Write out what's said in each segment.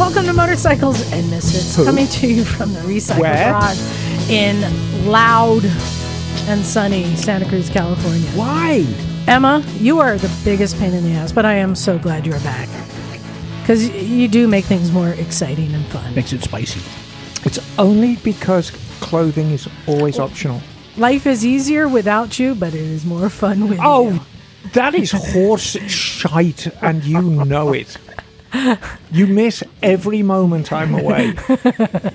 Welcome to Motorcycles and Misfits, coming to you from the Recycle Where? Garage in loud and sunny Santa Cruz, California. Why? Emma, you are the biggest pain in the ass, but I am so glad you're back. Because you do make things more exciting and fun. Makes it spicy. It's only because clothing is always optional. Life is easier without you, but it is more fun with oh, you. Oh, that is horse shite, and you know it. You miss every moment I'm away.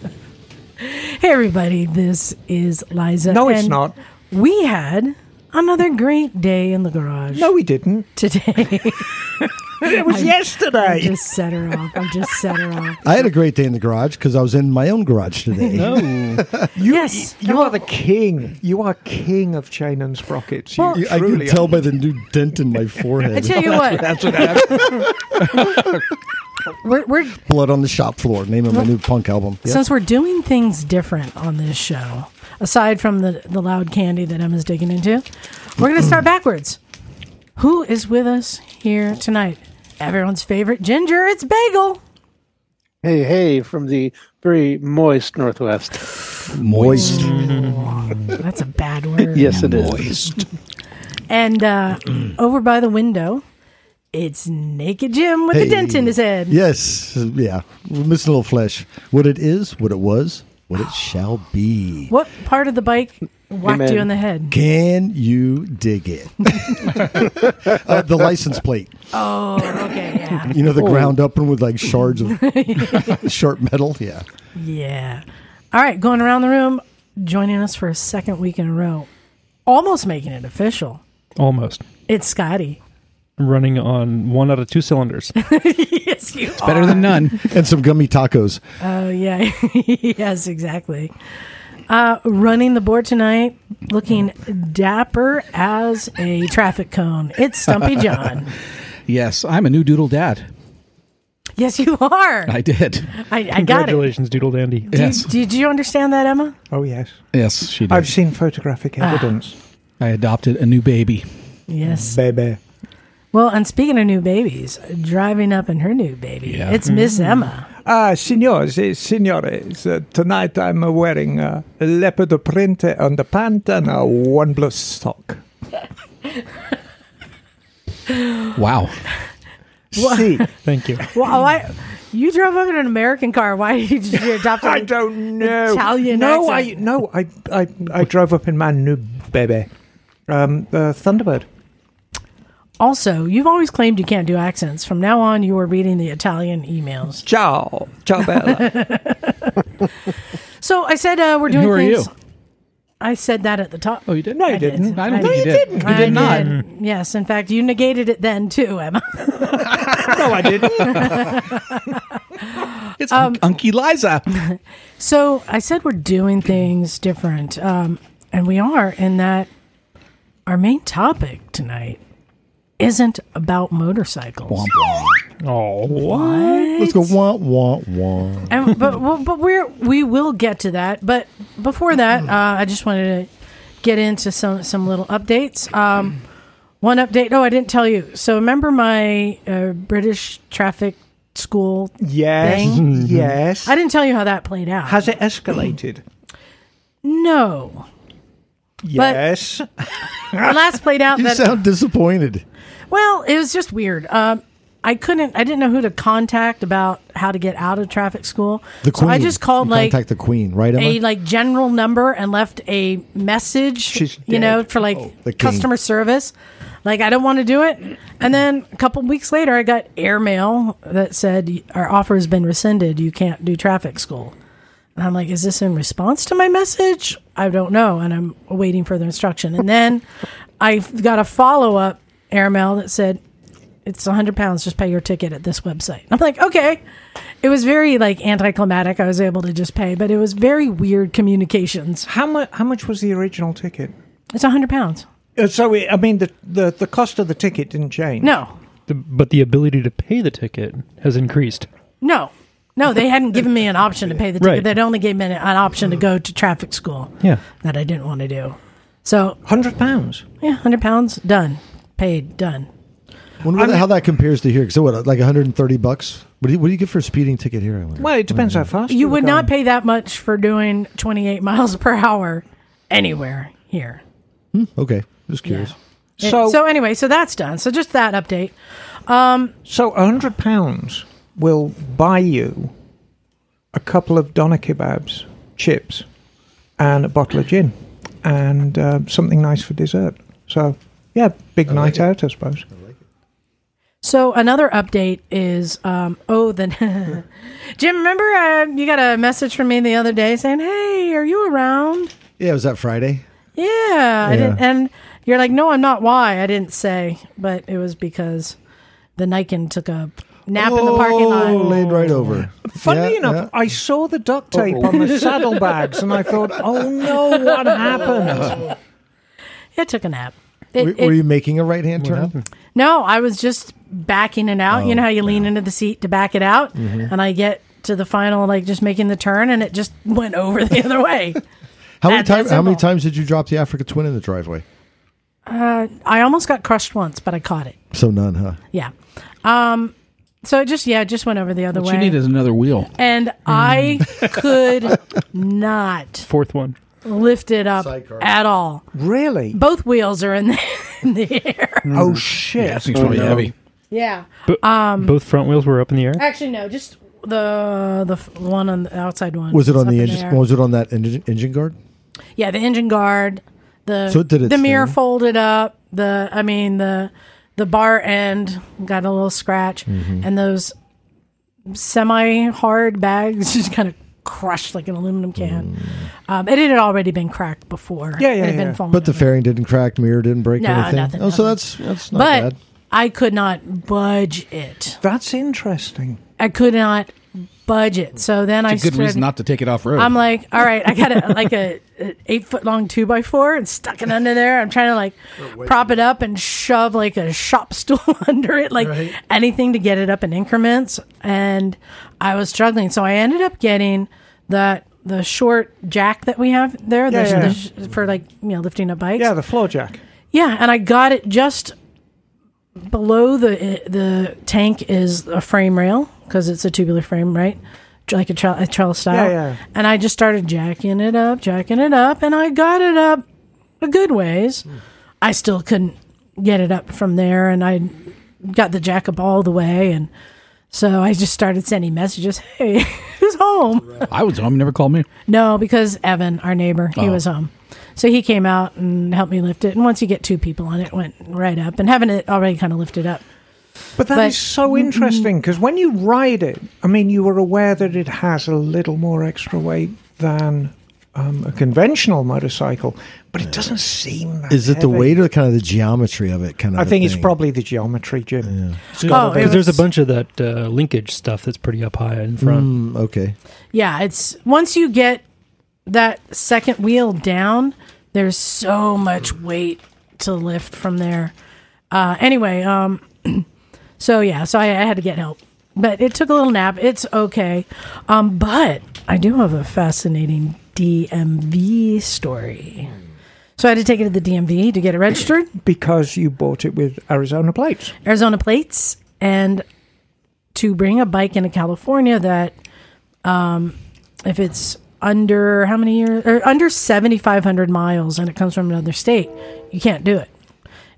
Hey, everybody, this is Liza. No, it's not. We had another great day in the garage No, we didn't. today. It was I yesterday. just set her off. I just set her off. I had a great day in the garage because I was in my own garage today. No. yes. You are the king. You are king of chain and sprockets. You Well- You- I can truly tell by the new dent in my forehead. I tell you what, That's what happened. we're, we're Blood on the shop floor. Name of my new punk album. Yeah. since we're doing things different on this show, aside from the the loud candy that Emma's digging into, we're going to start backwards. Who is with us here tonight? Everyone's favorite ginger. It's Bagel. Hey, hey, from the very moist Northwest. Moist. That's a bad word. Yes, it is. Moist. And uh, over by the window, it's Naked Jim with Hey. the dent in his head. Yes. Yeah. We're missing a little flesh. What it is, what it was, what it shall be. What part of the bike whacked Amen. you in the head? Can you dig it? uh, the license plate. Oh, okay, yeah. You know, the ground up and with like shards of sharp metal. Yeah. Yeah. All right, going around the room, joining us for a second week in a row, almost making it official. Almost. It's Scotty. Running on one out of two cylinders. yes, you are. Better than none. And some gummy tacos. Oh, yeah. yes, exactly. Uh, running the board tonight, looking dapper as a traffic cone. It's Stumpy John. Yes, I'm a new doodle dad. yes, you are. I did. I, I got it. Congratulations, Doodle Dandy. Did, Yes. did you understand that, Emma? Oh, yes. Yes, she did. I've seen photographic evidence. I adopted a new baby. Yes. Baby. Well, and speaking of new babies, driving up in her new baby, Yeah. it's Miss Emma. Ah, signors, eh, signores, uh, tonight I'm uh, wearing uh, a leopard print on the pant and a one blue sock. Wow. See, Thank you. Well, I, you drove up in an American car. Why did you adopt I don't know. Italian no, accent? I no, I, I I drove up in my new baby, um, the Thunderbird. Also, you've always claimed you can't do accents. From now on, you are reading the Italian emails. Ciao, ciao, Bella. So I said uh, we're doing who are things. you? I said that at the top. Oh, you did? no, you I did. didn't. I don't I think you did. not You I did not. did. Yes, in fact, you negated it then too, Emma. No, I didn't. It's Um, Unky Liza. So I said we're doing things different, um, and we are in that our main topic tonight isn't about motorcycles. Womp womp. Oh, What? Let's go wah, wah, wah. and, but but we're we will get to that. But before that, uh, I just wanted to get into some some little updates. Um, one update. Oh, I didn't tell you. So remember my uh, British traffic school? Yes, Thing? yes. I didn't tell you how that played out. Has it escalated? no, Yes. last played out. You that sound disappointed. Well, it was just weird. Um, I couldn't. I didn't know who to contact about how to get out of traffic school. The So queen. I just called You like contact the queen, right, Emma? a like general number and left a message. She's you know for like Oh, customer service. Like I don't want to do it. And then a couple weeks later, I got airmail that said our offer has been rescinded. You can't do traffic school. And I'm like, is this in response to my message? I don't know. And I'm waiting for the instruction. And then I got a follow up airmail that said, it's 100 pounds. Just pay your ticket at this website. I'm like, okay. It was very like anticlimactic. I was able to just pay, but it was very weird communications. how much? How much was the original ticket? It's 100 pounds. Uh, so it, I mean, the, the the cost of the ticket didn't change. No, The, but the ability to pay the ticket has increased. no, no. They hadn't given me an option to pay the ticket. Right. They'd only gave me an, an option to go to traffic school Yeah. that I didn't want to do. So hundred pounds. yeah, 100 pounds, done, paid, done. Wonder I what- mean- how that compares to here. So what, like 130 bucks? What do you, what do you get for a speeding ticket here? I wonder? Well, it depends how fast You would were not pay that much for doing 28 miles per hour anywhere here. Hmm, okay, just curious. It- So- so anyway, so that's done. So just that update. Um, so hundred pounds will buy you a couple of doner kebabs, chips, and a bottle of gin, and uh, something nice for dessert. So yeah, big night out, I suppose. So another update is, um, oh, then Jim, remember uh, you got a message from me the other day saying, "Hey, are you around?" Yeah, was that Friday? Yeah, I Yeah. didn't, and you're like, "No, I'm not." Why? I didn't say, but it was because the Niken took a nap in the parking Oh, lot. laid right over. Funny Yeah, enough, yeah. I saw the duct tape on the saddlebags, and I thought, "Oh no, what happened?" It took a nap. It- were, it- were you making a right hand turn? No, I was just backing it out. Oh, you know how you lean into the seat to back it out, Mm-hmm. and I get to the final, like just making the turn, and it just went over the other way. How many That- that's times? How many simple. times did you drop the Africa Twin in the driveway? I almost got crushed once, but I caught it. So none, huh? Yeah. Um. So it just yeah, it just went over the other What way. you need is another wheel. and I could not Fourth one. lift it up Sidecar. at all. Really? Both wheels are in the, in the air. Oh shit! That thing's probably heavy. Yeah. But Um, both front wheels were up in the air. Actually, no, just the the f- one on the outside one. Was it It's on up the in engine? air. Was it on that engine, engine guard? Yeah, the engine guard, the So it did its the mirror thing. folded up. The I mean the the bar end got a little scratch, Mm-hmm. and those semi hard bags just kind of crushed like an aluminum can. Mm. Um, it had already been cracked before. Yeah, yeah, it had yeah. been falling But the fairing didn't crack, mirror didn't break No, anything. nothing, oh, so that's that's not but bad. I could not budge it. That's interesting. I could not budge it. So then I It's a good started, reason not to take it off road. I'm like, all right, I got a, like a, a eight foot long two by four and stuck it under there. I'm trying to like prop it up and shove like a shop stool under it, like Right. anything to get it up in increments. And I was struggling, so I ended up getting that the short jack that we have there Yeah, the- yeah. the sh- for like you know lifting up bikes. Yeah, the floor jack. Yeah, and I got it just below the the tank is a frame rail because it's a tubular frame, right? Like a, tra- a trellis style. Yeah, yeah. And I just started jacking it up, jacking it up, and I got it up a good ways. I still couldn't get it up from there, and I got the jack up all the way, and so I just started sending messages. Hey, who's home? I was home. You never called me. No, because Evan, our neighbor, he Oh. was home. So he came out and helped me lift it. And once you get two people on it, it went right up. And having it already kind of lifted up. But that is But- so interesting because when you ride it, I mean, you were aware that it has a little more extra weight than um, a conventional motorcycle, but it doesn't seem that. Is it the weight or kind of the geometry of it? Kind of. I think it's probably the geometry, Jim. Oh, Because there's a bunch of that uh, linkage stuff that's pretty up high in front. Mm, okay. Yeah, it's once you get that second wheel down, there's so much weight to lift from there. Uh, anyway, um, so yeah, so I, I had to get help, but it took a little nap. It's okay, um, but I do have a fascinating DMV story. So I had to take it to the DMV to get it registered. Because you bought it with Arizona plates. Arizona plates and to bring a bike into California that um if it's under how many years or under 7500 miles and it comes from another state you can't do it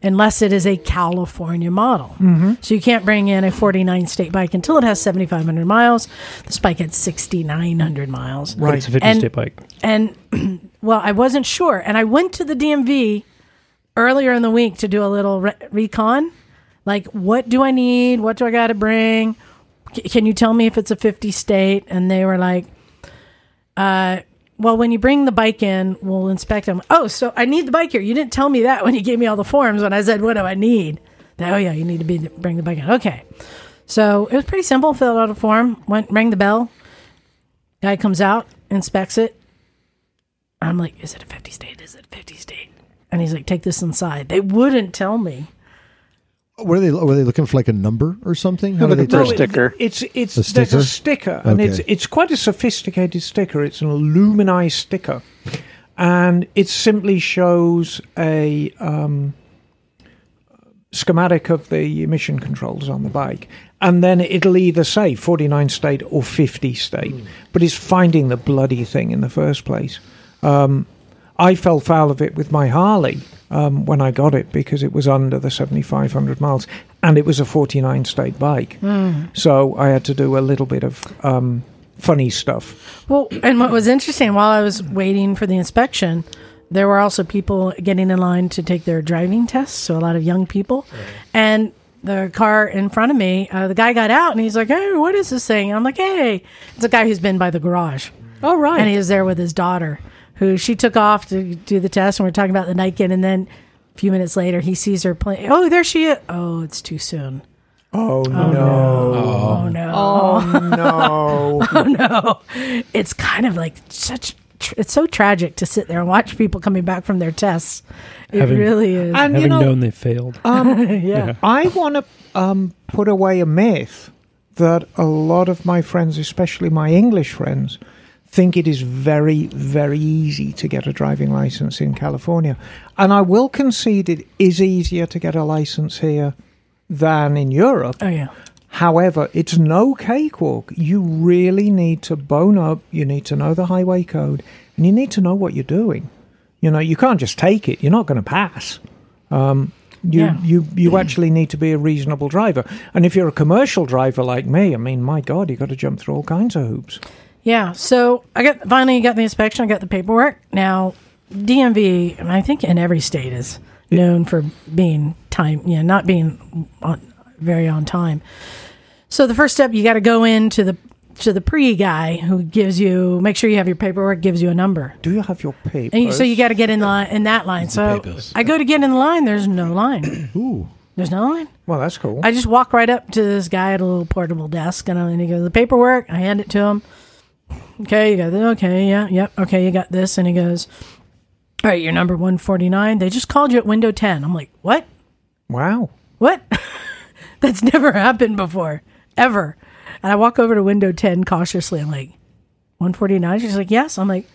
unless it is a California model. Mm-hmm. So you can't bring in a 49 state bike until it has 7500 miles. This bike had 6900 miles. But it's a 50 And- state bike. And well, I wasn't sure. And I went to the DMV earlier in the week to do a little re- recon. Like, what do I need? What do I got to bring? C- can you tell me if it's a 50 state? And they were like, uh, well, when you bring the bike in, we'll inspect them. Oh, so I need the bike here. You didn't tell me that when you gave me all the forms when I said, what do I need? Oh, yeah, you need to be bring the bike in. Okay. So it was pretty simple. Filled out a form, went, rang the bell. Guy comes out, inspects it. I'm like, is it a 50 state? Is it a 50 state? And he's like, take this inside. They wouldn't tell me. Were they were they looking for like a number or something? How do they looking for a sticker. It's it's A there's a sticker? sticker, and it's Okay. it's quite a sophisticated sticker. It's an aluminized sticker, and it simply shows a um, schematic of the emission controls on the bike, and then it'll either say 49 state or 50 state, but it's finding the bloody thing in the first place. Um, I fell foul of it with my Harley um, when I got it because it was under the 7,500 miles and it was a 49 state bike. So I had to do a little bit of um, funny stuff. Well, and what was interesting while I was waiting for the inspection, there were also people getting in line to take their driving tests. So a lot of young people, and the car in front of me, uh, the guy got out and he's like, "Hey, what is this thing?" And I'm like, "Hey, it's a guy who's been by the garage." Oh, right. and he was there with his daughter, who she took off to do the test, and we're talking about the Niken, and then. A few minutes later, he sees her playing. Oh, there she is. Oh, it's too soon. oh, no. Oh no! Oh, no. Oh no! It's kind of like such. It's so tragic to sit there and watch people coming back from their tests. It Having- really is. And you Having know, known they failed. yeah. I want to um, put away a myth that a lot of my friends, especially my English friends, think it is very, very easy to get a driving license in California. And I will concede it is easier to get a license here than in Europe. Oh yeah. However, it's no cakewalk. You really need to bone up. You need to know the highway code, and you need to know what you're doing. You know, you can't just take it. You're not going to pass. Um, you, Yeah. you, you actually need to be a reasonable driver. And if you're a commercial driver like me, I mean, my God, you've got to jump through all kinds of hoops. Yeah. So I got finally got the inspection. I got the paperwork. Now DMV, and I think in every state is known for being time. Yeah, not being on, very on time. So the first step, you got to go into the to the pre guy who gives you make sure you have your paperwork, gives you a number. Do you have your papers? And you, so you got to get in line in that line. So papers. I go to get in the line. There's no line. Ooh. There's no line. well, that's cool. I just walk right up to this guy at a little portable desk, and, I, and he goes, "The paperwork." I hand it to him. Okay, you got this. Okay, yeah, yep. Okay, you got this, and he goes, "All right, you're number one forty nine. They just called you at window ten. I'm like, "What? wow. What? That's never happened before, ever." And I walk over to window ten cautiously. I'm like, "One forty nine? She's like, "Yes." I'm like,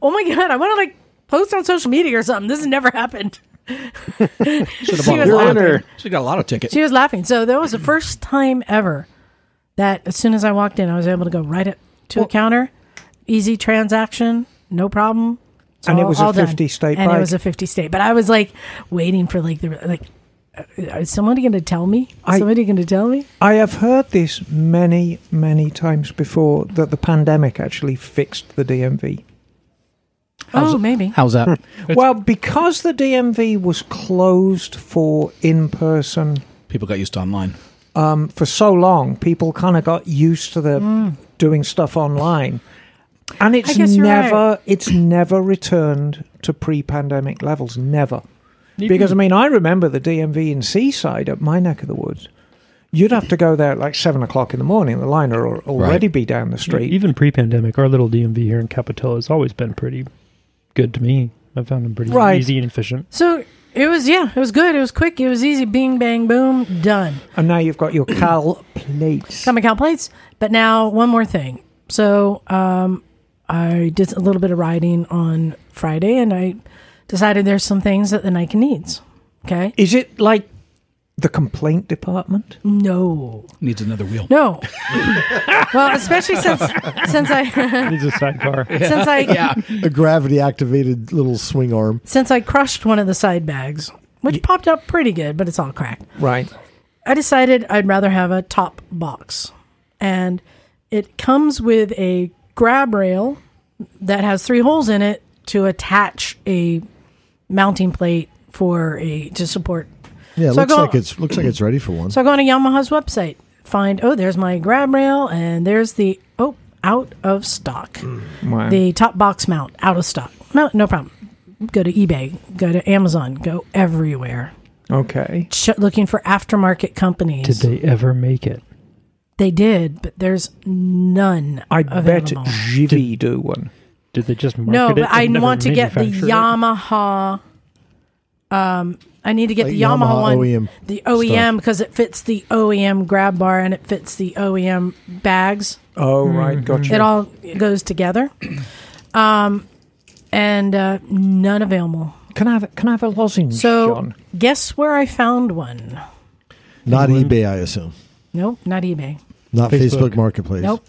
"Oh my god! I want to like post on social media or something. This has never happened." Should have She bought was a Your lot. winner. She got a lot of tickets. She was laughing. So that was the first time ever that as soon as I walked in, I was able to go right up to a counter, easy transaction, no problem. It's And it all- was a all done. 50 state and it was a fifty state. But I was like waiting for like the like. uh, Is somebody going to tell me? Is I- somebody going to tell me? I have heard this many, many times before that the pandemic actually fixed the DMV. oh, maybe. How's that? Well, because the DMV was closed for in person People got used to online. um, for so long, people kind of got used to the doing stuff online, and it's never right. it's never returned to pre-pandemic levels. Never, because I mean, I remember the DMV in Seaside at my neck of the woods. You'd have to go there at like seven o'clock in the morning. The line would al- already be down the street. Even pre-pandemic, our little DMV here in Capitola has always been pretty good to me. I found them pretty Right. easy and efficient. So it was yeah, it was good. It was quick. It was easy. Bing bang boom, done. And now you've got your Cal plates. Coming Cal plates. But now one more thing. So um, I did a little bit of riding on Friday, and I decided there's some things that the Niken needs. Okay. Is it like the complaint department? No. Needs another wheel. No. well, especially since since I Needs a sidecar. since I A gravity activated little swing arm. since I crushed one of the side bags, which popped up pretty good, but it's all cracked. Right. I decided I'd rather have a top box. And it comes with a grab rail that has three holes in it to attach a mounting plate for a to support. Yeah, it So I looks go- like it's looks like it's ready for one. So I go on to Yamaha's website, find oh there's my grab rail and there's the oh out of stock. Mm, wow. The top box mount out of stock. No no problem. Go to eBay, go to Amazon, go everywhere. okay. Ch- looking for aftermarket companies. Did they ever make it? They did, but there's none I bet available. Givi do one. Did they just market no, it? but I want to get the manufacture it? Yamaha. Um, I need to get Like the Yamaha, Yamaha one, OEM the OEM because it fits the OEM grab bar and it fits the OEM bags. Oh, right. Gotcha. It all goes together. Um, and uh, none available. Can I have, can I have a lozenge, So, John? guess where I found one? Not eBay, I assume. Nope, not eBay. Not Facebook, Facebook. Marketplace. Nope.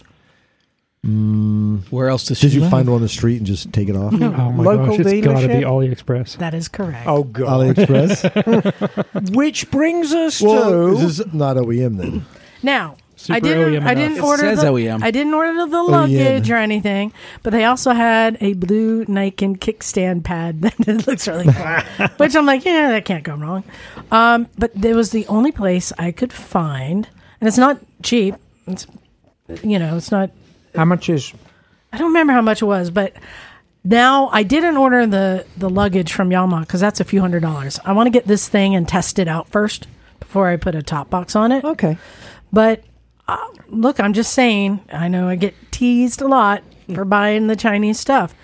Where else does Did she you live? find one on the street and just take it off? Oh my Local gosh, it's got to be? AliExpress. That is correct. Oh, God. AliExpress? Which brings us well, to... this is not OEM then. Now, Super I didn't. OEM I didn't It order says the. OEM. I didn't order the OEM. luggage or anything, but they also had a blue Niken kickstand pad that looks really cool. which I'm like, yeah, that can't go wrong. Um, but there was the only place I could find, and it's not cheap. It's you know, it's not. How much is... I don't remember how much it was, but now I didn't order the the luggage from Yamaha because that's a few hundred dollars. I want to get this thing and test it out first before I put a top box on it. Okay. But uh, look, I'm just saying, I know I get teased a lot for buying the Chinese stuff.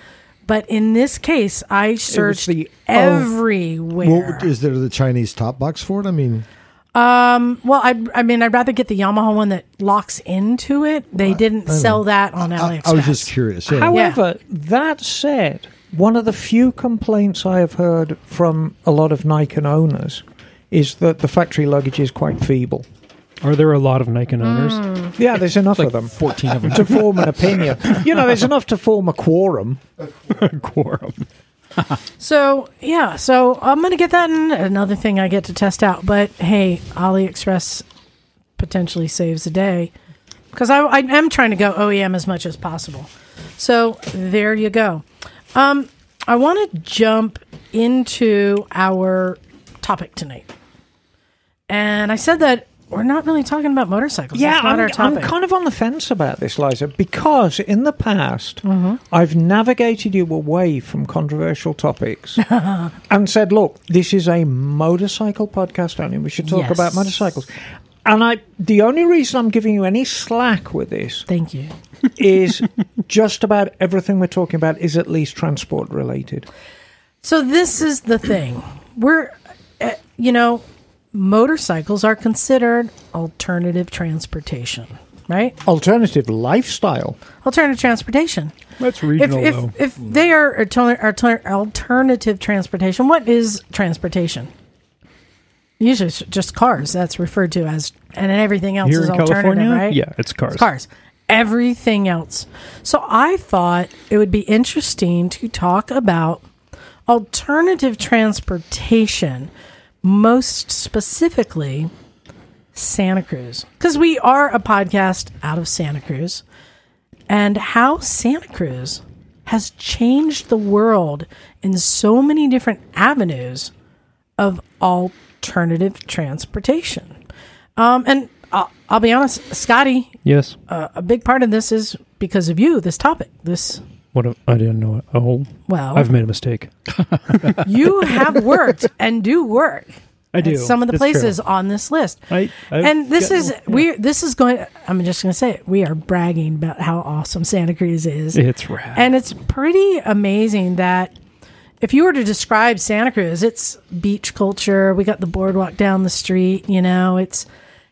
But in this case, I searched the- oh. everywhere. Well, is there the Chinese top box for it? I mean, well, I, I mean, I'd rather get the Yamaha one that locks into it. They didn't sell that on I, AliExpress. I was just curious. Yeah. However, that said, one of the few complaints I have heard from a lot of Niken owners is that the factory luggage is quite feeble. Are there a lot of Niken owners? Mm. Yeah, there's enough like of them 14 of them. to form an opinion. You know, there's enough to form a quorum. Quorum. So yeah, so I'm gonna get that in another thing I get to test out. But hey, AliExpress potentially saves a day because I, I am trying to go OEM as much as possible. So there you go. Um, I want to jump into our topic tonight, and I said that we're not really talking about motorcycles. Yeah, That's not I'm, I'm kind of on the fence about this, Liza, because in the past Mm-hmm. I've navigated you away from controversial topics and said, look, this is a motorcycle podcast only. We should talk Yes. about motorcycles. And I, the only reason I'm giving you any slack with this Thank you. is just about everything we're talking about is at least transport related. So this is the thing. We're, uh, you know, motorcycles are considered alternative transportation, right? Alternative lifestyle. Alternative transportation. That's If regional though. if, if they are alter- alter- alternative transportation, what is transportation? Usually it's just cars. That's referred to as, and then everything else Here is in alternative, California, right? yeah, it's cars. It's cars. Everything else. So I thought it would be interesting to talk about alternative transportation, most specifically Santa Cruz. Because we are a podcast out of Santa Cruz, and how Santa Cruz has changed the world in so many different avenues of alternative transportation. Um, and I'll, I'll be honest, Scotty, Yes. uh, a big part of this is because of you. This topic, this What? a- I didn't know. It. Oh, well, I've made a mistake. you have worked and do work. I do. some of the It's true. places on this list. I, and this got- is we. This is going. I'm just going to say it. We are bragging about how awesome Santa Cruz is, It's rad. and it's pretty amazing that if you were to describe Santa Cruz, it's beach culture. We got the boardwalk down the street. You know, it's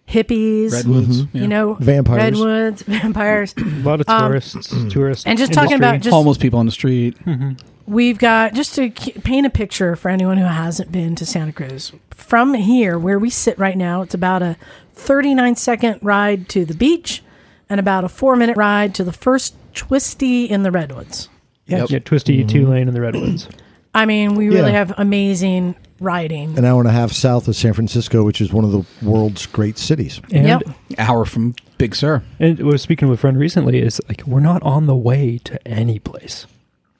hippies. Redwoods. yeah. You know, Vampires. redwoods, vampires. a lot of um, tourists. tourists. um, and just talking about industry. just homeless people on the street. Mm-hmm. We've got just to paint a picture for anyone who hasn't been to Santa Cruz. From here, where we sit right now, it's about a 39 second ride to the beach and about a four minute ride to the first twisty in the redwoods. Yep. yeah, twisty mm-hmm. two lane in the redwoods. I mean, we really Yeah. have amazing riding. An hour and a half south of San Francisco, which is one of the world's great cities. And Yep. Hour from Big Sur. and I was speaking with a friend recently. Is like we're not on the way to any place.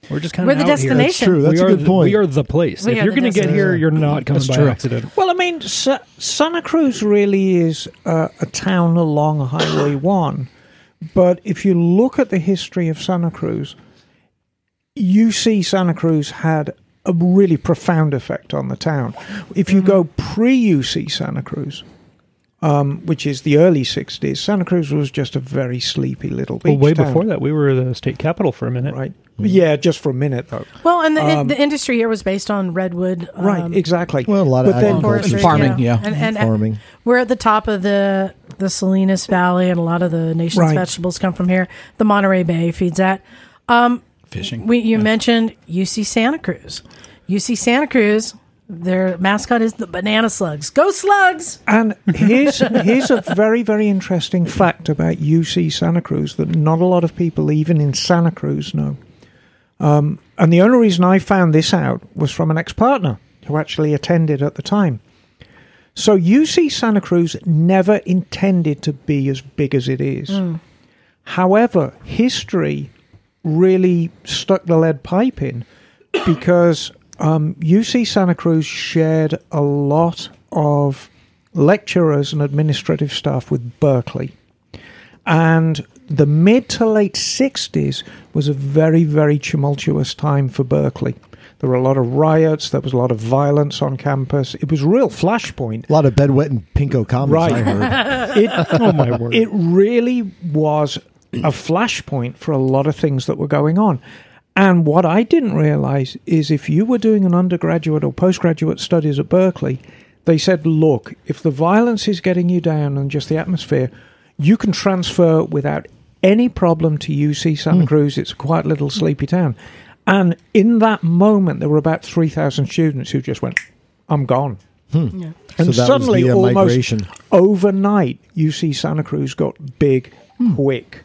We're just kind We're of the destination. That's True, that's we a are good the, point. We are the place. We if you're going to get here, you're not coming That's by true. accident. Well, I mean, Sa- Santa Cruz really is uh, a town along Highway 1. But if you look at the history of Santa Cruz, you see Santa Cruz had a really profound effect on the town. If you go pre UC Santa Cruz, um, which is the early 60s, Santa Cruz was just a very sleepy little beach Well, way town, before that, we were the state capital for a minute. Right. Yeah, just for a minute, though. Well, and the, Um, the industry here was based on redwood. right, um, exactly. Well, a lot of But then- agriculture. forestry, farming, yeah. And, and, farming. We're at the top of the the Salinas Valley, and a lot of the nation's Right. vegetables come from here. The Monterey Bay feeds that. Fishing. We, you mentioned UC Santa Cruz. UC Santa Cruz, their mascot is the banana slugs. Go slugs! And here's here's a very very interesting fact about UC Santa Cruz that not a lot of people even in Santa Cruz know. Um, and the only reason I found this out was from an ex-partner who actually attended at the time. So UC Santa Cruz never intended to be as big as it is. However, history really stuck the lead pipe in because um, UC Santa Cruz shared a lot of lecturers and administrative staff with Berkeley. And the mid to late 60s was a very, very tumultuous time for Berkeley. There were a lot of riots, there was a lot of violence on campus. It was a real flashpoint. A lot of bedwetting pinko comments Right. I heard. It, Oh my word! it really was a flashpoint for a lot of things that were going on. And what I didn't realize is if you were doing an undergraduate or postgraduate studies at Berkeley, they said, look, if the violence is getting you down and just the atmosphere, you can transfer without any problem to UC Santa hmm. Cruz. It's a quiet little sleepy town. And in that moment, there were about 3,000 students who just went, I'm gone. Hmm. Yeah. And so suddenly, the uh, almost migration. overnight, UC Santa Cruz got big hmm. quick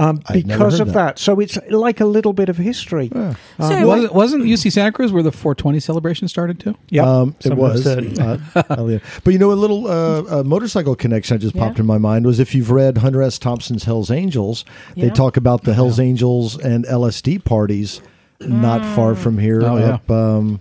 um, because of that. that. So it's like a little bit of history. So, Wasn't, wasn't UC Santa Cruz where the 420 celebration started too? Yeah. Um, it was. Uh. But you know, a little uh, uh, motorcycle connection that just Yeah. popped in my mind was if you've read Hunter S. Thompson's Hell's Angels, they talk about the Hell's Angels and LSD parties not far from here Oh, yeah. up um,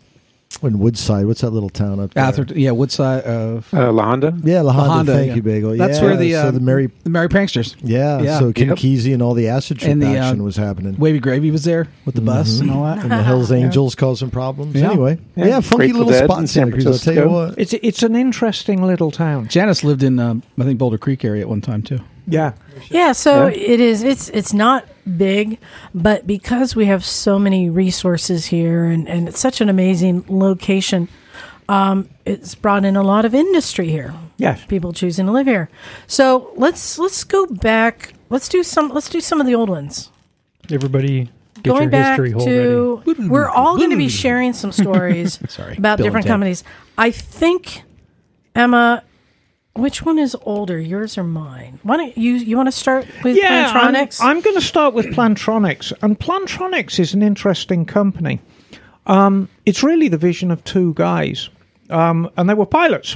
in Woodside. What's that little town up there? Atherton, yeah, Woodside. Uh, Uh, La Honda? Yeah, La Honda. Honda, thank yeah. you, Bagel. That's yeah, where the so uh, the Mary. the Merry Pranksters. Yeah, yeah. so Ken Yep. Kesey and all the acid trip And the, uh, action was happening. Wavy Gravy was there with the bus and all that. and the Hells Angels causing problems. Yeah. Anyway, yeah, Yeah. funky Grateful little spot in in San Cruz. I'll tell you Francisco. what. It's it's an interesting little town. Janice lived in, um, I think, Boulder Creek area at one time too. Yeah. Yeah, so Yeah. it is. It's it's not big, but because we have so many resources here, and and it's such an amazing location, um, it's brought in a lot of industry here. Yes. People choosing to live here. So let's let's go back. Let's do some. Let's do some of the old ones. Everybody, get Going your back history hole ready. to, we're all going to be sharing some stories Sorry, about Bill different companies. I think Emma. Which one is older, yours or mine? Why don't you you want to start with Yeah, I'm, I'm going to start with Plantronics, and Plantronics is an interesting company. Um, it's really the vision of two guys, um, and they were pilots,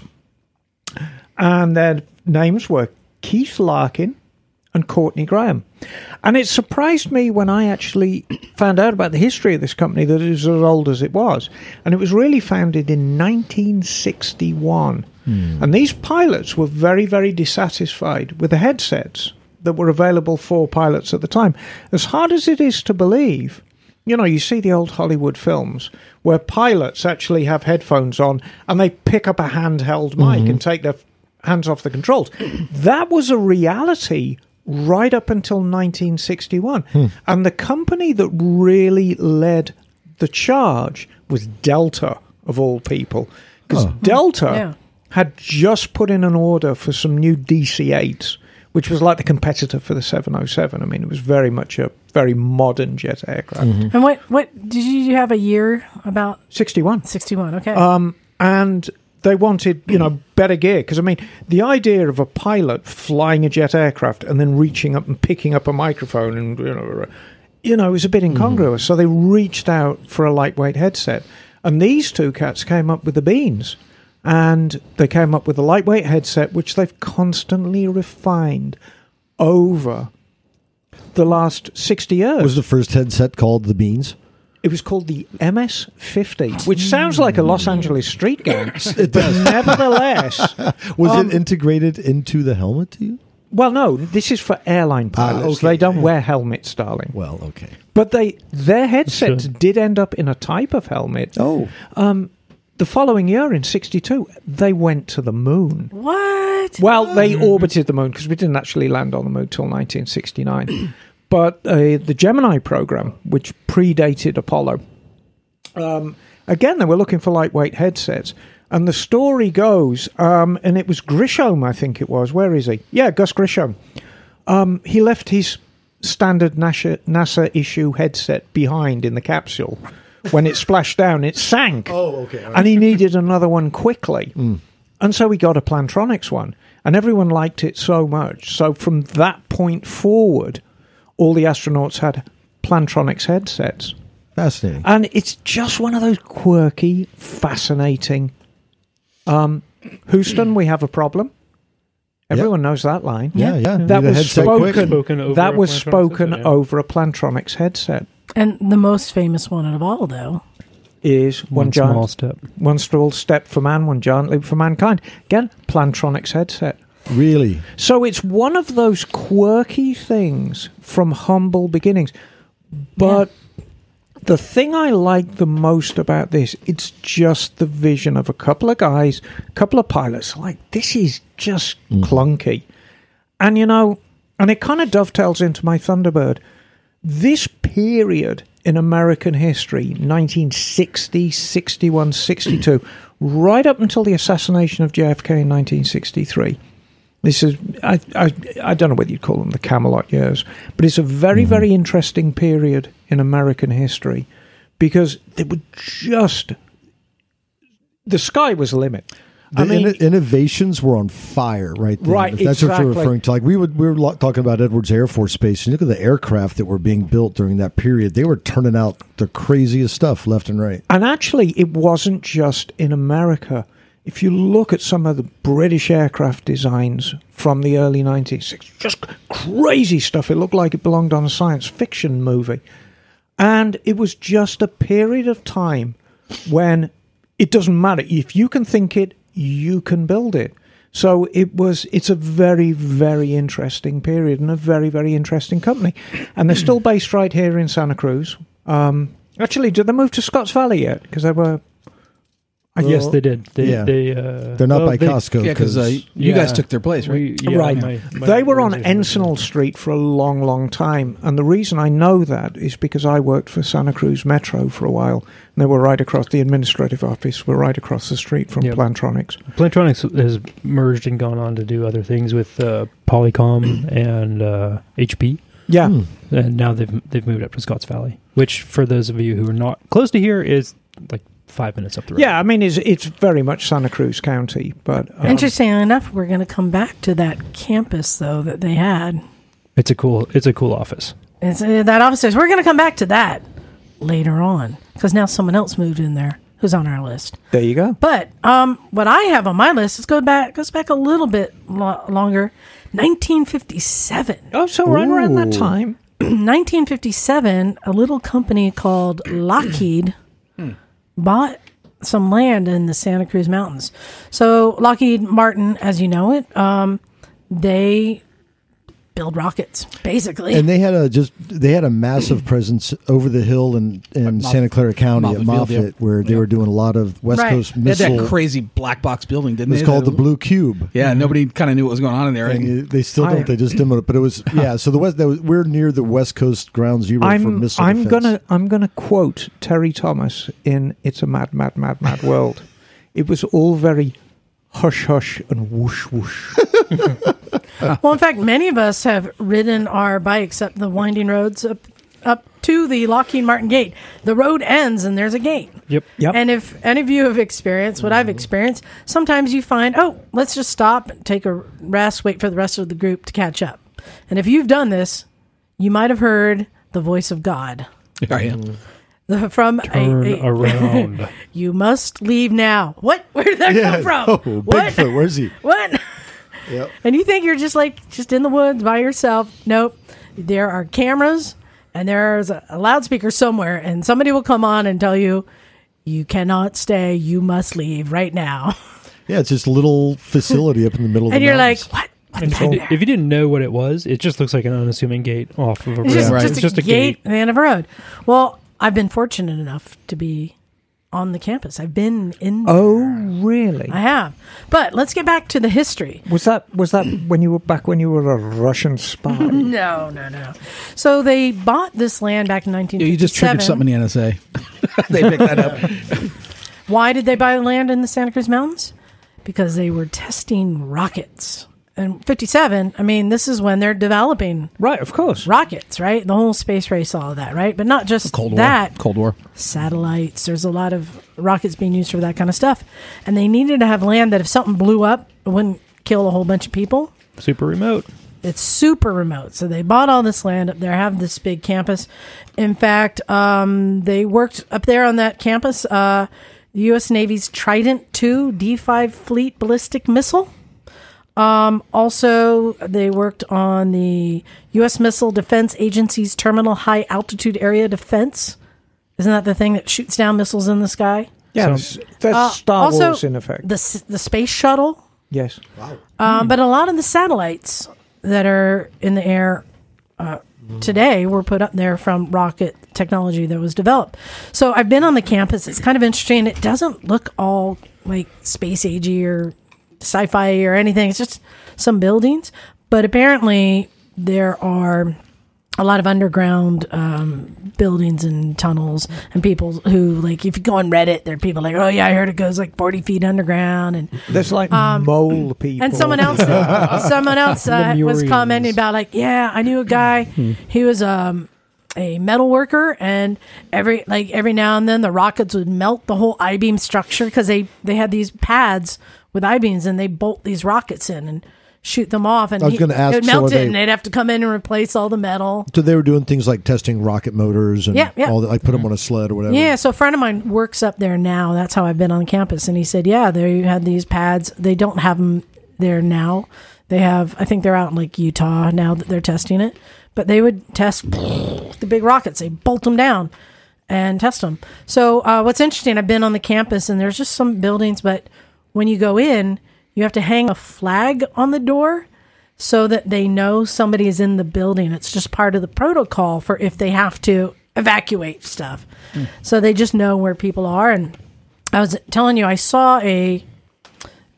and their names were Keith Larkin and Courtney Graham. And it surprised me when I actually found out about the history of this company that it was as old as it was. And it was really founded in 1961. Hmm. And these pilots were very, very dissatisfied with the headsets that were available for pilots at the time. As hard as it is to believe, you know, you see the old Hollywood films where pilots actually have headphones on and they pick up a handheld mic mm-hmm. and take their hands off the controls. that was a reality right up until 1961. And the company that really led the charge was Delta, of all people. Because Delta Yeah. had just put in an order for some new DC 8s, which was like the competitor for the 707. I mean, it was very much a very modern jet aircraft. and what what did you have a year about 61. sixty one? Okay. Um, and they wanted, you know, better gear. Because, I mean, the idea of a pilot flying a jet aircraft and then reaching up and picking up a microphone and, you know, you know, it was a bit mm-hmm. incongruous. So they reached out for a lightweight headset. And these two cats came up with the beans. And they came up with a lightweight headset, which they've constantly refined over the last 60 years. Was the first headset called the Beans? It was called the MS-50, which sounds like a Los Angeles street gang, but nevertheless, Was Um, it integrated into the helmet to you? well, no, this is for airline Ah, pilots. okay. They don't wear helmets, darling. Well, okay. But they their headsets Should. did end up in a type of helmet. Oh, Um, The following year, in '62, they went to the moon. what? Well, they orbited the moon because we didn't actually land on the moon till 1969. but uh, the Gemini program, which predated Apollo, um, again, they were looking for lightweight headsets. And the story goes, um, and it was Grissom, I think it was. Where is he? Yeah, Gus Grissom. Um, he left his standard NASA, NASA issue headset behind in the capsule when it splashed down, it sank. Oh, okay. And he needed another one quickly. And so he got a Plantronics one. And everyone liked it so much. So from that point forward, all the astronauts had Plantronics headsets. Fascinating. And it's just one of those quirky, fascinating. Um, Houston, we have a problem. Everyone knows that line. yeah, yeah. That Need a was headset quick. spoken. Spoken over that a was Plantronics spoken headset, yeah. over a Plantronics headset. And the most famous one of all, though. Is one, One giant, small step. one small step for man, one giant leap for mankind. Again, Plantronics headset. Really? So it's one of those quirky things from humble beginnings. But the thing I like the most about this, it's just the vision of a couple of guys, a couple of pilots. Like, this is just mm. clunky. And, you know, and it kind of dovetails into my Thunderbird. This period in American history, 1960, 61, 62, right up until the assassination of JFK in 1963. This is, I, I, I don't know whether you'd call them the Camelot years, but it's a very, mm-hmm. very interesting period in American history because they were just, the sky was the limit. The I mean, inno- innovations were on fire right there. Right, If that's what you're referring to. Like we would, we were talking about Edwards Air Force Base, and look at the aircraft that were being built during that period. They were turning out the craziest stuff left and right. And actually, it wasn't just in America. If you look at some of the British aircraft designs from the early 90s, it's just crazy stuff. It looked like it belonged on a science fiction movie. And it was just a period of time when it doesn't matter. If you can think it, you can build it. So it was. It's a very, very interesting period and a very, very interesting company. And they're still based right here in Santa Cruz. Um, actually, did they move to Scotts Valley yet? Because they were. I yes, they did. They, yeah. they, uh, They're not well, by they- Costco. Yeah, because uh, you Yeah. guys took their place, right? we- yeah, right. my- my they were on organization Encinal Street for a long, long time. And the reason I know that is because I worked for Santa Cruz Metro for a while. And they were right across the administrative office, were right across the street from Yep. Plantronics. Plantronics has merged and gone on to do other things with uh, Polycom and uh, HP, Yeah. Hmm. and now they've they've moved up to Scotts Valley, which for those of you who are not close to here is like five minutes up the road. Yeah, I mean, it's, it's very much Santa Cruz County. But um, Interestingly enough, we're going to come back to that campus, though, that they had. it's a cool it's a cool office. It's, uh, that office says we're going to come back to that later on because now someone else moved in there who's on our list. there you go. But um, what I have on my list, let's go back, goes back a little bit lo- longer. 1957. Oh, so right around that time. 1957, a little company called Lockheed bought some land in the Santa Cruz Mountains. So Lockheed Martin, as you know it, um, they build rockets, basically. And they had a just they had a massive presence over the hill in, in Moff- Santa Clara County at Moffett Field, Moffett, yeah. where they Yeah. were doing a lot of West Right. Coast They had missile. that crazy black box building, it didn't was they? called the That- Blue Cube. Yeah, mm-hmm. nobody kind of knew what was going on in there. And And they still I- don't. They just demoed it, but it was yeah. So the west, that was, we're near the West Coast Ground Zero for I'm missile I'm defense. gonna I'm gonna quote Terry Thomas in "It's a Mad Mad Mad Mad World." It was all very hush hush and whoosh whoosh. well, in fact, many of us have ridden our bikes up the winding roads up, up to the Lockheed Martin gate. The road ends and there's a gate. Yep. Yep. And if any of you have experienced what I've mm-hmm. experienced, sometimes you find, oh, let's just stop, take a rest, wait for the rest of the group to catch up. And if you've done this, you might have heard the voice of God yeah. Mm-hmm. The- from Turn a, a around. you must leave now. What? Where did that Yeah, come from? oh, what? Bigfoot, where's he? What? Yep. And you think you're just like just in the woods by yourself? Nope. There are cameras and there's a, a loudspeaker somewhere, and somebody will come on and tell you, "You cannot stay. You must leave right now." Yeah, it's just a little facility up in the middle of the road. and the you're like, mountains. "What? What's And if you, if you didn't know what it was, it just looks like an unassuming gate off of a road. It's just, Right. just, It's a, a gate gate. at the end of a road. Well, I've been fortunate enough to be on the campus. I've been in. Oh, really? I have. But let's get back to the history. Was that was that when you were back when you were a Russian spy? No, no, no. So they bought this land back in 1957. You just triggered something in the NSA. they picked that up. Why did they buy land in the Santa Cruz Mountains? Because they were testing rockets and 57, I mean, this is when they're developing Right, of course. rockets, right? The whole space race, all of that, right? But not just Cold War. that, Cold War. satellites. There's a lot of rockets being used for that kind of stuff. And they needed to have land that if something blew up, it wouldn't kill a whole bunch of people. Super remote. It's super remote. So they bought all this land up there, have this big campus. In fact, um, they worked up there on that campus. Uh, the U.S. Navy's Trident II D5 Fleet ballistic missile. Um, also, they worked on the U.S. Missile Defense Agency's Terminal High Altitude Area Defense. Isn't that the thing that shoots down missiles in the sky? Yeah, So- that's, that's Uh, Star also, Wars in effect. The the space shuttle yes. um, but a lot of the satellites that are in the air uh, today were put up there from rocket technology that was developed. So I've been on the campus. It's kind of interesting. It doesn't look all like space agey or sci-fi or anything. It's just some buildings, but apparently there are a lot of underground um, buildings and tunnels and people who like if you go on reddit there are people like oh yeah i heard it goes like 40 feet underground and There's like mole people. Um, and someone else, someone else uh, was commenting about like, yeah, I knew a guy. He was um, a metal worker, and every like every now and then the rockets would melt the whole I beam structure because they they had these pads with I beams, and they bolt these rockets in and shoot them off. And I was he- gonna ask, it would so melt are it, they- and they'd have to come in and replace all the metal. So they were doing things like testing rocket motors and Yeah, yeah. all that, like put them on a sled or whatever. Yeah, so a friend of mine works up there now. That's how I've been on campus, and he said, "Yeah, they had these pads. They don't have them there now. They have. I think they're out in like Utah now that they're testing it. But they would test the big rockets. They bolt them down and test them. So uh, what's interesting? I've been on the campus, and there's just some buildings, but when you go in, you have to hang a flag on the door so that they know somebody is in the building. It's just part of the protocol for if they have to evacuate stuff. Hmm. So they just know where people are. And I was telling you, I saw a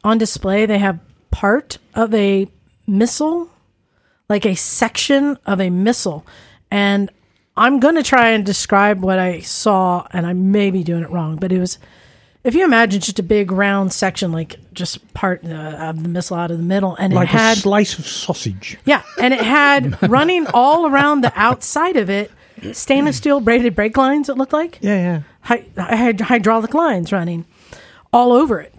on display. They have part of a missile, like a section of a missile, and I'm going to try and describe what I saw, and I may be doing it wrong, but it was. If you imagine just a big round section, like just part uh, of the missile out of the middle, and like it had a slice of sausage. yeah, and it had running all around the outside of it stainless steel braided brake lines. It looked like Yeah, yeah. hy- hy- hydraulic lines running all over it,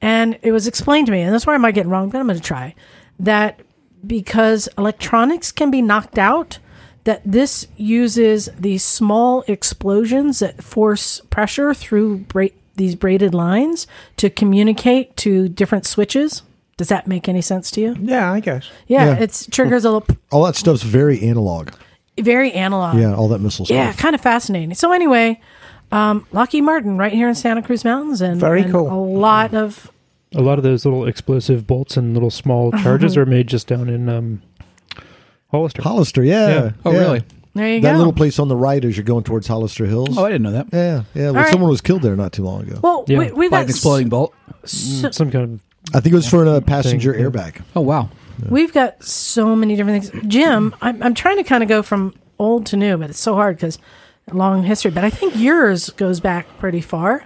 and it was explained to me, and that's where I might get wrong, but I'm going to try that because electronics can be knocked out. That this uses these small explosions that force pressure through bra- these braided lines to communicate to different switches. Does that make any sense to you? Yeah, I guess. Yeah, Yeah. it's triggers a little, All that stuff's very analog. very analog. Yeah, all that missile stuff. Yeah, kind of fascinating. So anyway, um, Lockheed Martin right here in Santa Cruz Mountains, and Very and cool. A lot of A lot of those little explosive bolts and little small Uh-huh. charges are made just down in um, Hollister. Hollister, yeah. Yeah. Oh, yeah. really? there you go. That go. little place on the right as you're going towards Hollister Hills. Oh, I didn't know that. yeah, yeah. Well, right. someone was killed there not too long ago. well, Yeah. we, we've By got an exploding bolt. so, mm, Some kind of I think it was for a passenger Thing, airbag. Oh, wow. we've got so many different things. Jim, I'm, I'm trying to kind of go from old to new, but it's so hard because long history. But I think yours goes back pretty far.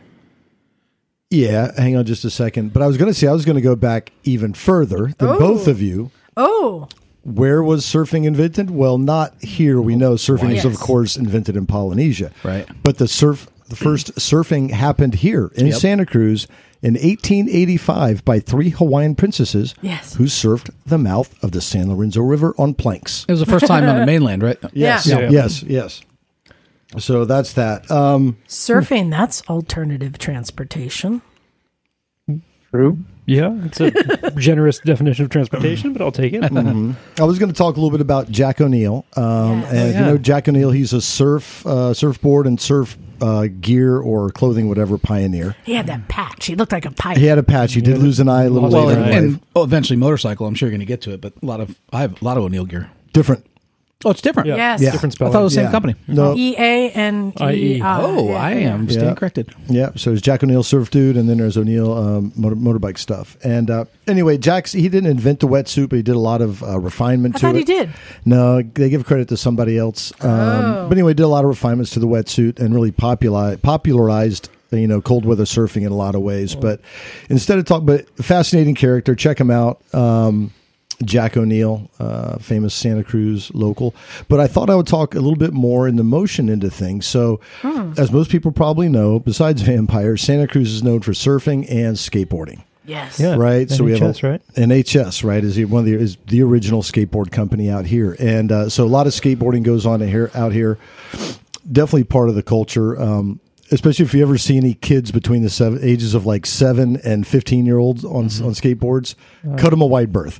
Yeah, hang on just a second. But I was going to say I was going to go back even further than Oh. both of you. Oh, Where was surfing invented? Well, not here. We know surfing is, of course, invented in Polynesia. Right. But the surf, the first surfing happened here in Yep. Santa Cruz in 1885 by three Hawaiian princesses Yes. who surfed the mouth of the San Lorenzo River on planks. It was the first time on the mainland, right? Yes, Yeah. Yeah. yes, yes. So that's that. Um, surfing, that's alternative transportation. True. Yeah, it's a generous definition of transportation, but I'll take it. I was going to talk a little bit about Jack O'Neill. Um, Yes. And Oh, you know, Jack O'Neill, he's a surf uh, surfboard and surf uh, gear or clothing, whatever, pioneer. He had that patch. He looked like a pipe. He had a patch. He did lose an eye a little Well, Well, later. and, and oh, eventually motorcycle. I'm sure you're going to get to it, but a lot of I have a lot of O'Neill gear. Different. Oh, it's different. Yeah. Yes. Yeah. Different I spelling. thought it was the same Yeah. company. No, E A and E IE. Oh, I yeah. am Yeah. stand corrected. Yeah, so there's Jack O'Neill surf dude, and then there's O'Neill um, motor, motorbike stuff. And uh, anyway, Jack's he didn't invent the wetsuit, but he did a lot of uh, refinement I to thought it. he did. No, they give credit to somebody else. Um, Oh. But anyway, did a lot of refinements to the wetsuit and really populi- popularized you know, cold weather surfing in a lot of ways. But instead of talk, but a fascinating character. Check him out. Um, Jack O'Neill, uh, famous Santa Cruz local. But I thought I would talk a little bit more in the motion into things. So, as most people probably know, besides vampires, Santa Cruz is known for surfing and skateboarding. Yes. Yeah. Right, so we have NHS, a, right? NHS, right, is the- one of the is the original skateboard company out here, and uh, so a lot of skateboarding goes on here out here. Definitely part of the culture, um, especially if you ever see any kids between the seven, ages of like seven and fifteen year olds on Mm-hmm. on skateboards. cut them a wide berth.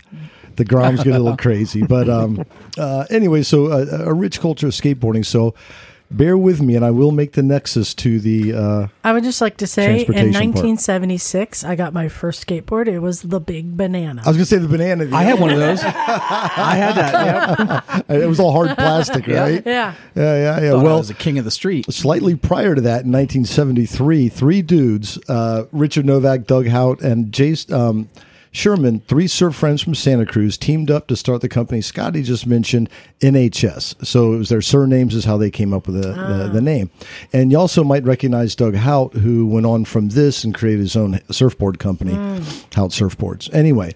The groms get a little crazy, but um, uh, anyway, so uh, a rich culture of skateboarding. So bear with me, and I will make the nexus to the. Uh, I would just like to say in Transportation part. 1976, I got my first skateboard. It was the Big Banana. I was gonna say the banana. I had one of those. I had that. Yep. It was all hard plastic, right? yeah. Yeah, yeah, yeah. Thought I well, was the king of the street. slightly prior to that, in 1973, three dudes, uh, Richard Novak, Doug Haut, and Jace um, Shuirman, three surf friends from Santa Cruz, teamed up to start the company Scotty just mentioned, NHS. So it was their surnames is how they came up with the, the, the name. And you also might recognize Doug Haut, who went on from this and created his own surfboard company, Haut Surfboards. Anyway,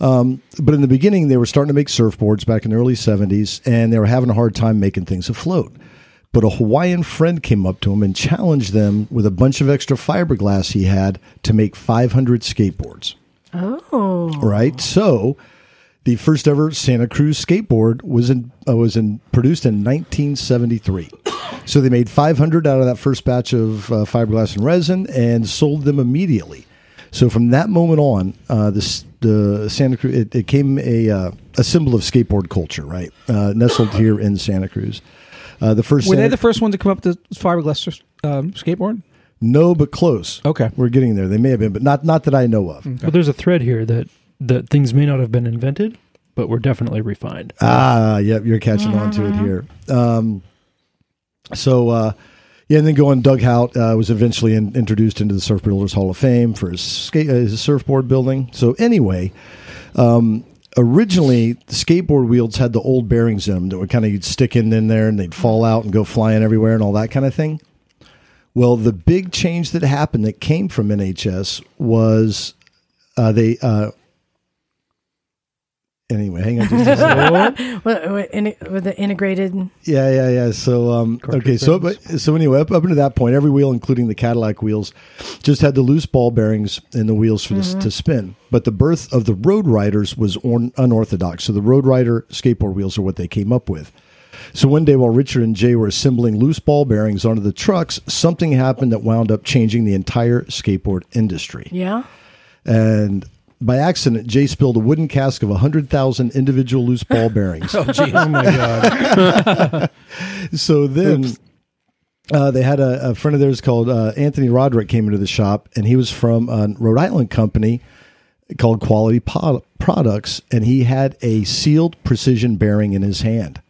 um, but in the beginning, they were starting to make surfboards back in the early 70s, and they were having a hard time making things afloat. But a Hawaiian friend came up to him and challenged them with a bunch of extra fiberglass he had to make 500 skateboards. Oh. Right? So the first ever Santa Cruz skateboard was in uh, was in produced in 1973. So they made 500 out of that first batch of uh, fiberglass and resin and sold them immediately. So from that moment on, uh, this the Santa Cruz it, it became a uh, a symbol of skateboard culture, right? Uh, nestled here in Santa Cruz. Uh, the first Were they the first one to come up with the fiberglass um, skateboard? No, but close. Okay. we're getting there. They may have been, but not not that I know of. But there's a thread here that that things may not have been invented, but were definitely refined. Ah, yep, you're catching on to it here. Um, so, uh, yeah, and then going, Doug Haut uh, was eventually in, introduced into the Surf Builders Hall of Fame for his, skate, uh, his surfboard building. So, anyway, um, originally the skateboard wheels had the old bearings in them that would kind of you'd stick in, in there and they'd fall out and go flying everywhere and all that kind of thing. Well, the big change that happened that came from NHS was uh, they. Uh, anyway, hang on just a second. What, what, in, with the integrated. Yeah, yeah, yeah. So, um, okay, so but, so anyway, up, up until that point, every wheel, including the Cadillac wheels, just had the loose ball bearings in the wheels for this to spin. But the birth of the Road Riders was un- unorthodox. So the Road Rider skateboard wheels are what they came up with. So one day, while Richard and Jay were assembling loose ball bearings onto the trucks, something happened that wound up changing the entire skateboard industry. Yeah. And by accident, Jay spilled a wooden cask of 100,000 individual loose ball bearings. Oh, jeez. Oh my god! so then uh, they had a, a friend of theirs called uh, Anthony Roderick came into the shop, and he was from a Rhode Island company called Quality Pod- Products, and he had a sealed precision bearing in his hand.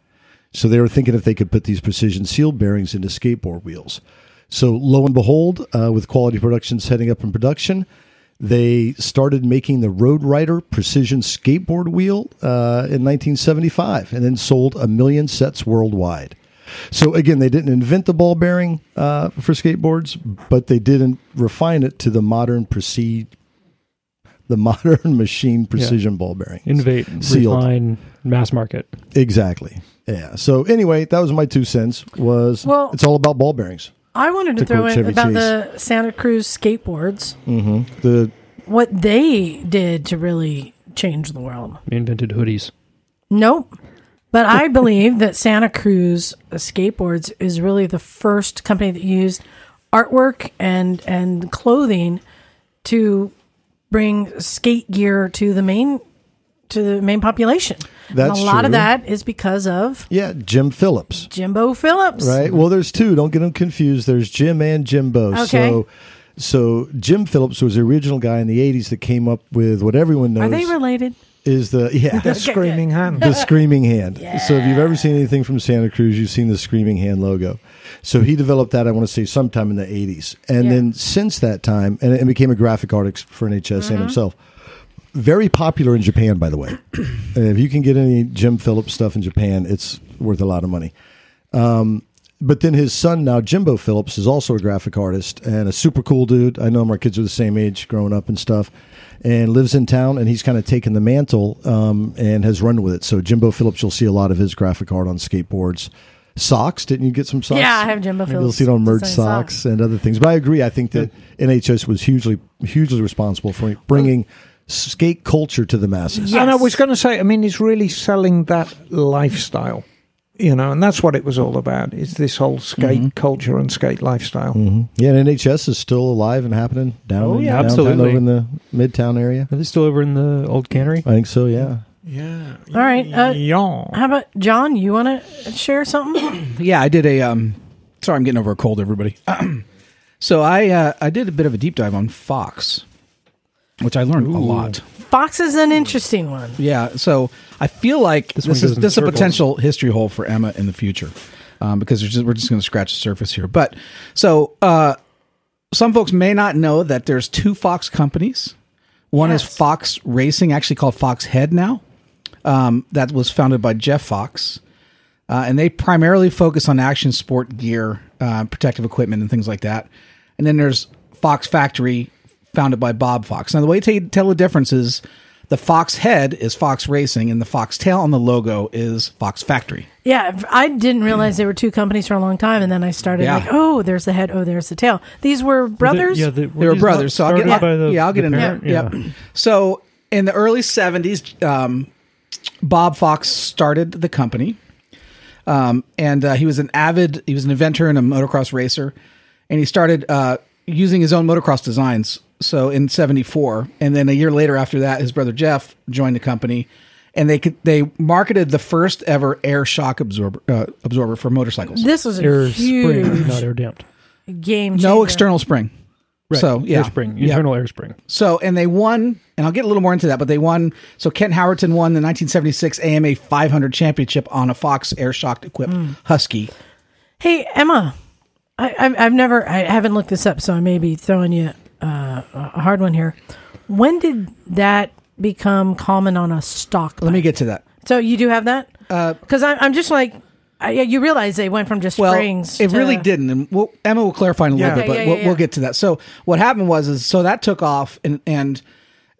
So they were thinking if they could put these precision sealed bearings into skateboard wheels. So lo and behold, uh, with Quality Productions heading up in production, they started making the Road Rider precision skateboard wheel uh, in 1975, and then sold a million sets worldwide. So again, they didn't invent the ball bearing uh, for skateboards, but they didn't refine it to the modern proceed, the modern machine precision ball bearing. Innovate, Sealed. refine, mass market. Exactly. Yeah. So anyway, that was my two cents. Was Well- it's all about ball bearings. I wanted to To throw in Chevy about Chase. the Santa Cruz skateboards, mm-hmm. The what they did to really change the world. We invented hoodies. Nope. But I believe that Santa Cruz Skateboards is really the first company that used artwork and and clothing to bring skate gear to the main to the main population. That's and a lot of that is because of yeah, Jim Phillips. Jimbo Phillips. Right. Well, there's two. Don't get them confused. There's Jim and Jimbo. Okay. So, so Jim Phillips was the original guy in the '80s that came up with what everyone knows Are they related? is the yeah The screaming hand. the screaming hand. So if you've ever seen anything from Santa Cruz, you've seen the screaming hand logo. So he developed that. I want to say sometime in the '80s, and Yeah. then since that time, and, and became a graphic artist for NHS Mm-hmm. and himself. Very popular in Japan, by the way. and if you can get any Jim Phillips stuff in Japan, it's worth a lot of money. Um, but then his son now, Jimbo Phillips, is also a graphic artist and a super cool dude. I know him; our kids are the same age, growing up and stuff, and lives in town. And he's kind of taken the mantle um, and has run with it. So Jimbo Phillips, you'll see a lot of his graphic art on skateboards. Socks? Didn't you get some socks? Yeah, I have Jimbo Maybe You'll see it on merch socks, socks. and other things. But I agree. I think that NHS was hugely, hugely responsible for bringing skate culture to the masses. Yeah. And I was going to say, I mean, it's really selling that lifestyle, you know, and that's what it was all about. Is this whole skate culture and skate lifestyle? hmm Yeah, and NHS is still alive and happening down Oh, in yeah, downtown absolutely. over in the midtown area. Are they still over in the old cannery? I think so. Yeah. Yeah. All right, uh, yeah. How about John? You want to share something? Yeah, I did a. Um, sorry, I'm getting over a cold, everybody. so I uh, I did a bit of a deep dive on Fox, which I learned a lot. Fox is an interesting one. Yeah, so I feel like This this, is this is a potential history hole for Emma in the future, um, because just, we're just going to scratch the surface here. But so uh, some folks may not know that there's two Fox companies. One is Fox Racing, actually called Fox Head now. Um, that was founded by Jeff Fox, uh, and they primarily focus on action sport gear, uh, protective equipment, and things like that. And then there's Fox Factory, founded by Bob Fox. Now, the way to tell the difference is the Fox head is Fox Racing, and the Fox tail on the logo is Fox Factory. Yeah, I didn't realize they were two companies for a long time, and then I started Yeah. like, oh, there's the head, oh, there's the tail. These were brothers. Yeah, they, They were brothers, so I'll get, by the, yeah, I'll get the into parent? that. Yep. So in the early '70s, um, Bob Fox started the company, um, and uh, he was an avid, he was an inventor and a motocross racer, and he started uh, using his own motocross designs. So in '74, and then a year later after that, his brother Jeff joined the company. And they could, they marketed the first ever air shock absorber uh, absorber for motorcycles. This was a Air huge spring, not air damped. game. Changer. No external spring. right. So yeah, air spring, Yeah. internal air spring. So, and they won, and I'll get a little more into that, but they won. So, Kent Howerton won the 1976 AMA 500 championship on a Fox air shock equipped Husky. Hey Emma, I, I've, I've never, I haven't looked this up, so I may be throwing you uh, a hard one here. When did that become common on a stock? Let me get to that. So you do have that? Because I'm, I'm just like, I, you realize they went from just Well, springs. it to- really didn't, and we'll, Emma will clarify in a little bit, but Yeah, yeah, we'll, yeah, we'll get to that. So, what happened was, is so that took off, and and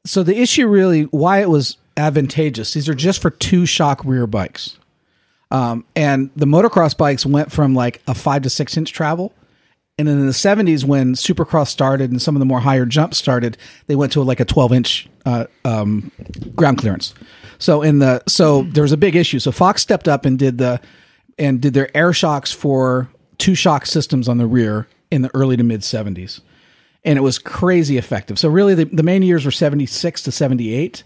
so the issue really why it was advantageous. These are just for two shock rear bikes, um, and the motocross bikes went from like a five to six inch travel. And then in the 70s, when Supercross started and some of the more higher jumps started, they went to like a 12 inch uh, um, ground clearance. So in the so there was a big issue. So Fox stepped up and did the and did their air shocks for two shock systems on the rear in the early to mid 70s, and it was crazy effective. So really, the, the main years were 76 to 78,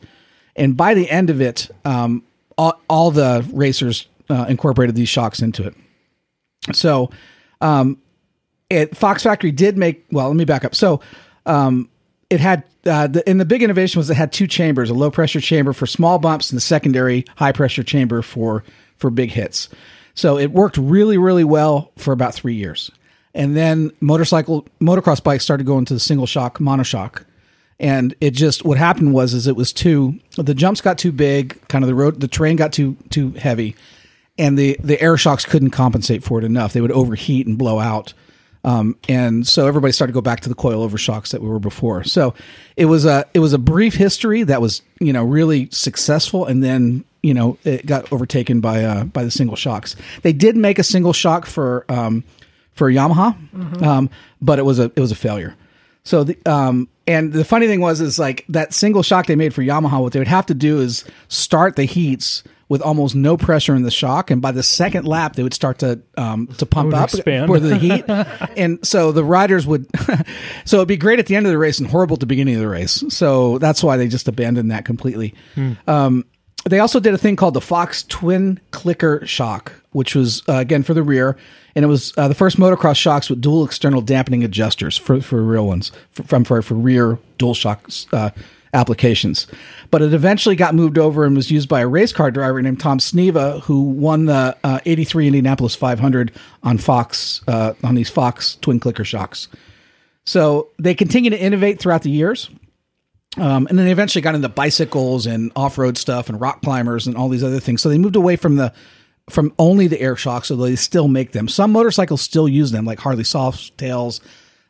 and by the end of it, um, all, all the racers uh, incorporated these shocks into it. So, um, it Fox Factory did make. Well, let me back up. So, um, it had uh, the and the big innovation was it had two chambers: a low pressure chamber for small bumps and the secondary high pressure chamber for for big hits. So it worked really, really well for about three years, and then motorcycle motocross bikes started going to the single shock monoshock, and it just what happened was is it was too the jumps got too big, kind of the road the terrain got too too heavy, and the the air shocks couldn't compensate for it enough. They would overheat and blow out. Um, and so everybody started to go back to the coil over shocks that we were before. So it was a it was a brief history that was you know really successful, and then you know it got overtaken by uh, by the single shocks. They did make a single shock for um, for Yamaha, um, but it was a it was a failure. So the um and the funny thing was is like that single shock they made for Yamaha, what they would have to do is start the heats with almost no pressure in the shock, and by the second lap they would start to um to pump up expand. for the heat, and so the riders would, so it'd be great at the end of the race and horrible at the beginning of the race. So that's why they just abandoned that completely. Um, they also did a thing called the Fox Twin Clicker Shock, which was uh, again for the rear, and it was uh, the first motocross shocks with dual external dampening adjusters for for real ones for, from for, for rear dual shock uh, applications. But it eventually got moved over and was used by a race car driver named Tom Sneva, who won the uh, '83 Indianapolis 500 on Fox uh, on these Fox Twin Clicker shocks. So they continue to innovate throughout the years. Um, and then they eventually got into bicycles and off-road stuff and rock climbers and all these other things. So they moved away from the from only the air shocks, although they still make them. Some motorcycles still use them, like Harley Softails.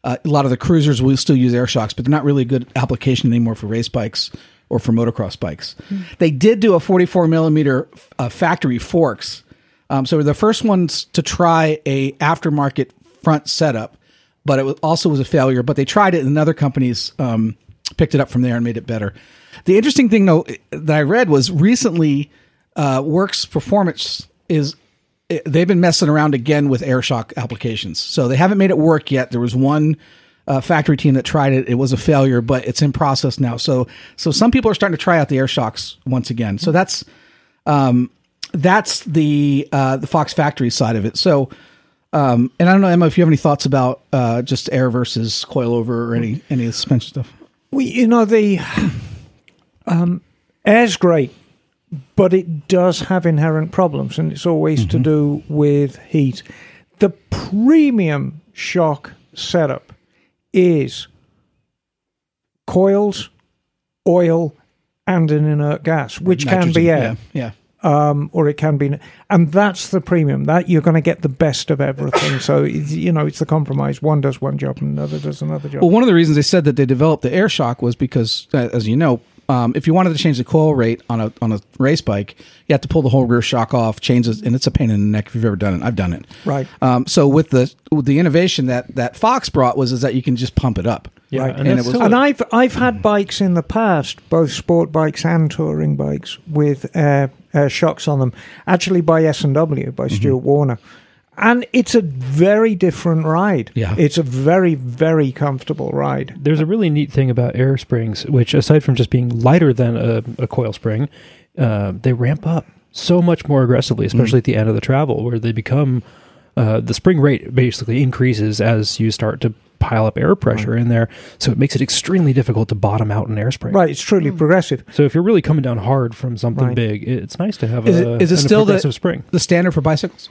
Uh, a lot of the cruisers will still use air shocks, but they're not really a good application anymore for race bikes or for motocross bikes. They did do a 44 millimeter uh, factory forks. Um, so we're the first ones to try a aftermarket front setup, but it was, also was a failure. But they tried it, and other companies um, picked it up from there and made it better. The interesting thing, though, that I read was recently uh, Works Performance is it- they've been messing around again with air shock applications. So they haven't made it work yet. There was one uh, factory team that tried it. It was a failure, but it's in process now. So so some people are starting to try out the air shocks once again. So that's um, that's the uh, the Fox factory side of it. So. Um, and I don't know, Emma, if you have any thoughts about uh, just air versus coilover or any any suspension stuff. Well, you know the um, air's great, but it does have inherent problems, and it's always to do with heat. The premium shock setup is coils, oil, and an inert gas, which can be air Yeah, um, or it can be, and that's the premium. That you're going to get the best of everything. so you know, it's the compromise. One does one job, and another does another job. Well, one of the reasons they said that they developed the air shock was because, as you know, um, if you wanted to change the coil rate on a on a race bike, you have to pull the whole rear shock off, change it, and it's a pain in the neck if you've ever done it. I've done it. Right. Um, so with the with the innovation that that Fox brought was is that you can just pump it up. Yeah, Right. and, And that's it was- still and a- I've I've had bikes in the past, both sport bikes and touring bikes, with air, air shocks on them. Actually, by S and W by Mm-hmm. Stuart Warner, and it's a very different ride. Yeah. it's a very very comfortable ride. There's a really neat thing about air springs, which aside from just being lighter than a, a coil spring, uh, they ramp up so much more aggressively, especially at the end of the travel, where they become uh, the spring rate basically increases as you start to pile up air pressure in there. So it makes it extremely difficult to bottom out an air spring. Right, it's truly progressive. So if you're really coming down hard from something Right. big, it's nice to have Is a, it- is it still the- progressive spring. The standard for bicycles.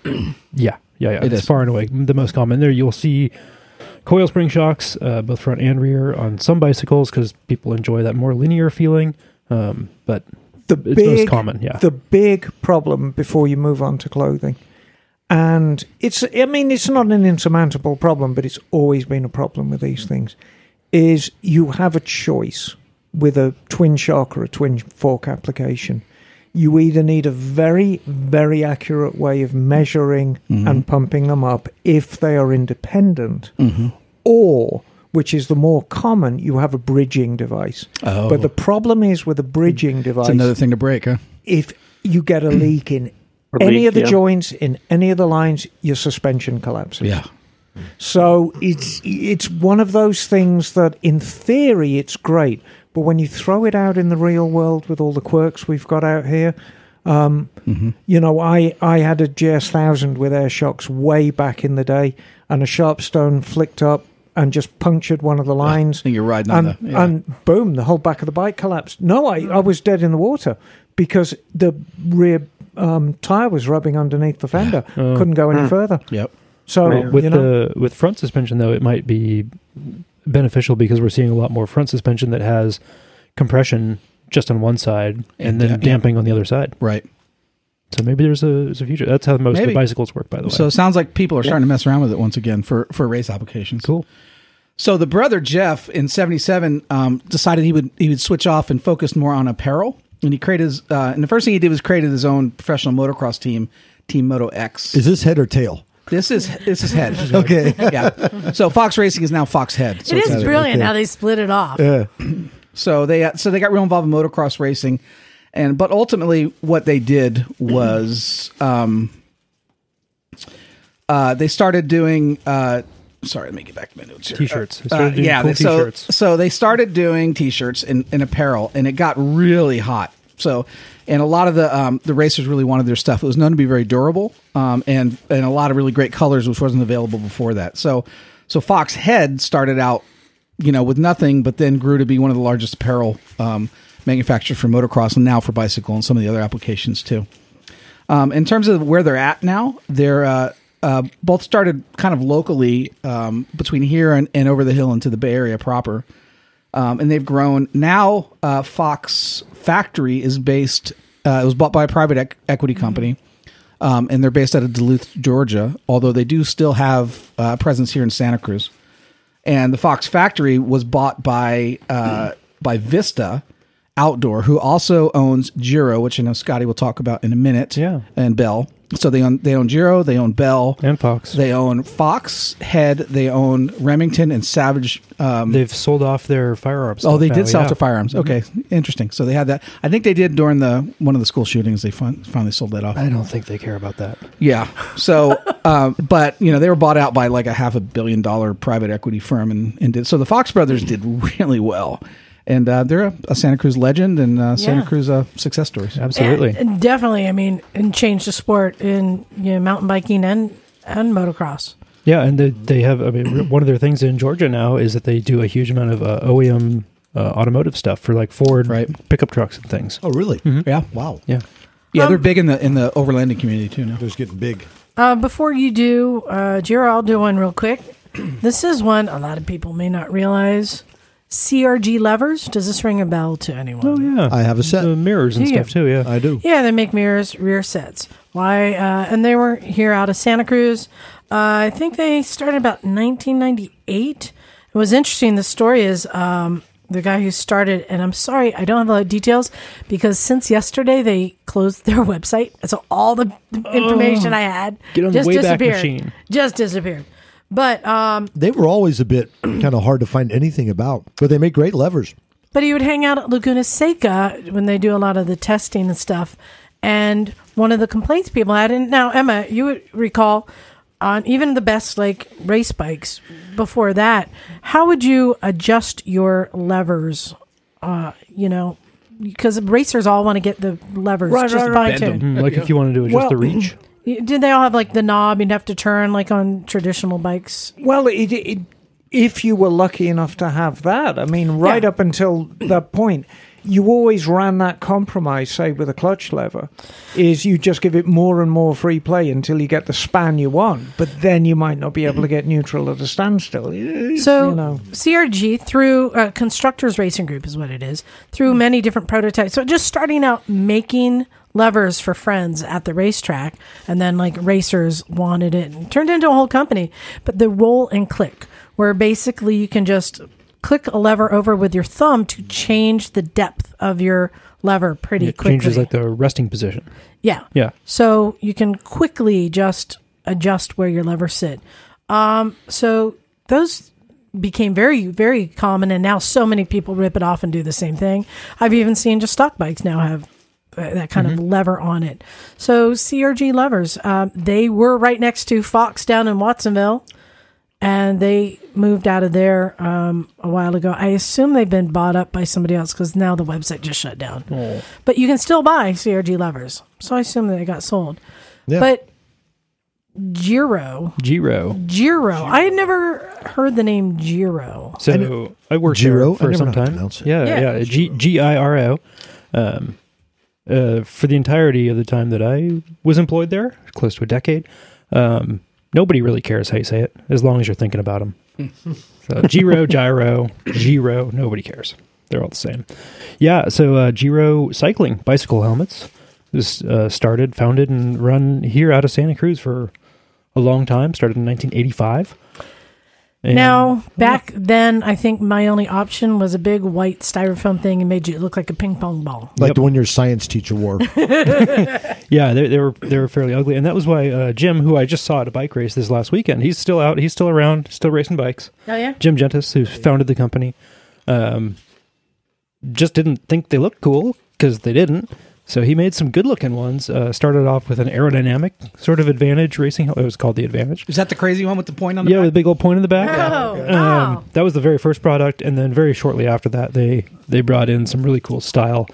Yeah, yeah, yeah. It it's is. far and away the most common. There, you'll see coil spring shocks, uh, both front and rear, on some bicycles because people enjoy that more linear feeling. Um, but The it's big most common, yeah. the big problem before you move on to clothing. And it's, I mean, it's not an insurmountable problem, but it's always been a problem with these things. Is you have a choice with a twin shock or a twin fork application. You either need a very, very accurate way of measuring mm-hmm. and pumping them up if they are independent, mm-hmm. or, which is the more common, you have a bridging device. Oh. But the problem is with a bridging device It's another thing to break, huh? if you get a leak in A any leak, of the yeah. joints in any of the lines, your suspension collapses. Yeah. So it's it's one of those things that, in theory, it's great, but when you throw it out in the real world with all the quirks we've got out here, um, you know, I I had a GS thousand with air shocks way back in the day, and a sharp stone flicked up and just punctured one of the lines I think you're riding on and, the. Yeah. and boom, the whole back of the bike collapsed. No, I, I was dead in the water because the rear um, tire was rubbing underneath the fender. Oh. Couldn't go any further. yep. So Right. with you know, the with front suspension though, it might be beneficial because we're seeing a lot more front suspension that has compression just on one side and, And then da- damping on the other side. Right. So maybe there's a there's a future. That's how most of the bicycles work, by the way. So it sounds like people are starting to mess around with it once again for for race applications. cool. So the brother Jeff in '77 um, decided he would he would switch off and focus more on apparel, and he created his. Uh, and the first thing he did was created his own professional motocross team, Team Moto X. Is this head or tail? This is this is head. Okay. yeah. So Fox Racing is now Fox Head. So it's- is got it, brilliant okay. how they split it off. Yeah. So they uh, so they got real involved in motocross racing, and but ultimately what they did was um, uh, they started doing. Uh, sorry, let me get back to my notes here. T-shirts. They Uh, yeah, cool so t-shirts. so they started doing t-shirts and, and apparel, and it got really hot. So, and a lot of the um, the racers really wanted their stuff. It was known to be very durable, um, and and a lot of really great colors, which wasn't available before that. So, so Fox Head started out, you know, with nothing, but then grew to be one of the largest apparel um, manufacturers for motocross, and now for bicycle and some of the other applications too. Um, in terms of where they're at now, they're uh, uh, both started kind of locally um, between here and, and over the hill into the Bay Area proper. Um, and they've grown. Now, uh, Fox Factory is based, uh, it was bought by a private ec- equity company. um, and they're based out of Duluth, Georgia. Although they do still have uh, a presence here in Santa Cruz. And the Fox factory was bought by uh, by Vista Outdoor, who also owns Giro, which I know Scotty will talk about in a minute. Yeah. and Bell. So they own they own Giro, they own Bell, And Fox. they own Fox Head, they own Remington and Savage. Um, They've sold off their firearms. Oh, they did sell yeah. to firearms. Okay, interesting. So they had that. I think they did during the one of the school shootings. They fin- finally sold that off. I don't think they care about that. Yeah. So, um, but you know, they were bought out by like a half a billion dollar private equity firm, and, and did so. The Fox brothers did really well, and uh, they're a, a Santa Cruz legend and uh, Santa Yeah. Cruz uh, success stories. Absolutely. And- and definitely. I mean, and change the sport in you know mountain biking and and motocross. Yeah, and they, they have. I mean, one of their things in Georgia now is that they do a huge amount of uh, OEM uh, automotive stuff for like Ford Right. pickup trucks and things. Oh, really? Yeah. Wow. Yeah, Yeah, Um, they're big in the in the overlanding community too now. It was getting big. Uh, before you do, uh, Giro, I'll do one real quick. this is one a lot of people may not realize. CRG levers. Does this ring a bell to anyone? oh yeah, I have a set. the mirrors and Do you? stuff too. Yeah, I do. Yeah, they make mirrors, rear sets. Why? Uh, and they were here out of Santa Cruz. Uh, I think they started about 1998. It was interesting. The story is um, the guy who started, and I'm sorry, I don't have a lot of details because since yesterday they closed their website. So all the information I had Get on the just Wayback disappeared. Machine. Just disappeared. But um, They were always a bit kind of hard to find anything about, but they make great levers. But he would hang out at Laguna Seca when they do a lot of the testing and stuff. And one of the complaints people had, and now Emma, you would recall on even the best like race bikes before that, how would you adjust your levers? Uh, you know, because racers all want to get the levers Right, just right, right. tuned. Mm, like if you wanted to adjust Well- the reach. Did they all have like the knob you'd have to turn like on traditional bikes? Well, it, it, if you were lucky enough to have that, I mean, right Yeah. up until that point, you always ran that compromise, say, with a clutch lever, is you just give it more and more free play until you get the span you want, but then you might not be able to get neutral at a standstill. So you know. CRG through uh, Constructors Racing Group is what it is through many different prototypes. So just starting out making levers for friends at the racetrack, and then like racers wanted it and turned into a whole company. But the roll and click, where basically you can just click a lever over with your thumb to change the depth of your lever pretty quickly. It quickly. changes like the resting position. yeah. Yeah, So you can quickly just adjust where your levers sit. Um, so those became very, very common, and now so many people rip it off and do the same thing. I've even seen just stock bikes now have that kind of lever on it. So CRG levers, um, they were right next to Fox down in Watsonville. And they moved out of there um, a while ago. I assume they've been bought up by somebody else because now the website just shut down. But you can still buy CRG levers. So I assume that they got sold. Yeah. But Giro, Giro. Giro, I had never heard the name Giro. So I, worked Giro? for I some know how to time. Yeah, Yeah. yeah, G G I R O. Um, uh, for the entirety of the time that I was employed there, close to a decade, um, nobody really cares how you say it, as long as you're thinking about them. so Giro, Gyro, Giro, nobody cares. They're all the same. Yeah. So uh, Giro cycling bicycle helmets was uh, started, founded, and run here out of Santa Cruz for a long time. Started in 1985. And- now, back then, I think my only option was a big white styrofoam thing and made you look like a ping pong ball. Like Yep. the one your science teacher wore. Yeah, they, they were they were fairly ugly, and that was why uh, Jim, who I just saw at a bike race this last weekend, he's still out, he's still around, still racing bikes. Oh, yeah? Jim Gentes, who founded the company, um, just didn't think they looked cool because they didn't. So he made some good looking ones. Uh, started off with an aerodynamic sort of advantage racing. It was called the Advantage. Is that the crazy one with the point on the Yeah, with a back? big old point in the back. Oh, Um, wow. that was the very first product, and then very shortly after that, they they brought in some really cool style,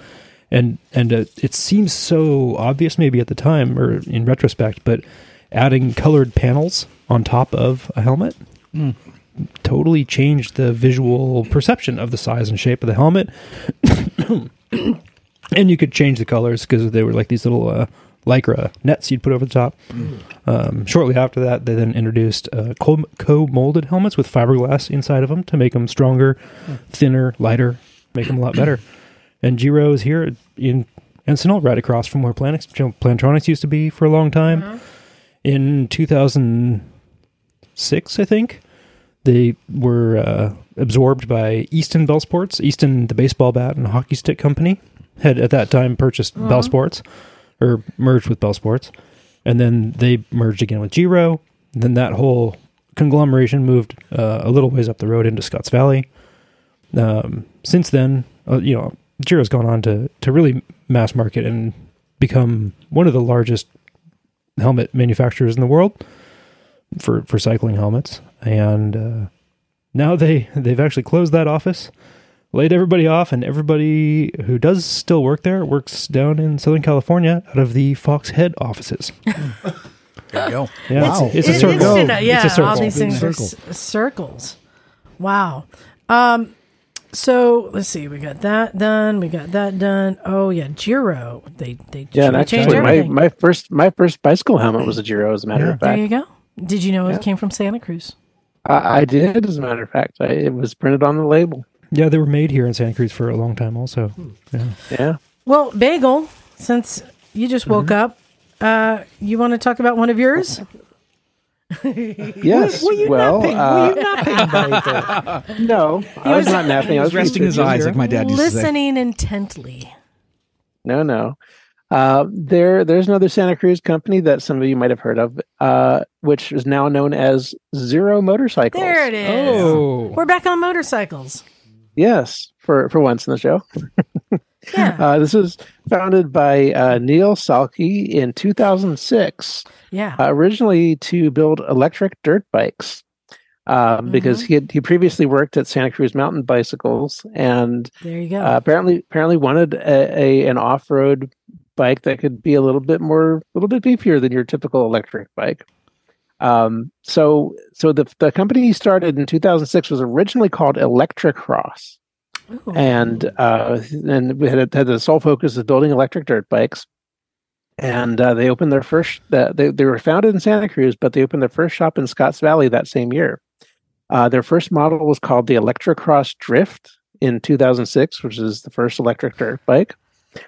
and and uh, it seems so obvious maybe at the time or in retrospect, but adding colored panels on top of a helmet totally changed the visual perception of the size and shape of the helmet, and you could change the colors because they were like these little. Uh, Lycra nets you'd put over the top. Um, shortly after that, they then introduced uh, co- co-molded helmets with fiberglass inside of them to make them stronger, thinner, lighter, make them a lot better. And Giro is here in Encinal, right across from where Planix, Plantronics used to be for a long time. In 2006, I think, they were uh, absorbed by Easton Bell Sports. Easton, the baseball bat and hockey stick company, had at that time purchased Bell Sports or merged with Bell Sports. And then they merged again with Giro. Then that whole conglomeration moved uh, a little ways up the road into Scotts Valley. Um, since then, uh, you know, Giro's gone on to, to really mass market and become one of the largest helmet manufacturers in the world for, for cycling helmets. And uh, now they, they've actually closed that office, laid everybody off, and everybody who does still work there works down in Southern California out of the Fox head offices. There you go. Yeah, Wow. it's, it's a It- circle. you know, yeah, it's a all these things are Circle. c- circles. Wow. Um, so let's see. We got that done. We got that done. Oh yeah, Giro. They they Yeah, and they actually, my, my first my first bicycle helmet was a Giro. As a matter Yeah. of fact, there you go. Did you know it came from Santa Cruz? I, I did. As a matter of fact, I, it was printed on the label. Yeah, they were made here in Santa Cruz for a long time, also. Yeah. Yeah. Well, Bagel, since you just woke Mm-hmm. up, uh, you want to talk about one of yours? Yes. Were you well, napping? uh, Were you napping, no, I was not napping. I was resting his eyes, like my dad used to say. Listening intently. No, no. Uh, there, there's another Santa Cruz company that some of you might have heard of, uh, which is now known as Zero Motorcycles. There it is. Oh. We're back on motorcycles. Yes, for for once in the show. Yeah. Uh, this was founded by uh, Neal Saiki in 2006, yeah. uh, originally to build electric dirt bikes. Because Mm-hmm. he had, he previously worked at Santa Cruz Mountain Bicycles and there you go. uh, apparently apparently wanted a, a an off road bike that could be a little bit more a little bit beefier than your typical electric bike. Um, so so the the company he started in 2006 was originally called Electric Cross Ooh. and uh, and we had had the sole focus of building electric dirt bikes. And uh, they opened their first. Uh, they they were founded in Santa Cruz, but they opened their first shop in Scotts Valley that same year. Uh, their first model was called the Electrocross Drift in 2006, which is the first electric dirt bike.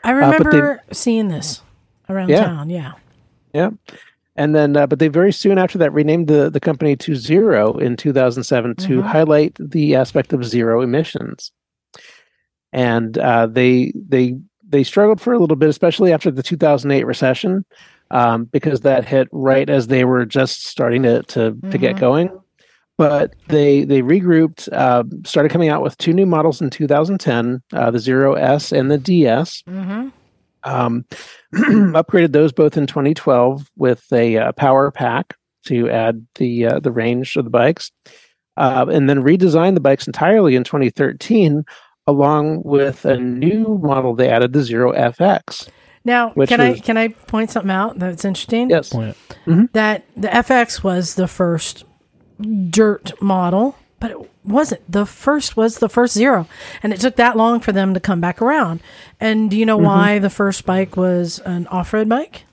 I uh, they- remember seeing this around Yeah. town. Yeah. Yeah. And then, uh, but they very soon after that renamed the, the company to Zero in 2007 to Mhm. highlight the aspect of zero emissions. And uh, they they they struggled for a little bit, especially after the 2008 recession, um, because that hit right as they were just starting to to, to get Mhm. going. But they they regrouped, uh, started coming out with two new models in 2010, uh, the Zero S and the DS Mm-hmm. Um, upgraded those both in 2012 with a uh, power pack to add the uh, the range of the bikes, uh, and then redesigned the bikes entirely in 2013, along with a new model they added, the Zero FX. Now, Which can I can I point something out that's interesting? Yes, Point That the FX was the first dirt model, but it wasn't. The first was the first zero, and it took that long for them to come back around. And do you know mm-hmm. why the first bike was an off-road bike?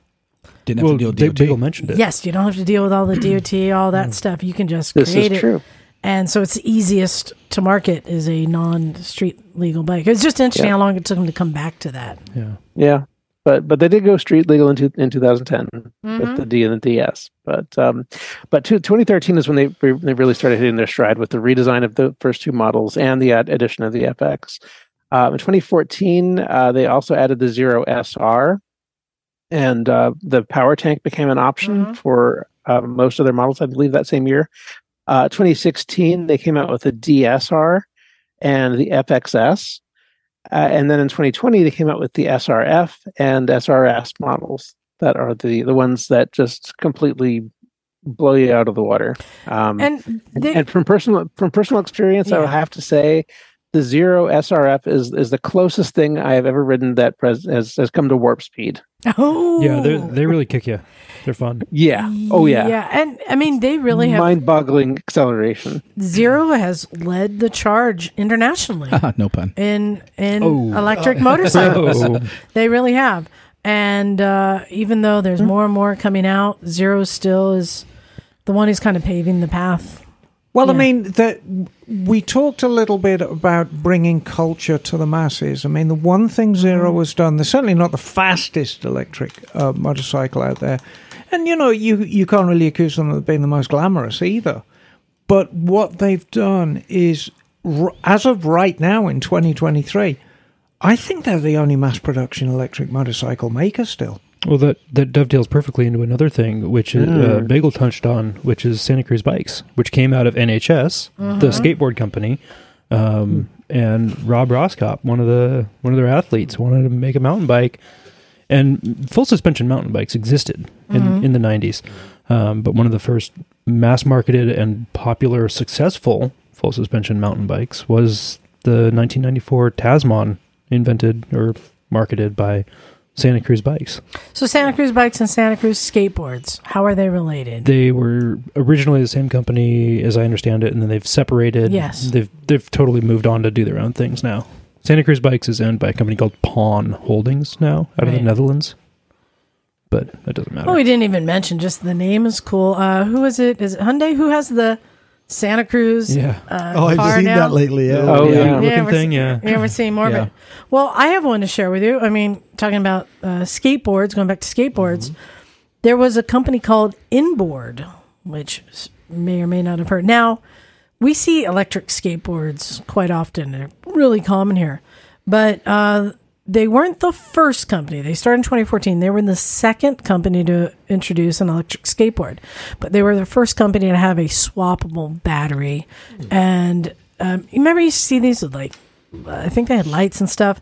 Didn't have Well, to deal with DOT. Bagel mentioned it. Yes, you don't have to deal with all the mm-hmm. DOT, all that mm. stuff. You can just this create is it. true. And so it's the easiest to market is a non-street legal bike. It's just interesting Yeah. how long it took them to come back to that. Yeah. Yeah, but but they did go street legal in, two, in 2010 Mm-hmm. with the D and the DS. But um, but two, 2013 is when they re- they really started hitting their stride with the redesign of the first two models and the ad- addition of the FX. Uh, in 2014, uh, they also added the Zero SR, and uh, the power tank became an option Mhm. for uh, most of their models. I believe that same year. Uh, 2016, they came out with the DSR and the FXS. Uh, and then in 2020, they came out with the SRF and SRS models that are the, the ones that just completely blow you out of the water. Um, and, they, and from personal from personal experience, I would have to say the Zero SRF is is the closest thing I have ever ridden that pres- has has come to warp speed. oh Yeah, they they really kick you. They're fun. Yeah. Oh yeah. yeah. And I mean, they really have Mind-boggling acceleration. Zero has led the charge internationally no pun. in in Oh. electric motorcycles. Oh. They really have. And uh, even though there's more and more coming out, Zero still is the one who's kind of paving the path Well, I mean, that we talked a little bit about bringing culture to the masses. I mean, the one thing Zero has done, they're certainly not the fastest electric uh, motorcycle out there. And, you know, you, you can't really accuse them of being the most glamorous either. But what they've done is, r- as of right now in 2023, I think they're the only mass production electric motorcycle maker still. Well, that, that dovetails perfectly into another thing, which is, uh, Bagel touched on, which is Santa Cruz Bikes, which came out of NHS, the skateboard company, um, and Rob Roskopp, one of the one of their athletes, wanted to make a mountain bike, and full suspension mountain bikes existed in, in the '90s, um, but one of the first mass marketed and popular, successful full suspension mountain bikes was the 1994 Tazmon, invented or marketed by Santa Cruz Bikes. So Santa Cruz bikes and Santa Cruz skateboards. How are they related? They were originally the same company, as I understand it, and then they've separated. Yes. they've they've totally moved on to do their own things now. Santa Cruz Bikes is owned by a company called Pon Holdings now, out of the Netherlands. But that doesn't matter. Oh, we didn't even mention. Just the name is cool. Uh, who is it? Is it Hyundai? Who has the Santa Cruz? yeah, Uh, Oh, I've car seen now? that lately. Yeah. Oh, yeah. looking we're thing. Yeah, Yeah, we're seeing more Yeah. of it. Well, I have one to share with you. I mean, talking about uh, skateboards, going back to skateboards, there was a company called Inboard, which may or may not have heard. Now, we see electric skateboards quite often. They're really common here. But uh, they weren't the first company. They started in 2014. They were the second company to introduce an electric skateboard. But they were the first company to have a swappable battery. And um, you remember you see these with like, I think they had lights and stuff.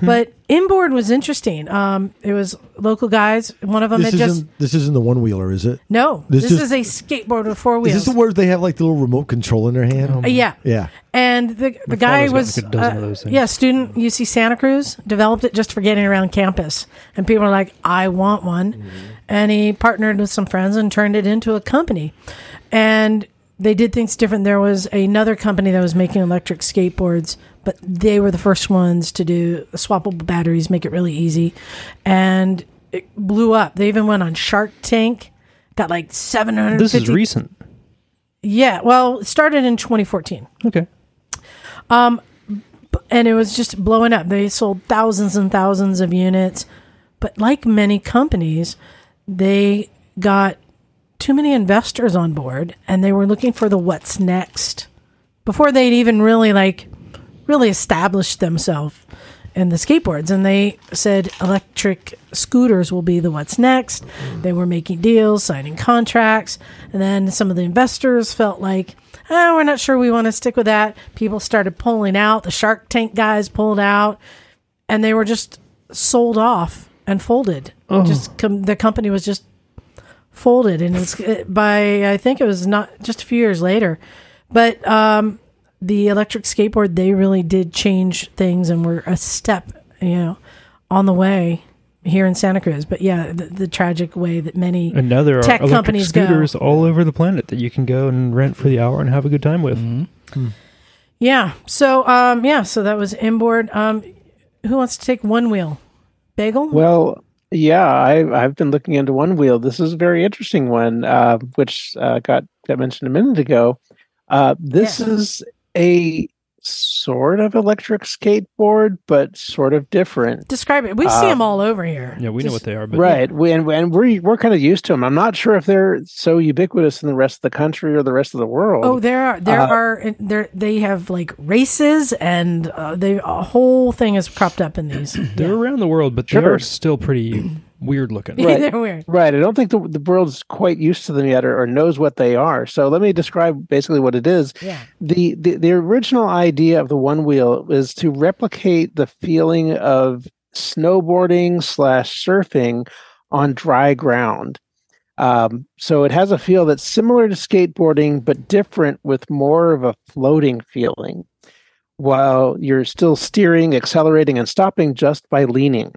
But Inboard was interesting. Um, it was local guys. One of them This had just. this isn't the one wheeler, is it? No, This this, just- is a skateboard with four Is wheels. this the where they have like the little remote control in their hand? Uh, yeah. yeah. And the the My guy was like a dozen uh, of those yeah, student UC Santa Cruz developed it just for getting around campus, and people are like, "I want one," Mm-hmm. and he partnered with some friends and turned it into a company, and they did things different. There was another company that was making electric skateboards, but they were the first ones to do swappable batteries, make it really easy, and it blew up. They even went on Shark Tank, got like seven hundred. this is recent. Yeah, well, it started in 2014 Okay, Um, and it was just blowing up. They sold thousands and thousands of units, but like many companies, they got too many investors on board, and they were looking for the what's next before they'd even really like really established themselves in the skateboards. And they said electric scooters will be the what's next. They were making deals, signing contracts, and then some of the investors felt like oh, we're not sure we want to stick with that. People started pulling out. The Shark Tank guys pulled out, and they were just sold off and folded. Just com- the company was just folded, and it's it, by I think it was not just a few years later, but um, the electric skateboard they really did change things and were a step, you know, on the way here in Santa Cruz. But yeah, the, the tragic way that many and now there Tech electric companies go. scooters all over the planet that you can go and rent for the hour and have a good time with. Yeah. So um yeah, so that was inboard. Um who wants to take one wheel? Bagel? Well, yeah, I, I've been looking into one wheel. This is a very interesting one, uh, which uh, got got mentioned a minute ago. Uh, this Yeah. is a sort of electric skateboard, but sort of different. Describe it. We see Uh, them all over here. Yeah, we know what they are, but right. We, and, and we're we're kind of used to them. I'm not sure if they're so ubiquitous in the rest of the country or the rest of the world. Oh, there are there Uh, are there they have like races and uh, they a whole thing is cropped up in these. they're Yeah. around the world, but they Sure. are still pretty weird looking. Right. They're weird. Right. I don't think the, the world's quite used to them yet or, or knows what they are. So let me describe basically what it is. Yeah. The, the the original idea of the one wheel is to replicate the feeling of snowboarding slash surfing on dry ground. Um, so it has a feel that's similar to skateboarding, but different with more of a floating feeling, while you're still steering, accelerating, and stopping just by leaning.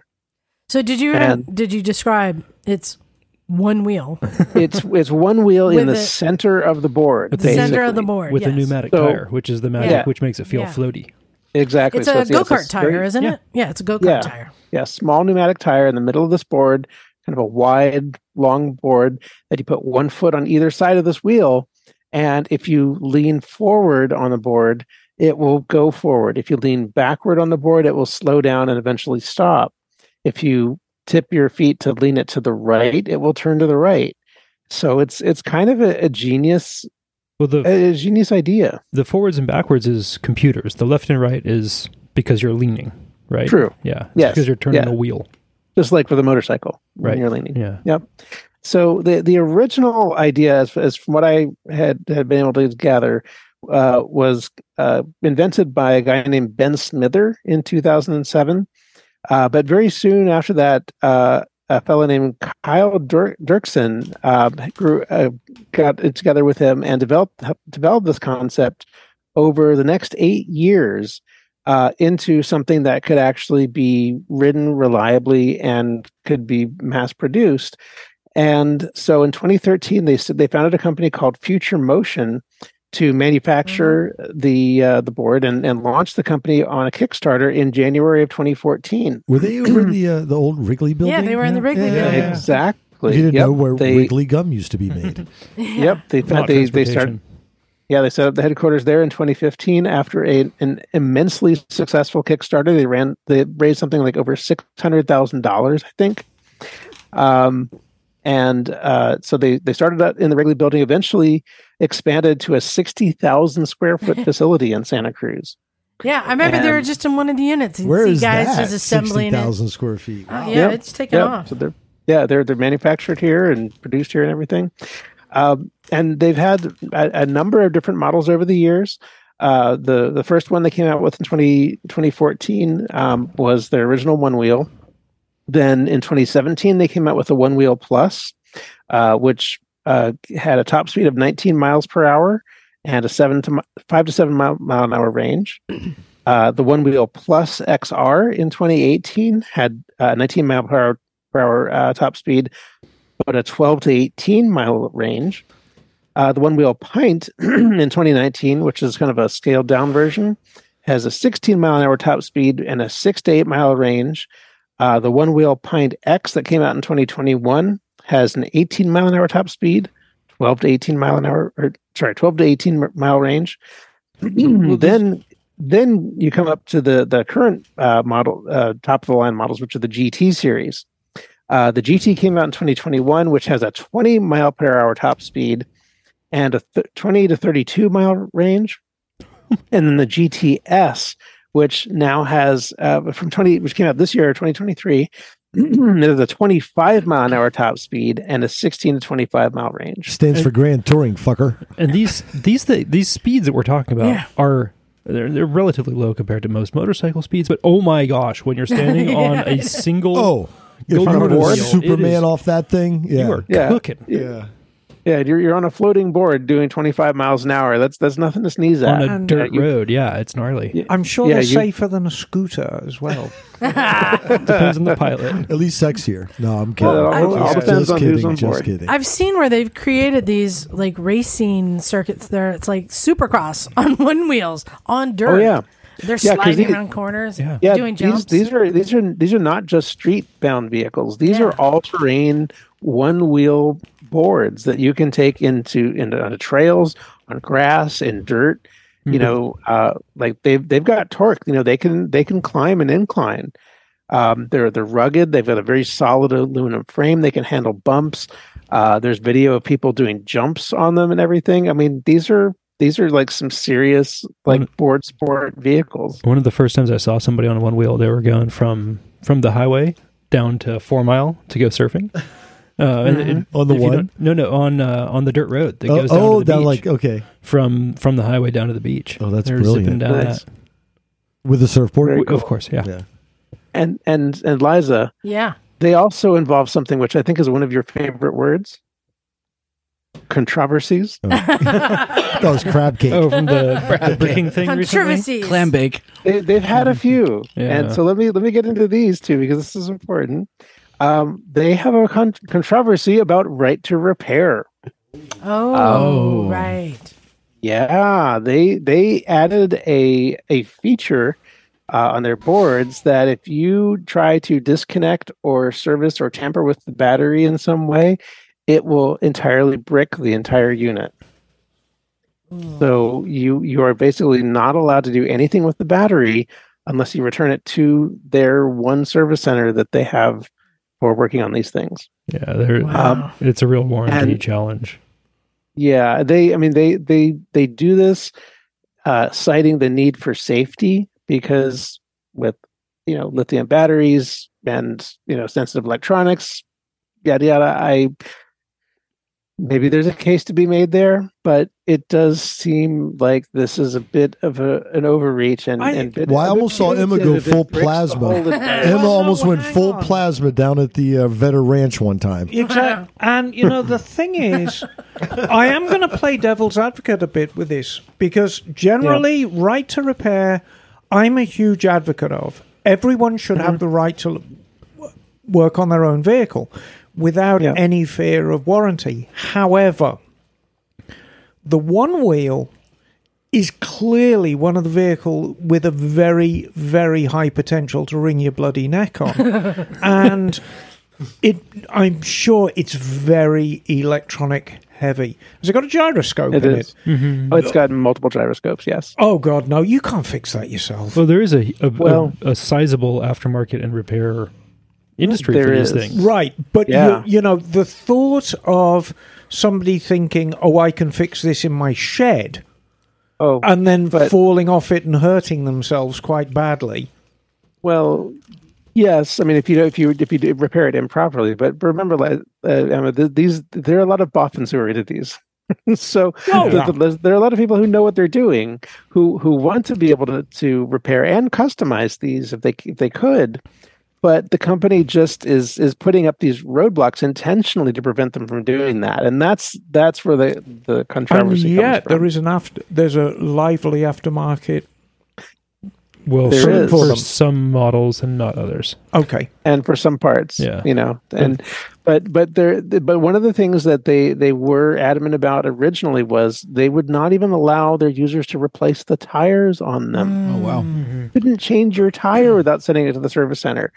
So did you And- did you describe it's one wheel, it's it's one wheel in With the a- center of the board. the center of the board with yes. a pneumatic So- tire, which is the magic, Yeah. which makes it feel Yeah. floaty. Exactly. It's So a yeah, go it's a kart tire, very- isn't yeah. it? Yeah, it's a go kart Yeah. tire. Yeah, small pneumatic tire in the middle of this board, kind of a wide, long board that you put one foot on either side of this wheel, And if you lean forward on the board, it will go forward. If you lean backward on the board, it will slow down and eventually stop. If you tip your feet to lean it to the right, it will turn to the right. So it's it's kind of a, a genius Well, the a genius idea. the forwards and backwards is computers. The left and right is because you're leaning, right? True. Yeah. Yes. Because you're turning Yeah. a wheel. Just like with a motorcycle when Right. you're leaning. Yeah. Yep. So the the original idea, as, as from what I had had been able to gather, uh, was uh, invented by a guy named Ben Smither in 2007. Uh, but very soon after that, uh, a fellow named Kyle Dur- Doerksen uh, grew, uh, got together with him and developed developed this concept over the next eight years uh, into something that could actually be ridden reliably and could be mass produced. And so in 2013, they they founded a company called Future Motion to manufacture the uh, the board and, and launch the company on a Kickstarter in January of 2014. Were they over the uh, the old Wrigley building? Yeah, they were in the Wrigley building. yeah. Exactly. You didn't Yep. know where they, Wrigley gum used to be made. Yep. They Not they they started. Yeah, they set up the headquarters there in 2015 after a, an immensely successful Kickstarter. They ran, they raised something like over six hundred thousand dollars, I think. Um, and uh, so they they started out in the Wrigley Building, eventually expanded to a sixty thousand square foot facility in Santa Cruz. Yeah, I remember they were just in one of the units. And Where see is guys that? just assembling Sixty it. thousand square feet. Oh, Wow. yeah, Yep. it's taken Yep. off. So they're yeah they're they're manufactured here and produced here and everything. Um, and they've had a, a number of different models over the years. Uh, the the first one they came out with in 20, 2014 um, was their original one wheel. Then in 2017 they came out with a one wheel plus, uh, which uh, had a top speed of 19 miles per hour and a seven to five to seven mile, mile an hour range. Uh, the one wheel plus XR in 2018 had uh, 19 mile per hour, per hour uh, top speed, but a 12 to 18 mile range. Uh, the one wheel pint in 2019, which is kind of a scaled down version, has a 16 mile an hour top speed and a six to eight mile range. Uh, the one wheel pint X that came out in 2021 has an 18 mile an hour top speed, 12 to 18 mile an hour, or sorry, 12 to 18 mile range. then then you come up to the the current uh, model, uh, top of the line models, which are the GT series. Uh, the GT came out in 2021, which has a 20 mile per hour top speed and a th- 20 to 32 mile range. and then the GTS, which now has uh, from 20, which came out this year, 2023, it a 25 mile an hour top speed and a 16 to 25 mile range. Stands for Grand Touring, fucker. And these these th- these speeds that we're talking about Yeah. are they're, they're relatively low compared to most motorcycle speeds. But oh my gosh, when you're standing on a single Oh, if Go you were to to board. Superman It is- off that thing, yeah, you are Yeah. cooking yeah. Yeah, you're, you're on a floating board doing 25 miles an hour. That's that's nothing to sneeze at. on a And- dirt you- road. Yeah, it's gnarly. Yeah. I'm sure Yeah, they're you- safer than a scooter as well. Depends on the pilot. At least sexier. No, I'm kidding. Well, it all- all Just depends on kidding, who's on just kidding. I've seen where they've created these like racing circuits. There, it's like supercross on one wheels on dirt. Oh yeah, they're Yeah, 'cause sliding these- around corners, Yeah. yeah. doing jumps. These, these are these are these are not just street bound vehicles. These Yeah. are all terrain one wheel boards that you can take into into onto trails on grass and dirt. You know, uh, like they've they've got torque. You know, they can they can climb an incline. Um, they're they're rugged. They've got a very solid aluminum frame. They can handle bumps. Uh, there's video of people doing jumps on them and everything. I mean, these are these are like some serious like Mm. board sport vehicles. One of the first times I saw somebody on one wheel, they were going from from the highway down to Four Mile to go surfing. Uh, and it- On the one? No, no, on uh, on the dirt road that Oh, goes down oh, to the down beach. like okay from from the highway down to the beach. Oh, that's They're brilliant. Down Nice. that. with the surfboard. Very Of course, yeah. Yeah. And and and Liza, yeah. they also involve something which I think is one of your favorite words. Controversies. That was crab cake. Oh, from the Brad King thing recently. Controversies. Clam bake. They, they've had a few, Yeah. and so let me let me get into these two because this is important. Um, they have a con- controversy about right to repair. Oh, Oh. right. Yeah, they they added a a feature uh, on their boards that if you try to disconnect or service or tamper with the battery in some way, it will entirely brick the entire unit. So you you are basically not allowed to do anything with the battery unless you return it to their one service center that they have for working on these things. Yeah, they're, Wow. it's a real warranty challenge. Yeah, they I mean they they they do this uh citing the need for safety because with you know lithium batteries and you know sensitive electronics yada yada I maybe there's a case to be made there but it does seem like this is a bit of a, an overreach and, I- and bit, Well, I a bit almost saw Emma go full plasma. Emma almost went full on. plasma down at the uh, Vetter Ranch one time. Exactly. and, you know, the thing is, I am going to play devil's advocate a bit with this because generally, right to repair, I'm a huge advocate of. Everyone should have the right to work on their own vehicle without Yeah. any fear of warranty. However, the one wheel is clearly one of the vehicle with a very, very high potential to wring your bloody neck on. and it I'm sure it's very electronic heavy. Has it got a gyroscope It in is. it? Mm-hmm. Oh, it's got multiple gyroscopes yes Oh god, no, you can't fix that yourself. Well, there is a a, Well- a, a sizable aftermarket and repair industry There for these is. things. Right, but Yeah. you, you know the thought of somebody thinking, "Oh, I can fix this in my shed," oh and then But- falling off it and hurting themselves quite badly. Well, yes. I mean, if you if you if you do repair it improperly, but remember, uh, Emma, th- these there are a lot of boffins who are into these. so Oh, th- yeah. th- there's- there are a lot of people who know what they're doing, who who want to be able to to repair and customize these if they if they could. But the company just is is putting up these roadblocks intentionally to prevent them from doing that, and that's that's where the the And controversy yet, comes from. there is an after. There's a lively aftermarket. Well, There for, is. for some models and not others. Okay, and for some parts Yeah. you know and but but there but one of the things that they they were adamant about originally was they would not even allow their users to replace the tires on them. Oh wow. you couldn't change your tire without sending it to the service center.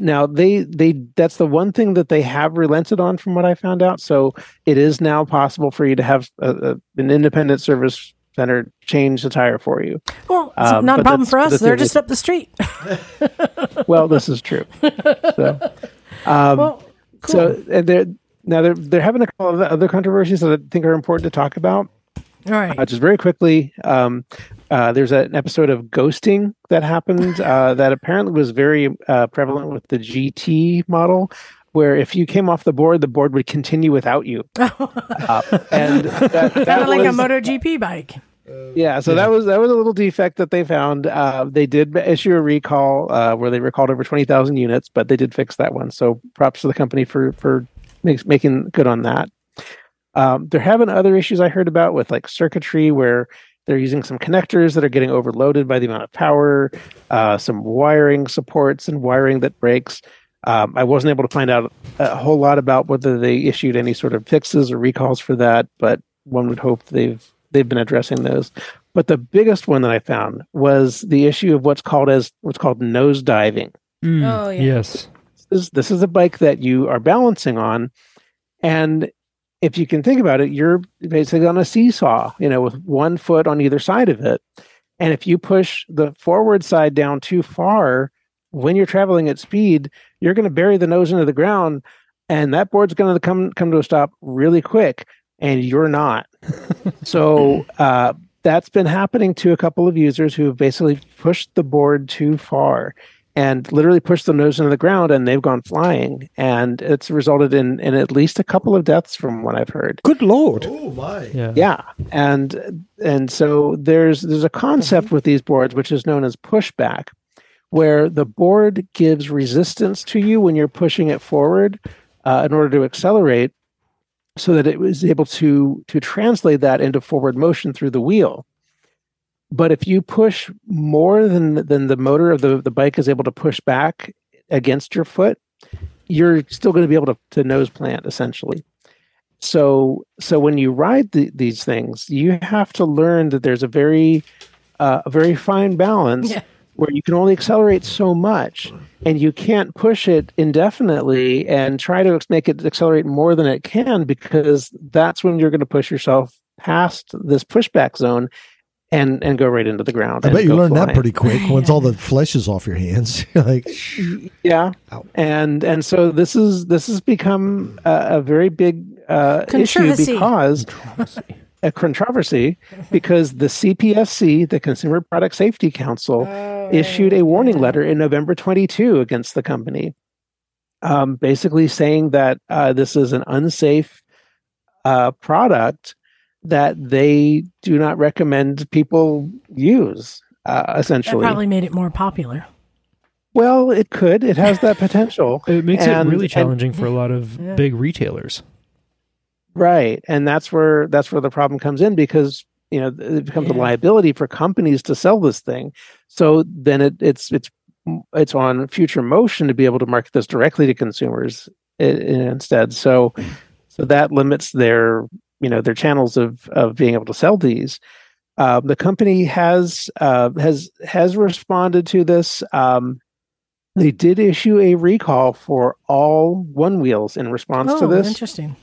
Now they they that's the one thing that they have relented on from what i found out. So it is now possible for you to have a, a, an independent service center change the tire for you. Well, it's Um, not a problem for us. the They're only- just up the street. well this is true. So um, well, cool. So and they're now they're they're having a couple of other controversies that I think are important to talk about. All right. Uh, just very quickly, um, uh, there's an episode of ghosting that happened uh, that apparently was very uh, prevalent with the GT model, where if you came off the board, the board would continue without you. Uh, and that, that of like a was- MotoGP bike. Yeah, so that was that was a little defect that they found. Uh, they did issue a recall uh, where they recalled over twenty thousand units, but they did fix that one. So props to the company for for makes, making good on that. Um, they're having other issues I heard about with like circuitry where they're using some connectors that are getting overloaded by the amount of power, uh, some wiring supports and wiring that breaks. Um, I wasn't able to find out a whole lot about whether they issued any sort of fixes or recalls for that, but one would hope they've they've been addressing those. But the biggest one that I found was the issue of what's called as what's called nose diving. Mm. Oh, yeah. Yes. This is, this is a bike that you are balancing on, and if you can think about it, you're basically on a seesaw, you know, with one foot on either side of it. And if you push the forward side down too far when you're traveling at speed, you're going to bury the nose into the ground, and that board's going to come come to a stop really quick, and you're not. so uh, that's been happening to a couple of users who have basically pushed the board too far and literally pushed the nose into the ground, and they've gone flying, and it's resulted in in at least a couple of deaths from what I've heard. good lord. Oh my! Yeah. Yeah, and and so there's there's a concept with these boards which is known as pushback, where the board gives resistance to you when you're pushing it forward uh, in order to accelerate, so that it was able to to translate that into forward motion through the wheel. But if you push more than than the motor of the, the bike is able to push back against your foot, you're still going to be able to, to nose plant essentially so so when you ride the, these things you have to learn that there's a very uh, a very fine balance Yeah. Where you can only accelerate so much and you can't push it indefinitely and try to make it accelerate more than it can because that's when you're going to push yourself past this pushback zone and and go right into the ground. I bet you go learned that pretty quick once all the flesh is off your hands. Like, Yeah, Ow. and and so this is this has become a, a very big uh, issue Controversy. because a controversy because the CPSC, the Consumer Product Safety Council, issued a warning letter in November 22 against the company, um, basically saying that uh, this is an unsafe uh, product that they do not recommend people use. Uh, That essentially, probably made it more popular. well, it could. It has that potential. It makes And- it really and- challenging for a lot of Yeah. big retailers. Right, and that's where that's where the problem comes in because you know it becomes a liability for companies to sell this thing. So then it, it's it's it's on future motion to be able to market this directly to consumers instead. So so that limits their you know their channels of of being able to sell these. Um, the company has uh, has has responded to this. Um, they did issue a recall for all one wheels in response Oh, to this interesting.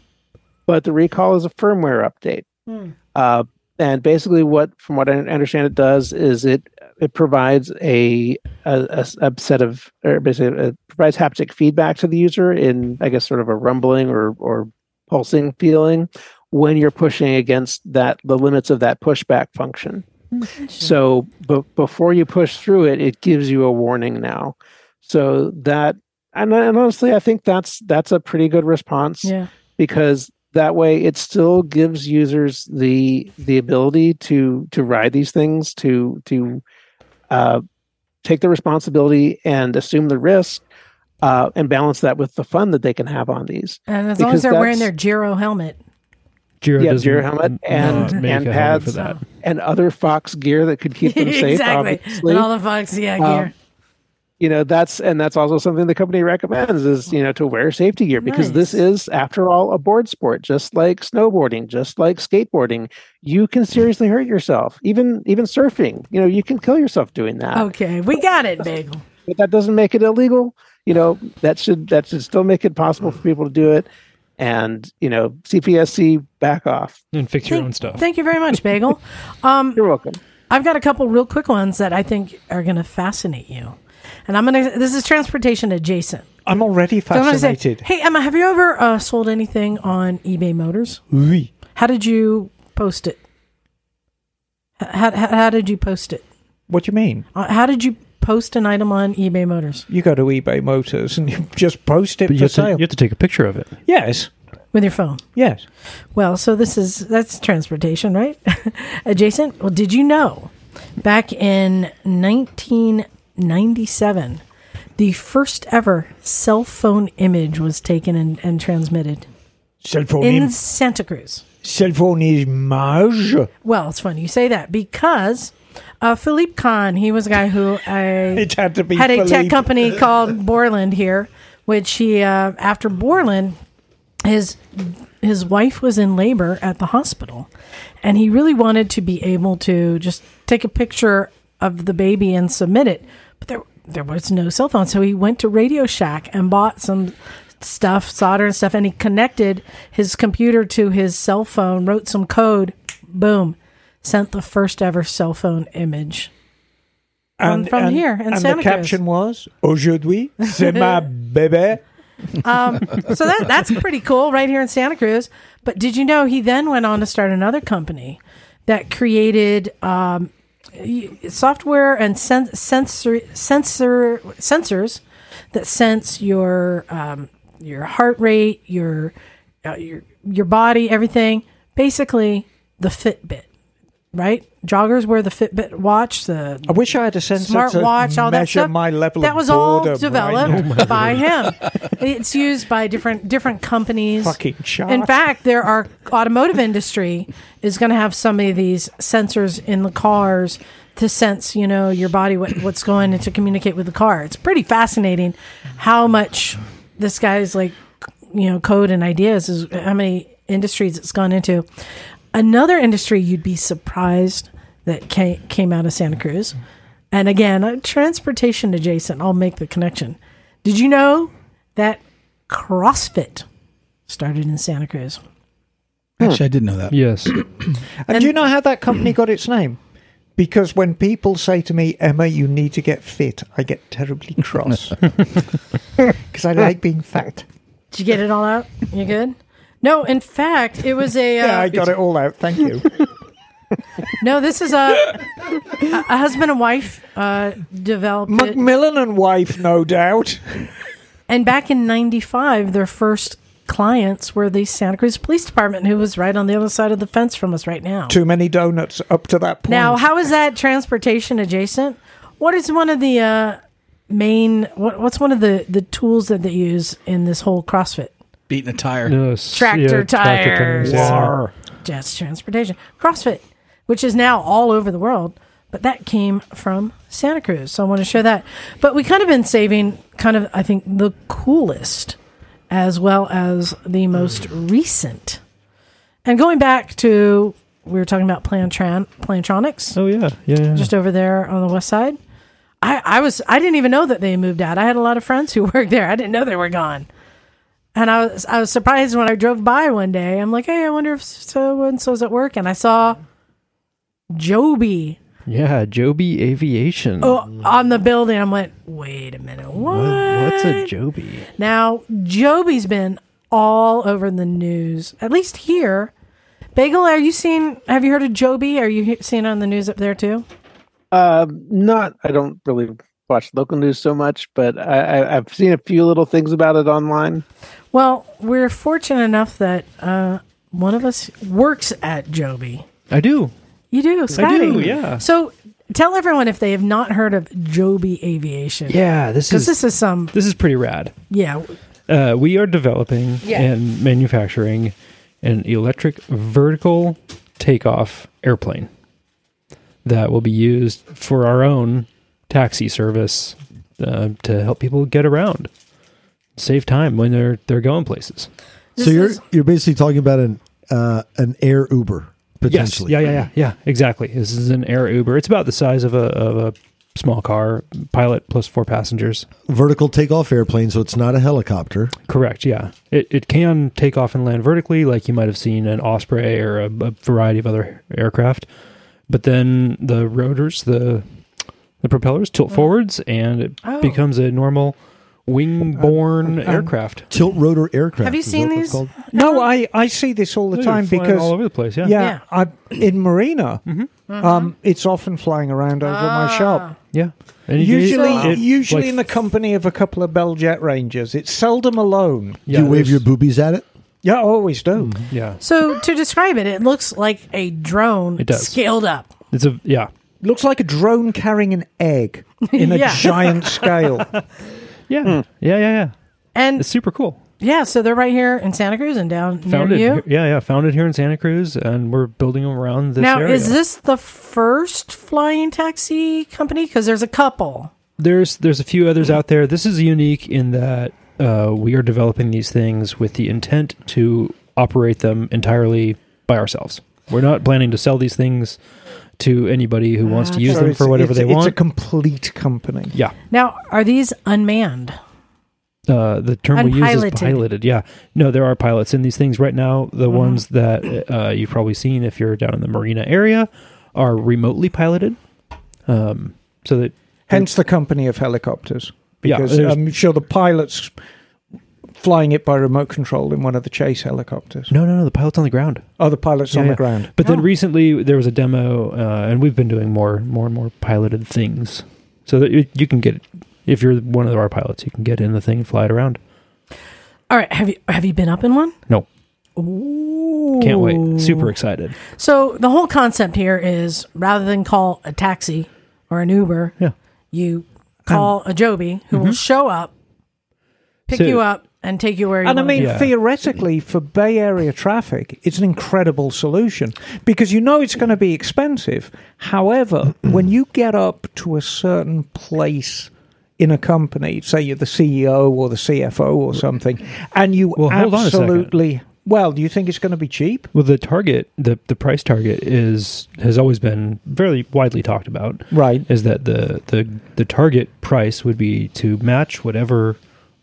But the recall is a firmware update. Hmm. Uh, and basically, what from what I understand, it does is it it provides a a set of or basically it provides haptic feedback to the user in I guess sort of a rumbling or or pulsing feeling when you're pushing against that the limits of that pushback function. So, but before you push through it, it gives you a warning now. So that and, and honestly, I think that's that's a pretty good response Yeah. because that way it still gives users the the ability to to ride these things to to uh, take the responsibility and assume the risk uh, and balance that with the fun that they can have on these And as long as they're wearing their Giro helmet. Giro Yeah, doesn't Giro helmet and- and a for pads. that. and other fox gear that could keep them safe exactly. obviously And all the Fox yeah, Um, gear. You know that's and that's also something the company recommends is you know to wear safety gear because this is after all a board sport just like snowboarding just like skateboarding you can seriously hurt yourself even even surfing you know you can kill yourself doing that Okay, we got it, Bagel. but that doesn't make it illegal you know that should that should still make it possible for people to do it and you know cpsc back off And fix your Thank, own stuff. thank you very much, Bagel. Um, you're welcome I've got a couple real quick ones that I think are going to fascinate you. And I'm going to, this is transportation adjacent. I'm already So I'm say, fascinated. hey, Emma, have you ever uh, sold anything on eBay Motors? Oui. How did you post it? How, how, how did you post it? What do you mean? Uh, How did you post an item on eBay Motors? You go to eBay Motors and you just post it But you for have, to, sale. you have to take a picture of it. yes, With your phone. yes. Well, so this is that's transportation, right? Adjacent. Well, did you know back in 1997, the first ever cell phone image was taken and, and transmitted Cell phone, in im- Santa Cruz? cell phone image. Well, it's funny you say that because uh, Philippe Kahn, he was a guy who I It had to be had a tech company called Borland here, which he uh, after Borland, his his wife was in labor at the hospital, and he really wanted to be able to just take a picture of the baby and submit it, but there there was no cell phone, so he went to Radio Shack and bought some stuff, solder and stuff, and he connected his computer to his cell phone, wrote some code, boom, sent the first ever cell phone image. From- from here in and Santa the Cruz. caption was Aujourd'hui, c'est ma bébé. Um, so that that's pretty cool right here in Santa Cruz. But did you know he then went on to start another company that created um, software and sen- sensor sensor sensors that sense your um, your heart rate, your uh, your your body, everything. Basically, the Fitbit, right? Joggers wear the Fitbit watch, the I wish I had a sensor smartwatch, all that stuff. my level that of was all developed oh right by him. It's used by different different companies. Fucking shot. In fact, there are automotive industry is going to have some of these sensors in the cars to sense, you know, your body what, what's going and to communicate with the car. It's pretty fascinating how much this guy's like, you know, code and ideas is how many industries it's gone into. Another industry you'd be surprised that came, came out of Santa Cruz. And again, uh, transportation adjacent, I'll make the connection. Did you know that CrossFit started in Santa Cruz? Actually, I did know that. Yes. And, do you know how that company got its name? Because when people say to me, Emma, you need to get fit, I get terribly cross. Because I like being fat. Did you get it all out? You good? No, in fact, it was a. Uh, Yeah, I got it all out. Thank you. no, this is a, a husband and wife uh, developed it. Macmillan and wife, no doubt. And back in 95, their first clients were the Santa Cruz Police Department, who was right on the other side of the fence from us right now. Too many donuts up to that point. Now, how is that transportation adjacent? What is one of the uh, main, what, what's one of the, the tools that they use in this whole CrossFit? Beating a tire. No, s- Tractor tractor tires. yeah. War. Just transportation. CrossFit, which is now all over the world, but that came from Santa Cruz. So I want to share that. But we kind of been saving kind of, I think, the coolest as well as the most recent. And going back to, we were talking about Plantran, Plantronics, Oh yeah, yeah. yeah. just over there on the west side. I, I was I didn't even know that they moved out. I had a lot of friends who worked there. I didn't know they were gone. And I was I was surprised when I drove by one day. I'm like, hey, I wonder if so and so's at work, and I saw Joby yeah, Joby Aviation. oh, on the building. I'm like, wait a minute, what? What- What's a Joby? Now Joby's been all over the news, at least here. Bagel, are you seen? Have you heard of Joby? Are you he- seeing on the news up there too? Uh, not. I don't really watch local news so much, but I, I, I've seen a few little things about it online. Well, we're fortunate enough that uh, one of us works at Joby. I do. You do, Scotty. do, yeah. So tell everyone if they have not heard of Joby Aviation. Yeah, this is this is some, this is pretty rad. yeah. Uh, we are developing Yeah. and manufacturing an electric vertical takeoff airplane that will be used for our own taxi service uh, to help people get around, save time when they're they're going places. This so you're is- you're basically talking about an uh, an air Uber potentially. Yes. Yeah, yeah, yeah, yeah. Exactly. This is an Air Uber. It's about the size of a of a small car, pilot plus four passengers. Vertical takeoff airplane, so it's not a helicopter. Correct. Yeah. It it can take off and land vertically, like you might have seen an Osprey or a, a variety of other aircraft. But then the rotors, the the propellers tilt forwards, and it Oh. becomes a normal wing-borne aircraft. Tilt rotor aircraft. Have you seen that what it's these? No, I, I see this all the They're time because all over the place. Yeah. yeah, Yeah. I, in Marina, Mm-hmm. um, it's often flying around over my shop. Yeah. And you can- Usually, it- usually like- in the company of a couple of Bell Jet Rangers. It's seldom alone. yeah, you wave your boobies at it? Yeah, I always do. Yeah. So to describe it, it looks like a drone It does. scaled up. It's a yeah. Looks like a drone carrying an egg in a Yeah. giant scale. Yeah. Yeah. Yeah. Yeah. And It's super cool. yeah, so they're right here in Santa Cruz and down Founded, near you. here- yeah, yeah, founded here in Santa Cruz, and we're building them around this now, area. is this the first flying taxi company? Because there's a couple. there's there's a few others out there. This is unique in that uh, we are developing these things with the intent to operate them entirely by ourselves. We're not planning to sell these things to anybody who wants to use So them for whatever it's- they It's a complete company. yeah, Now, are these unmanned? uh, the term we use Unpiloted. is piloted. Yeah, no, there are pilots in these things right now. The Mm-hmm. ones that uh, you've probably seen if you're down in the marina area are remotely piloted. Um, so that Hence the company of helicopters. Yeah, Because there's- I'm sure the pilot's flying it by remote control in one of the chase helicopters. no, no, no, the pilot's on the ground. Oh, the pilot's Yeah, on yeah. the ground. But then Oh. recently there was a demo, uh, and we've been doing more, more and more piloted things, so that you, you can get if you're one of our pilots, you can get in the thing and fly it around. All right, have you have you been up in one? No, Ooh. can't wait! Super excited. So the whole concept here is rather than call a taxi or an Uber, Yeah. you call a Joby who will show up, pick So- you up, and take you where you want to go. And I mean, Yeah. theoretically, for Bay Area traffic, it's an incredible solution because you know it's going to be expensive. However, when you get up to a certain place in a company, say you're the CEO or the CFO or something, and you Well, hold on a absolutely. Well, do you think it's going to be cheap? Well, the target, the the price target is has always been very widely talked about. Right. Is that the the the target price would be to match whatever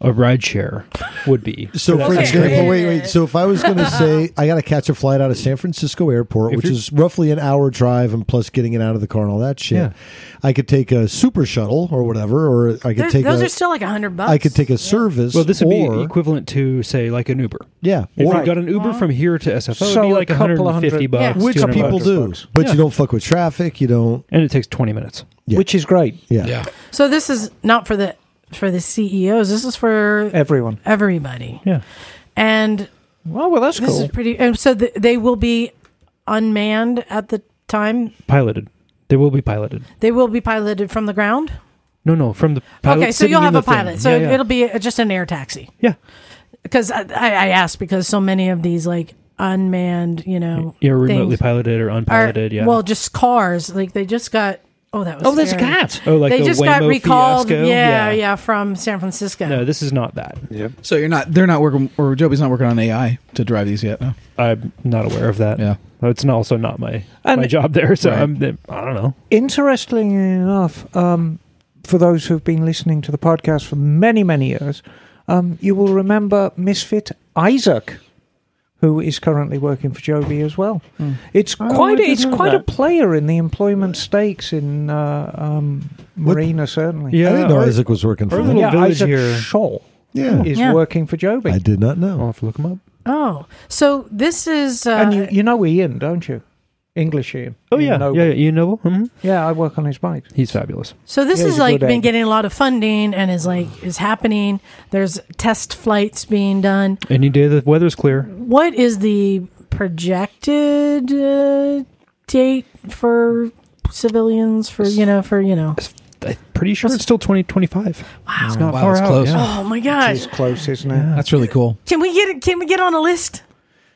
a rideshare would be. So, for Okay. example, wait, wait. So, if I was going to say I got to catch a flight out of San Francisco Airport, If which is roughly an hour drive, and plus getting it out of the car and all that shit, Yeah. I could take a super shuttle or whatever, or I could They're- take those a, are still like a hundred bucks. I could take a service. well, this would or, be equivalent to say like an Uber. yeah, If or you got an Uber from here to SFO, So it'd be a like couple of 150 hundred- bucks, Yeah. which people bucks. do, bucks. but Yeah. you don't fuck with traffic. You don't. and it takes 20 minutes. Yeah. which is great. Yeah, Yeah. So this is not for the for the CEOs. This is for Everyone. everybody. Yeah. And Oh well, that's this cool. is pretty. And so th- they will be unmanned at the time. Piloted. They will be piloted. They will be piloted from the ground. No, no, from the pilot. okay, so you'll have a pilot. thing. So yeah, yeah. it'll be just an air taxi. yeah. Because I, I asked because so many of these like unmanned, you know, Yeah, remotely piloted or are unpiloted. yeah. well, just cars. Like they just got. Oh, that was. Oh, there's a scary. cat. oh, like they the just got Waymo recalled. fiasco? Yeah, yeah, from San Francisco. No, this is not that. So you're not. They're not working, or Joby's not working on AI to drive these yet. No. I'm not aware of that. Yeah. It's not, also not my And- my job there. So Right. I'm, I don't know. Interestingly enough, um, for those who've been listening to the podcast for many, many years, um, you will remember Misfit Isaac, who is currently working for Joby as well. It's Oh, quite, I a, it's didn't know quite a player in the employment stakes in uh, um, Marina, certainly. Yeah. I didn't know our- Isaac was working for our them. yeah, Isaac here- Scholl Yeah, is Yeah. working for Joby. I did not know. I'll have to look him up. Oh, so this is. Uh, and you, you know Ian, don't you? English Ian. Oh Ian yeah, Noble. yeah, yeah. You know, hmm Yeah, I work on his bike. he's fabulous. So this Yeah, is he's a like good been egg. getting a lot of funding and is like is happening. There's test flights being done. Any day the weather's clear. What is the projected uh, date for civilians for you know for you know? I'm pretty sure it's still 2025. Wow. It's not Wow, far that's out. close. yeah. Oh my It's gosh! close, isn't it? That's really cool. Can we get it? Can we get on a list?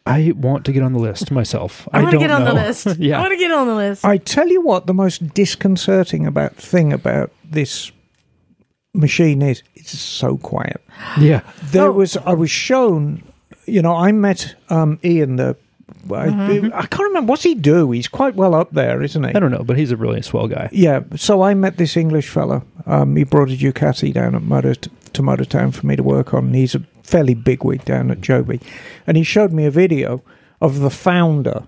I want to get on the list myself. I, I want to get on the know. list. I want to get on the list. I tell you what, the most disconcerting about thing about this machine is it's so quiet. Yeah. There Oh. was I was shown, you know, I met um, Ian the. I, Mm-hmm. I can't remember what's he do. He's quite well up there, isn't he? I don't know, but he's a really swell guy. Yeah, so I met this English fella. Um, he brought a Ducati down at Motor to Motortown for me to work on. He's a fairly big wig down at Joby, and he showed me a video of the founder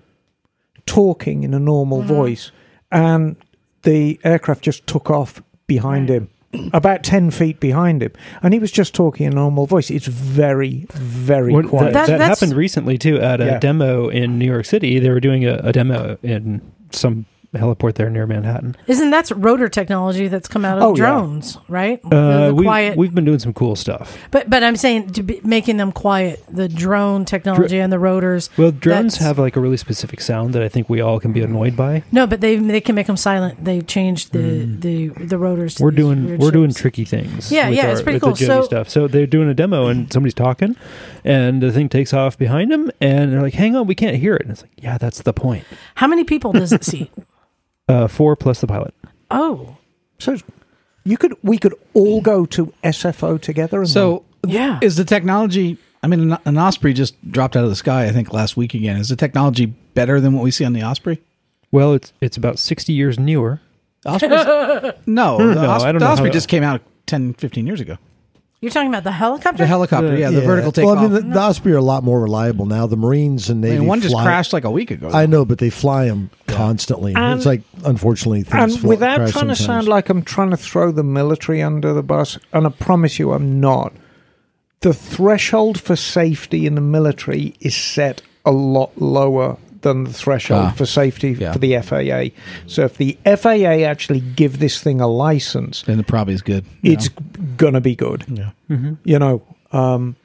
talking in a normal mm-hmm. voice, and the aircraft just took off behind him. About ten feet behind him, and he was just talking in a normal voice. It's very, very What- quiet. that That- that happened recently too at a Yeah. demo in New York City. They were doing a, a demo in some heliport there near Manhattan. Isn't that's rotor technology that's come out of Oh, yeah. drones, right? Uh, the we, quiet, we've been doing some cool stuff. but but I'm saying to be making them quiet. The drone technology and the rotors. Well, drones have like a really specific sound that I think we all can be annoyed by. No, but they they can make them silent. They've changed the the the rotors. to Mm. We're doing we're doing tricky things. Yeah, yeah, our- it's pretty cool. So- stuff. So they're doing a demo and somebody's talking, and the thing takes off behind them, and they're like, "Hang on, we can't hear it." And it's like, "Yeah, that's the point." How many people does it seat? Uh, four plus the pilot. Oh, so you could, we could all go to SFO together. And So yeah. is the technology? I mean, an, an Osprey just dropped out of the sky. I think last week again. Is the technology better than what we see on the Osprey? Well, it's it's about sixty years newer. Osprey's, no, the, No, Os- I don't the know Osprey just came out 10, 15 years ago. You're talking about the helicopter? The helicopter, The- yeah, the Yeah. vertical takeoff. Well, I mean, the, the Osprey are a lot more reliable now. The Marines and I Navy mean, one just fly- crashed like a week ago. I know, but they fly them constantly. And- it's like, unfortunately, things and fly- without crash trying to sound like I'm trying to throw the military under the bus, and I promise you I'm not, the threshold for safety in the military is set a lot lower than the threshold Ah, for safety yeah. for the FAA. So if the FAA actually give this thing a license, Then it probably is good. you it's going to be good. know? yeah. You know, um,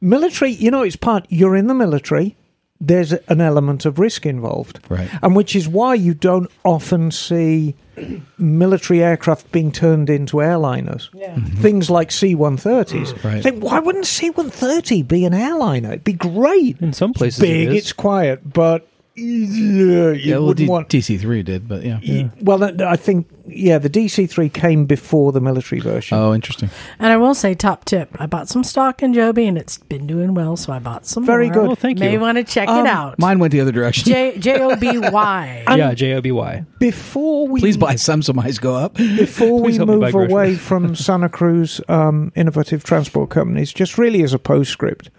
military, you know, it's part, you're in the military, there's an element of risk involved. Right. And which is why you don't often see military aircraft being turned into airliners. Yeah. Things like C 130s. Right. Think, why wouldn't C 130 be an airliner? It'd be great. In some places, Big, it is. it's quiet, but yeah, you Yeah, well, wouldn't D- want. DC3 did, but yeah. y- Well, I think yeah, the DC3 came before the military version. Oh, interesting. And I will say, top tip: I bought some stock in Joby, and it's been doing well, so I bought some. Very more. good. Well, thank May you. want to check Um, it out. Mine went the other direction. J J O B Y. yeah, J O B Y. Before we Please buy some so mine go up. before we Please help me buy move away from Santa Cruz um, Innovative Transport Companies, just really as a postscript,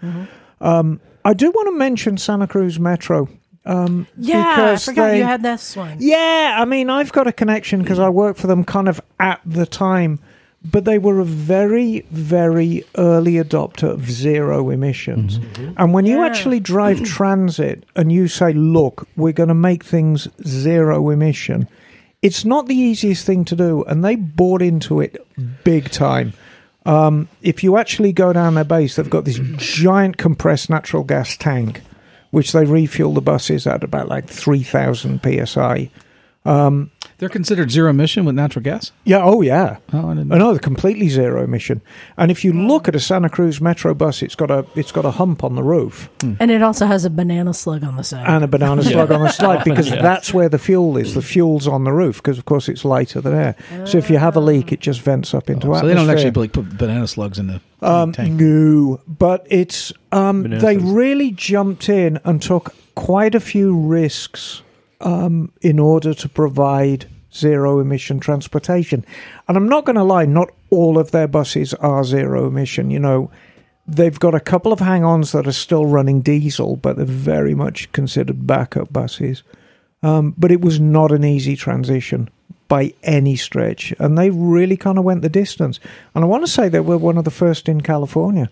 um, I do want to mention Santa Cruz Metro. Um, Yeah, I forgot they- you had this one. Yeah, I mean, I've got a connection because I worked for them kind of at the time, but they were a very, very early adopter of zero emissions. And when you actually drive transit and you say, look, we're going to make things zero emission, it's not the easiest thing to do. And they bought into it big time. Um, if you actually go down their base, they've got this giant compressed natural gas tank, which they refuel the buses at about like 3,000 psi. Um, They're considered zero emission with natural gas. yeah, oh yeah. Oh, I didn't Oh no, they're completely zero emission. And if you look at a Santa Cruz Metro bus, it's got a it's got a hump on the roof And it also has a banana slug on the side. and a banana slug on the side because Yeah. that's where the fuel is. The fuel's on the roof because of course it's lighter than air. So if you have a leak, it just vents up into Oh, so atmosphere. they don't actually like put banana slugs in the Um, tank. no, but it's um, they slugs. really jumped in and took quite a few risks um, in order to provide zero emission transportation. And I'm not going to lie, not all of their buses are zero emission. You know, they've got a couple of hang-ons that are still running diesel, but they're very much considered backup buses. Um, but it was not an easy transition by any stretch, and they really kind of went the distance. And I want to say they were one of the first in California.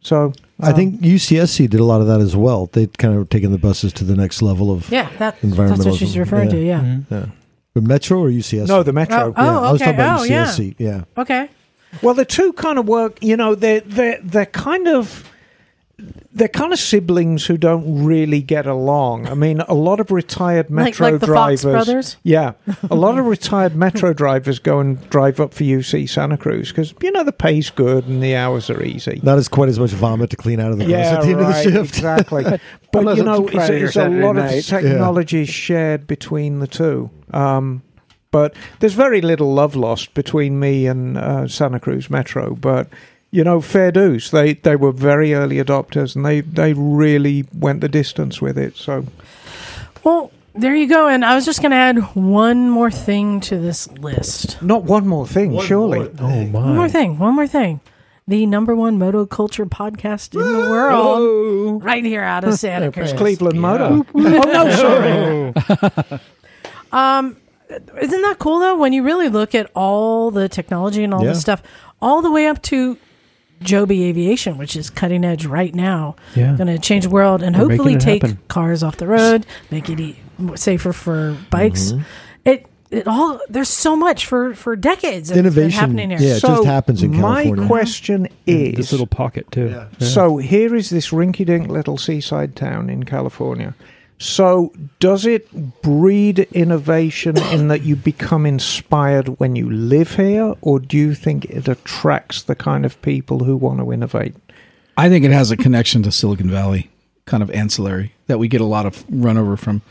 So I um, think UCSC did a lot of that as well. They'd kind of taken the buses to the next level of yeah, that, that's what she's referring to. Yeah. Mm-hmm. yeah. But Metro or UCSC? no, the metro. Oh, yeah, I was okay. talking about Oh, yeah. Yeah. Okay. Well, the two kind of work. You know, they're they're they're kind of they're kind of siblings who don't really get along. I mean, a lot of retired Like- metro like the Fox drivers. brothers? Yeah, a lot of retired metro drivers go and drive up for UC Santa Cruz because you know the pay's good and the hours are easy. Not as quite as much vomit to clean out of the bus Yeah, at the end right, of the shift. exactly. but Unless you know, it's, it's a lot night. of technology shared between the two. Um, but there's very little love lost between me and uh, Santa Cruz Metro. But you know, fair dues. They they were very early adopters, and they they really went the distance with it. So Well, there you go. And I was just going to add one more thing to this list. not one more thing, surely. Oh my! One more thing. One more thing. The number one moto culture podcast in the world, right here out of Santa Cruz. It's Cleveland Moto. oh no, sorry. Um, isn't that cool though? When you really look at all the technology and all Yeah. the stuff, all the way up to Joby Aviation, which is cutting edge right now, Yeah. going to change the world and They're hopefully take happen. cars off the road, make it e- safer for bikes. Mm-hmm. It it all there's so much for for decades that's been Innovation, happening here. yeah. it just happens in California. my question is this little pocket too. Yeah. So here is this rinky-dink little seaside town in California. So does it breed innovation in that you become inspired when you live here, or do you think it attracts the kind of people who want to innovate? I think it has a connection to Silicon Valley, kind of ancillary that we get a lot of run over from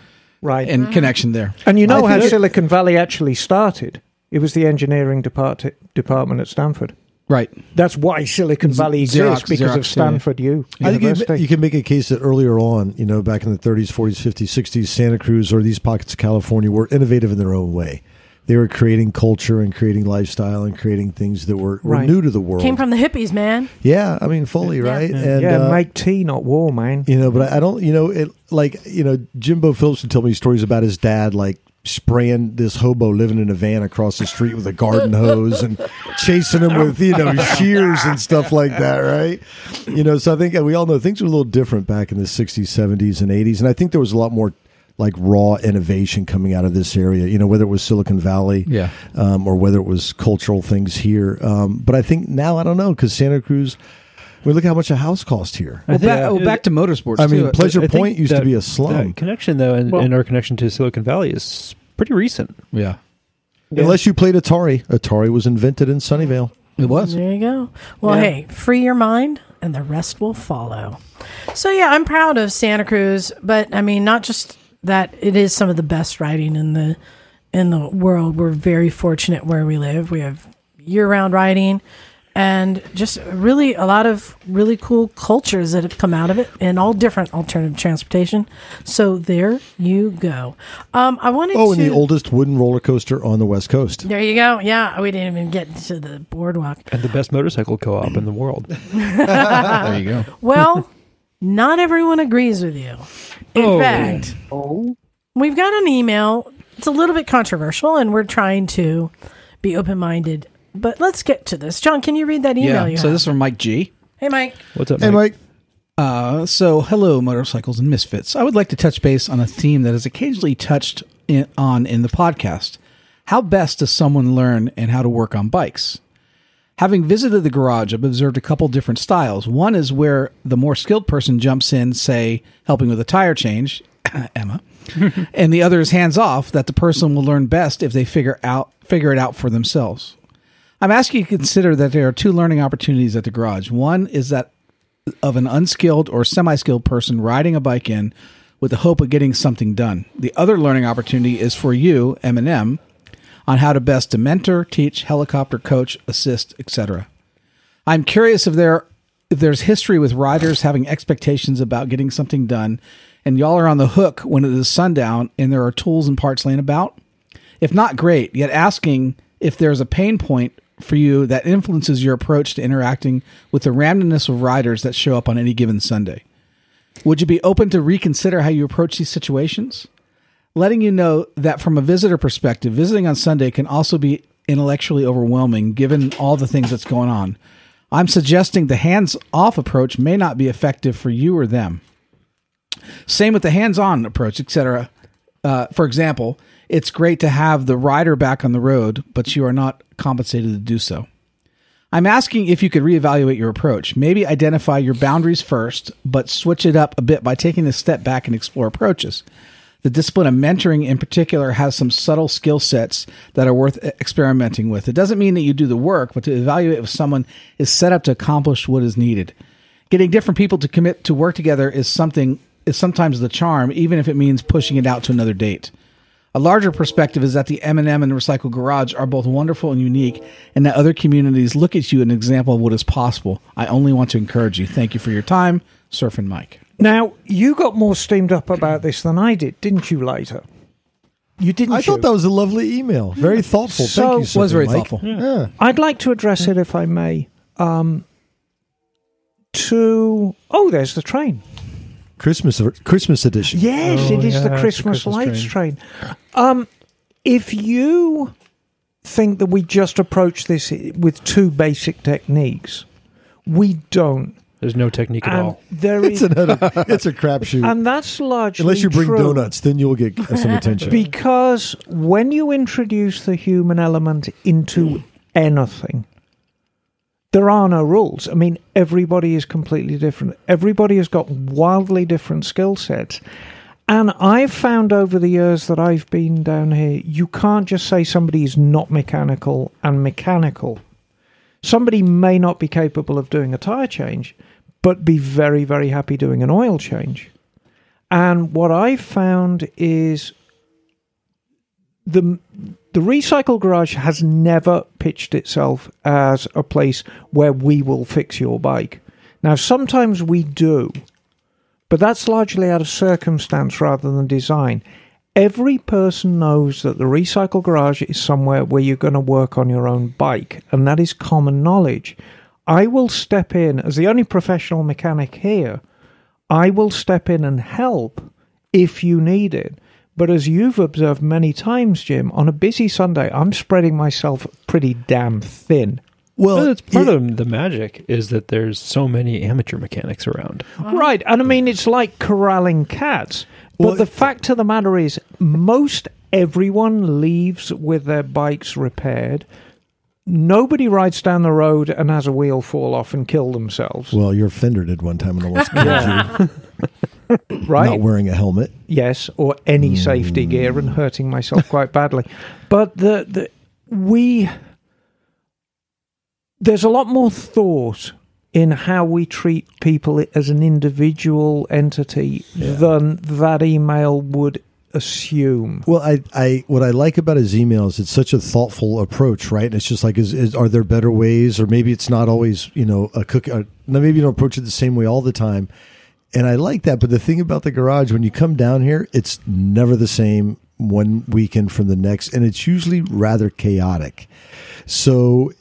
Right. and mm-hmm. connection there. And you know I how Silicon Valley actually started? It was the engineering depart- department at Stanford. Right. That's why Silicon Valley Xerox- exists because Xerox, of Stanford U. I think you, you can make a case that earlier on, you know, back in the 30s, 40s, 50s, 60s, Santa Cruz or these pockets of California were innovative in their own way. They were creating culture and creating lifestyle and creating things that were, were Right. new to the world. Came from the hippies, man. yeah, I mean, fully, Yeah. right? Yeah. And, yeah, uh, make tea, not war, man. you know, but I, I don't, you know, it like, you know, Jimbo Phillips would tell me stories about his dad, like spraying this hobo living in a van across the street with a garden hose and chasing him with, you know, shears and stuff like that, right? You know, so I think we all know things were a little different back in the 60s, 70s, and 80s. And I think there was a lot more like raw innovation coming out of this area, you know, whether it was Silicon Valley Yeah. um, or whether it was cultural things here. Um, but I think now, I don't know, because Santa Cruz, mean, look how much a house cost here. Well, think- back, oh, well, back to motorsports. I mean, too. Pleasure I Point used to be a slum. that connection though, and, Well- and our connection to Silicon Valley is pretty recent. Yeah. Unless you played Atari. Atari was invented in Sunnyvale. It was. There you go. Well, Yeah. hey, free your mind and the rest will follow. So, yeah, I'm proud of Santa Cruz, but I mean, not just that it is some of the best riding in the in the world. We're very fortunate where we live. We have year round riding and just really a lot of really cool cultures that have come out of it and all different alternative transportation. So there you go. Um, I wanted Oh, to. and the oldest wooden roller coaster on the West Coast. there you go. Yeah, we didn't even get to the boardwalk. And the best motorcycle co-op in the world. There you go. Well, not everyone agrees with you. In Oh. fact, we've got an email. It's a little bit controversial, and we're trying to be open minded. But let's get to this. John, can you read that email Yeah. you So have? this is from Mike G. hey, Mike. What's up, Hey, Mike? Mike. Uh, so, hello, motorcycles and misfits. I would like to touch base on a theme that is occasionally touched in, on in the podcast. How best does someone learn and how to work on bikes? Having visited the garage, I've observed a couple different styles. One is where the more skilled person jumps in, say, helping with a tire change, Emma, and the other is hands off. That the person will learn best if they figure out figure it out for themselves. I'm asking you to consider that there are two learning opportunities at the garage. One is that of an unskilled or semi-skilled person riding a bike in with the hope of getting something done. The other learning opportunity is for you, M&M, on how to best to mentor, teach, helicopter coach, assist, etc. I'm curious if there if there's history with riders having expectations about getting something done and y'all are on the hook when it is sundown and there are tools and parts laying about. If not great, yet asking if there's a pain point for you that influences your approach to interacting with the randomness of riders that show up on any given Sunday. Would you be open to reconsider how you approach these situations? Letting you know that from a visitor perspective, visiting on Sunday can also be intellectually overwhelming given all the things that's going on. I'm suggesting the hands off approach may not be effective for you or them. Same with the hands on approach, etc. Uh, for example, it's great to have the rider back on the road, but you are not compensated to do so. I'm asking if you could reevaluate your approach. Maybe identify your boundaries first, but switch it up a bit by taking a step back and explore approaches. The discipline of mentoring in particular has some subtle skill sets that are worth experimenting with. It doesn't mean that you do the work, but to evaluate if someone is set up to accomplish what is needed. Getting different people to commit to work together is something is sometimes the charm, even if it means pushing it out to another date. A larger perspective is that the M&M and the Recycle Garage are both wonderful and unique, and that other communities look at you an example of what is possible. I only want to encourage you. Thank you for your time, Surfing Mike. Now, you got more steamed up about this than I did, didn't you, later? You didn't I you? thought that was a lovely email. Very thoughtful. So- Thank you. Was was very Mike. thoughtful. Yeah. I'd like to address it, if I may, um, to. Oh, there's the train. Christmas Christmas edition. Yes, Oh, it is yeah, the Christmas, Christmas lights train. Um, if you think that we just approach this with two basic techniques, we don't. There's no technique at all. there It's is, another. It's a crapshoot. and that's largely Unless you bring true. donuts, then you'll get some attention. Because when you introduce the human element into anything, there are no rules. I mean, everybody is completely different. Everybody has got wildly different skill sets. And I've found over the years that I've been down here, you can't just say somebody is not mechanical and mechanical. Somebody may not be capable of doing a tire change, but be very, very happy doing an oil change. And what I've found is the the recycle garage has never pitched itself as a place where we will fix your bike. Now sometimes we do, but that's largely out of circumstance rather than design. Every person knows that the recycle garage is somewhere where you're going to work on your own bike, and that is common knowledge. I will step in as the only professional mechanic here. I will step in and help if you need it. But as you've observed many times, Jim, on a busy Sunday, I'm spreading myself pretty damn thin. well, But it's part yeah, of the magic is that there's so many amateur mechanics around. Uh-huh. Right. And I mean, it's like corralling cats. But Well, the fact of the matter is, most everyone leaves with their bikes repaired. Nobody rides down the road and has a wheel fall off and kill themselves. well, your fender did one time and almost killed you. right? Not wearing a helmet. yes, or any hmm. safety gear and hurting myself quite badly. But the, the we there's a lot more thought in how we treat people as an individual entity than that email would assume. Well, I, I, what I like about his emails, it's such a thoughtful approach, right? And it's just like, is, is are there better ways, or maybe it's not always, you know, a cook. Uh, or, maybe you don't approach it the same way all the time. And I like that. But the thing about the garage, when you come down here, it's never the same one weekend from the next, and it's usually rather chaotic. So.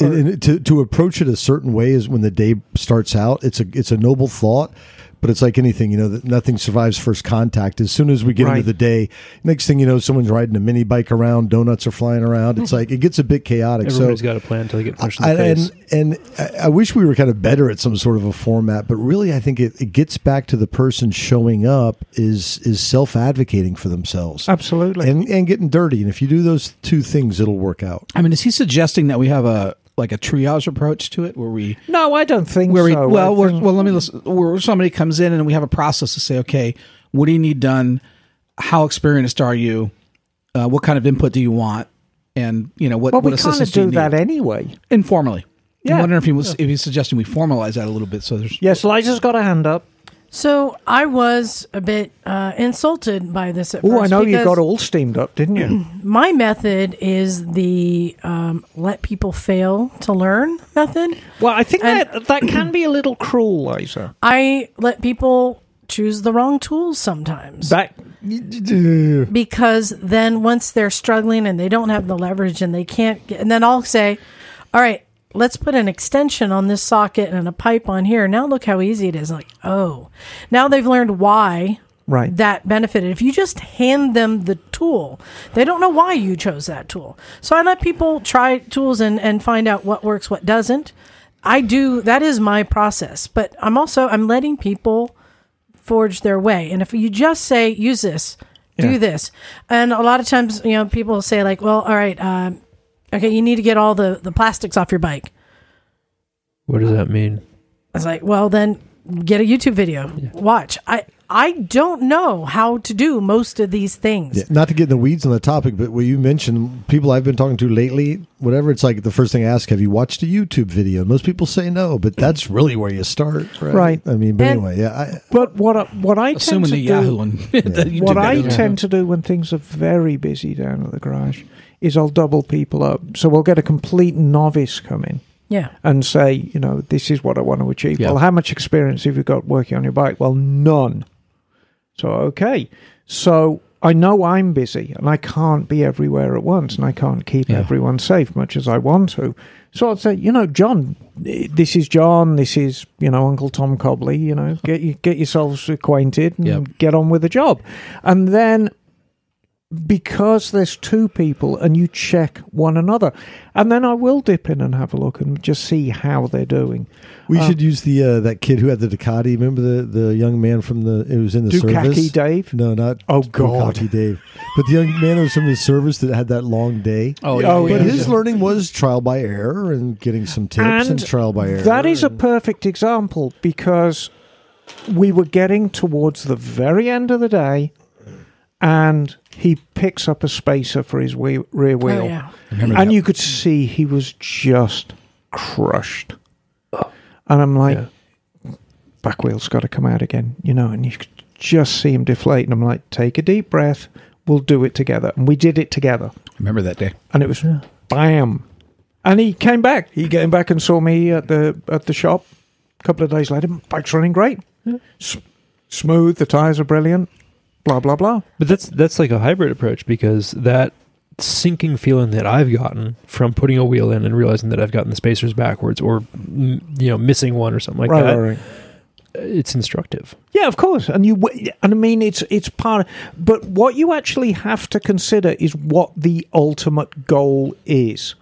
And, to to approach it a certain way is when the day starts out. It's a it's a noble thought, but it's like anything, you know, that nothing survives first contact. As soon as we get Right. into the day, next thing you know, someone's riding a mini bike around, donuts are flying around. It's like it gets a bit chaotic. Everybody's so, got a plan until they get punched in the I, face. and and I- I wish we were kind of better at some sort of a format, but really, I think it, it gets back to the person showing up is is self advocating for themselves Absolutely. and and getting dirty. And if you do those two things, it'll work out. I mean, is he suggesting that we have a like a triage approach to it, where we no, I don't think where we so. well, we're, think- well, let me listen. Where somebody comes in and we have a process to say, okay, what do you need done? How experienced are you? Uh, what kind of input do you want? And you know what? well, what we kind of do that anyway. informally. Yeah. I'm wondering if he was if he's suggesting we formalize that a little bit. So there's Yes, Liza's got a hand up. So I was a bit uh, insulted by this at Oh, I first know you because got all steamed up, didn't you? my method is the um, let people fail to learn method. well, I think And- that that can be a little cruel, Liza. I let people choose the wrong tools sometimes That because then once they're struggling and they don't have the leverage and they can't get, and then I'll say, all right, let's put an extension on this socket and a pipe on here. Now look how easy it is. Like, oh, now they've learned why right. that benefited. If you just hand them the tool, they don't know why you chose that tool. So I let people try tools and, and find out what works, what doesn't. I do that is my process, but I'm also I'm letting people forge their way. And if you just say use this, do Yeah. this, and a lot of times you know people say like, well, all right, um, okay, you need to get all the the plastics off your bike. What does that mean? I was like, well, then get a YouTube video, watch. I I don't know how to do most of these things. Yeah, not to get in the weeds on the topic, but what you mentioned, people I've been talking to lately, whatever, it's like the first thing I ask, have you watched a YouTube video? And most people say no, but that's really where you start, right? Right. I mean, but And- anyway, yeah. I, But what I, what I tend to the do, Yahoo one. the YouTube what I tend to do when things are very busy down at the garage is I'll double people up. So we'll get a complete novice come in Yeah. and say, you know, this is what I want to achieve. Yeah. Well, how much experience have you got working on your bike? Well, none. So okay, so I know I'm busy and I can't be everywhere at once, and I can't keep Yeah. everyone safe much as I want to. So I'd say, you know, John, this is John. This is you know Uncle Tom Cobley. You know, get you get yourselves acquainted and Yep. get on with the job, and then because there's two people and you check one another and then i will dip in and have a look and just see how they're doing we Uh, should use the uh, that kid who had the Ducati. Remember the, the young man from the, it was in the Ducati service? dave No, not Oh, God. Ducati Dave. But the young man who was from the service that had that long day. Oh, Oh, But yeah. his learning was trial by error and getting some tips and, And trial by error. That is a perfect example because we were getting towards the very end of the day and he picks up a spacer for his wheel, rear oh, wheel. Oh, yeah. And that. you could see he was just crushed. And I'm like, back wheel's got to come out again, you know, and you could just see him deflate. And I'm like, take a deep breath. We'll do it together. And we did it together. I remember that day. And it was bam. And he came back. He came back and saw me at the at the shop a couple of days later. Bike's running great. S- smooth. The tires are brilliant. Blah blah blah. But that's that's like a hybrid approach because that sinking feeling that I've gotten from putting a wheel in and realizing that I've gotten the spacers backwards or you know missing one or something like right, that, right, right. Uh, it's instructive. Yeah, of course. And you and I mean it's it's part but what you actually have to consider is what the ultimate goal is.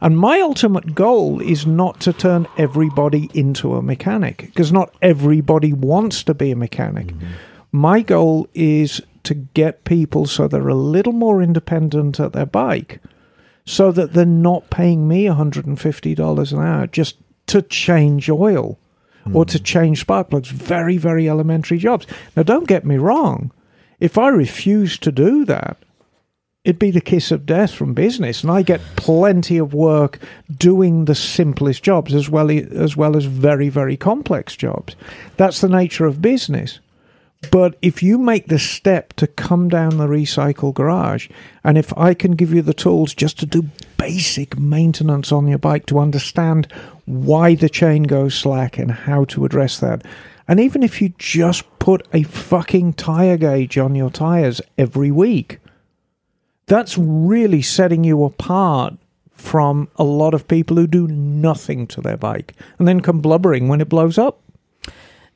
And my ultimate goal is not to turn everybody into a mechanic because not everybody wants to be a mechanic. Mm-hmm. My goal is to get people so they're a little more independent at their bike so that they're not paying me $150 an hour just to change oil or to hmm. change spark plugs. Very, very elementary jobs. Now, don't get me wrong. If I refuse to do that, it'd be the kiss of death from business, and I get plenty of work doing the simplest jobs as well as well as very, very complex jobs. That's the nature of business. But if you make the step to come down the recycle garage, and if I can give you the tools just to do basic maintenance on your bike to understand why the chain goes slack and how to address that, and even if you just put a fucking tire gauge on your tires every week, that's really setting you apart from a lot of people who do nothing to their bike and then come blubbering when it blows up.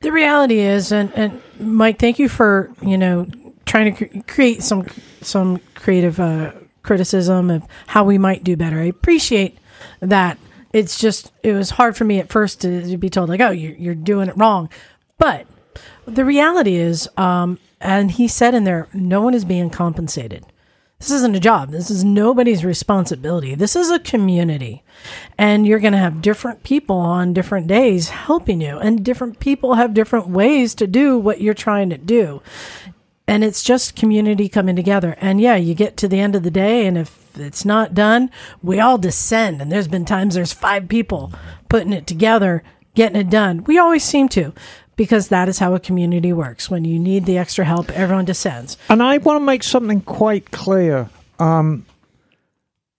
The reality is, and, and Mike, thank you for you know trying to cre- create some some creative uh, criticism of how we might do better. I appreciate that. It's just it was hard for me at first to, to be told like, oh, you're, you're doing it wrong, but the reality is, um, and he said in there, no one is being compensated. This isn't a job. This is nobody's responsibility. This is a community. And you're going to have different people on different days helping you, and different people have different ways to do what you're trying to do. And it's just community coming together. And yeah, you get to the end of the day, and if it's not done, we all descend. And there's been times there's five people putting it together, getting it done. We always seem to because that is how a community works. When you need the extra help, everyone descends. And I want to make something quite clear. Um,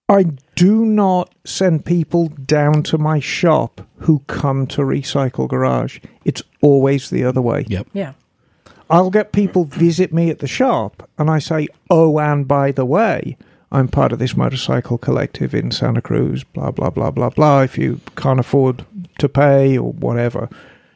I do not send people down to my shop who come to Recycle Garage. It's always the other way. Yep. Yeah. I'll get people visit me at the shop and I say, oh, and by the way, I'm part of this motorcycle collective in Santa Cruz, blah, blah, blah, blah, blah. If you can't afford to pay or whatever,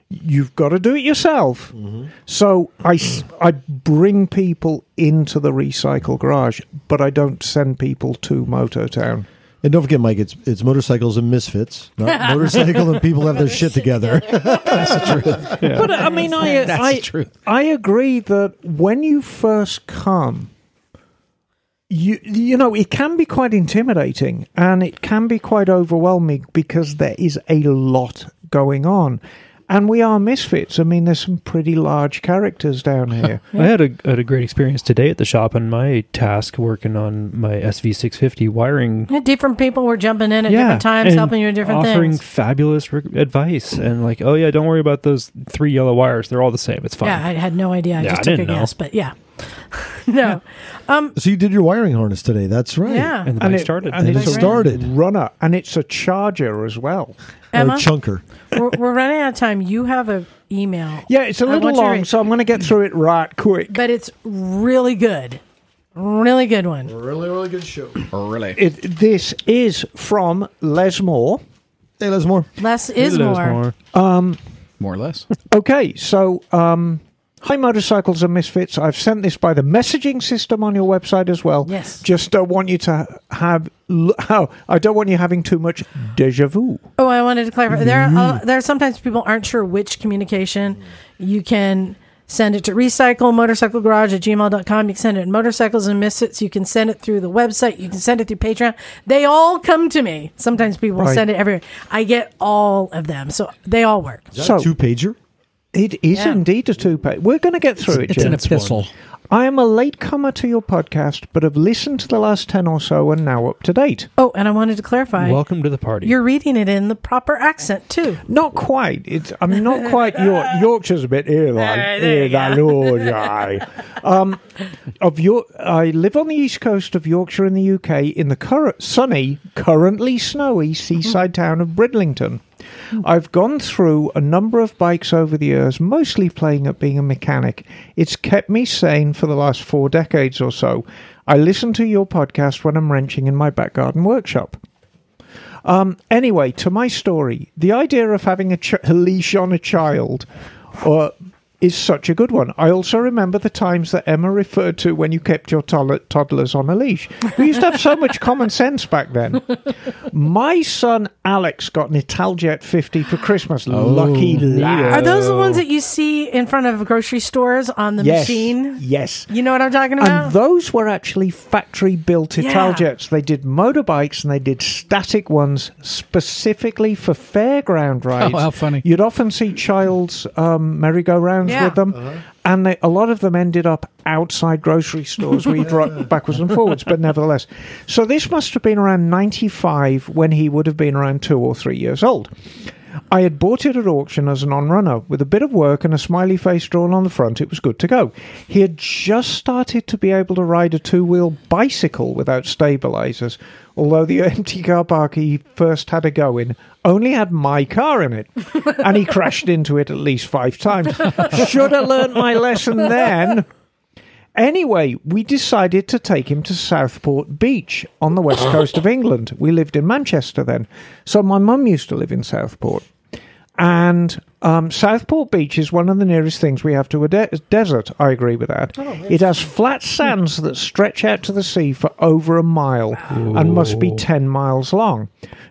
you've got to do it yourself. Mm-hmm. So I, I bring people into the recycle garage, but I don't send people to Mototown. And don't forget, Mike, it's it's motorcycles and misfits, not motorcycle and people have their shit together. But uh, I mean, I, That's I, the truth. I agree that when you first come, you you know it can be quite intimidating and it can be quite overwhelming because there is a lot going on. And we are misfits. I mean, there's some pretty large characters down here. I had a, had a great experience today at the shop and my task working on my SV650 wiring. Yeah, Different people were jumping in at different times, helping you with different offering things. fabulous re- advice and like, oh yeah, don't worry about those three yellow wires; they're all the same. It's fine. Yeah, I had no idea. I Yeah, just I took a didn't know. guess, but yeah. no. Um, so you did your wiring harness today. That's right. Yeah. and the and bike it started. And And it's it a started. runner, and it's a charger as well. Or Emma, a chunker. we're, we're running out of time. You have an email. Yeah, it's a little want you to long, read- so I'm going to get through it right quick. But it's really good. Really good one. Really, really good show. Really? It, this is from Les Moore. Hey, Les Moore. Less is There's more. More or less. Okay, so um, hi, motorcycles and misfits. I've sent this by the messaging system on your website as well. Yes. Just don't want you to have. l- Oh, I don't want you having too much deja vu. Oh, I wanted to clarify. There, are, uh, there are sometimes people aren't sure which communication you can send it to recycle motorcycle garage at gmail.com. You can send it in motorcycles and misfits. You can send it through the website. You can send it through Patreon. They all come to me. Sometimes people Right. send it everywhere. I get all of them. So they all work. So Two pager. It is Yeah. indeed a two page. We're going to get through it. It's an epistle. I am a latecomer to your podcast, but have listened to the last ten or so and now up to date. Oh, and I wanted to clarify. Welcome to the party. You're reading it in the proper accent too. Not quite. It's I'm not quite York. Yorkshire's a bit here, like there here, you that Lord, aye. Um, of York, I live on the east coast of Yorkshire in the UK, in the current sunny, currently snowy seaside town of Bridlington. I've gone through a number of bikes over the years, mostly playing at being a mechanic. It's kept me sane for the last four decades or so. I listen to your podcast when I'm wrenching in my back garden workshop. Um, anyway, to my story, the idea of having a, ch- a leash on a child or is such a good one. I also remember the times that Emma referred to when you kept your tol- toddlers on a leash. We used to have so much common sense back then. My son Alex got an Italjet 50 for Christmas. Lucky lad. Are those the ones that you see in front of grocery stores on the yes, machine? Yes. You know what I'm talking about? And those were actually factory built Yeah. Italjets. They did motorbikes and they did static ones specifically for fairground rides. how funny. You'd often see child's um, merry-go-rounds Yeah. with them. Uh-huh. And they, a lot of them ended up outside grocery stores where you'd rock backwards and forwards, but nevertheless. So this must have been around 95 when he would have been around two or three years old. I had bought it at auction as an on runner. With a bit of work and a smiley face drawn on the front, it was good to go. He had just started to be able to ride a two wheel bicycle without stabilizers, although the empty car park he first had a go in only had my car in it. and he crashed into it at least five times. Should have learnt my lesson then. Anyway, we decided to take him to Southport Beach on the west coast of England. We lived in Manchester then. So my mum used to live in Southport. And um, Southport Beach is one of the nearest things we have to a de- desert. I agree with that. it has flat sands that stretch out to the sea for over a mile and must be 10 miles long.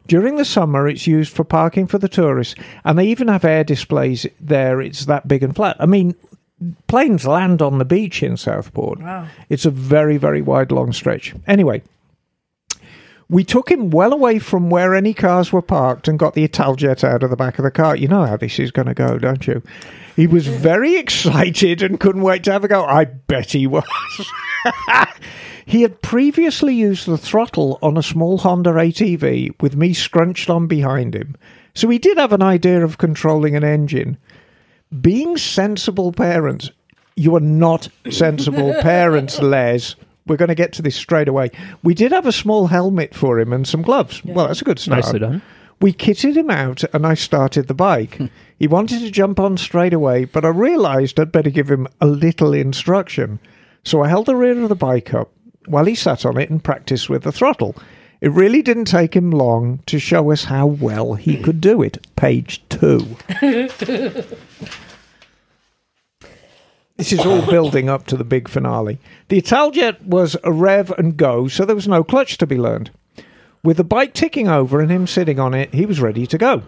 During the summer, it's used for parking for the tourists, and they even have air displays there. It's that big and flat. I mean, planes land on the beach in Southport. Wow. It's a very, very wide, long stretch. Anyway, we took him well away from where any cars were parked and got the Italjet out of the back of the car. You know how this is going to go, don't you? He was very excited and couldn't wait to have a go. I bet he was. he had previously used the throttle on a small Honda ATV with me scrunched on behind him. So he did have an idea of controlling an engine being sensible parents, you are not sensible parents, Les. We're going to get to this straight away. We did have a small helmet for him and some gloves. Well, that's a good start. Nicely done. We kitted him out and I started the bike. Hmm. he wanted to jump on straight away, but I realised I'd better give him a little instruction. So I held the rear of the bike up while he sat on it and practiced with the throttle. It really didn't take him long to show us how well he could do it. Page two. This is all building up to the big finale. The Italjet was a rev and go, so there was no clutch to be learned. With the bike ticking over and him sitting on it, he was ready to go.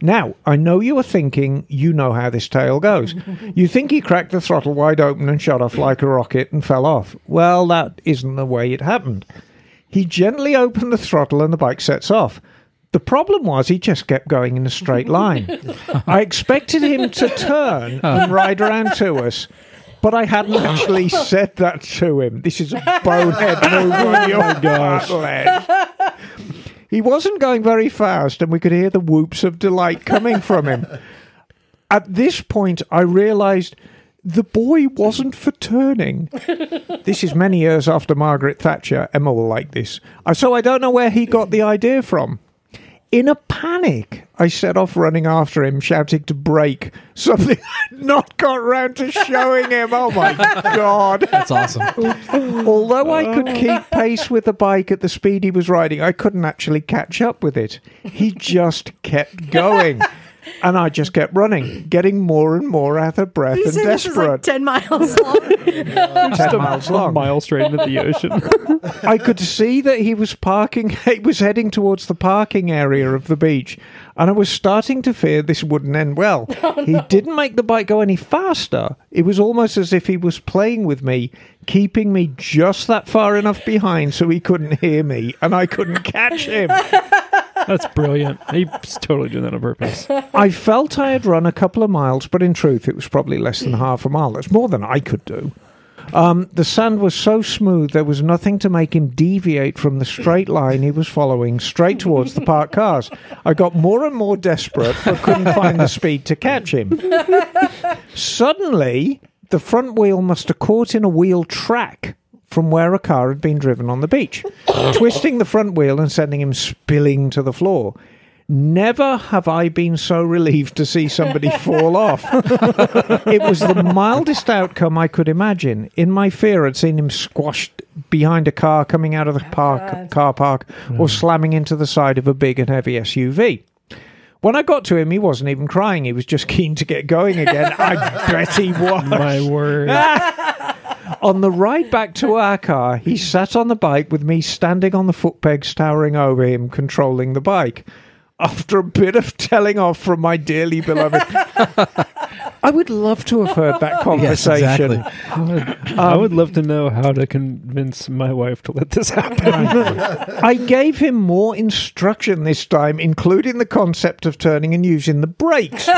Now, I know you are thinking you know how this tale goes. You think he cracked the throttle wide open and shot off like a rocket and fell off. Well, that isn't the way it happened. He gently opened the throttle and the bike sets off. The problem was he just kept going in a straight line. I expected him to turn and ride around to us, but I hadn't actually said that to him. This is a bonehead move on your part, Les. He wasn't going very fast, and we could hear the whoops of delight coming from him. At this point, I realised the boy wasn't for turning. this is many years after Margaret Thatcher. Emma will like this. So I don't know where he got the idea from. In a panic, I set off running after him, shouting to brake, something I'd not got round to showing him. Oh my God. That's awesome. Although I could oh. keep pace with the bike at the speed he was riding, I couldn't actually catch up with it. He just kept going. And I just kept running, getting more and more out of breath You and say this is like desperate. 10 miles long. 10 miles A long. mile straight into the ocean. I could see that he was parking, he was heading towards the parking area of the beach, and I was starting to fear this wouldn't end well. he didn't make the bike go any faster. It was almost as if he was playing with me, keeping me just that far enough behind so he couldn't hear me and I couldn't catch him. That's brilliant. He's totally doing that on purpose. I felt I had run a couple of miles, but in truth, it was probably less than half a mile. That's more than I could do. Um, the sand was so smooth, there was nothing to make him deviate from the straight line he was following straight towards the parked cars. I got more and more desperate, but couldn't find the speed to catch him. Suddenly, the front wheel must have caught in a wheel track from where a car had been driven on the beach, twisting the front wheel and sending him spilling to the floor. Never have I been so relieved to see somebody fall off. it was the mildest outcome I could imagine. In my fear, I'd seen him squashed behind a car coming out of the park, car park or mm. slamming into the side of a big and heavy SUV. When I got to him, he wasn't even crying. He was just keen to get going again. I bet he was. My word. On the ride back to our car, he sat on the bike with me standing on the foot pegs towering over him, controlling the bike. After a bit of telling off from my dearly beloved, I would love to have heard that conversation. Yes, conversation. exactly. I would, I would love to know how to convince my wife to let this happen. I gave him more instruction this time, including the concept of turning and using the brakes.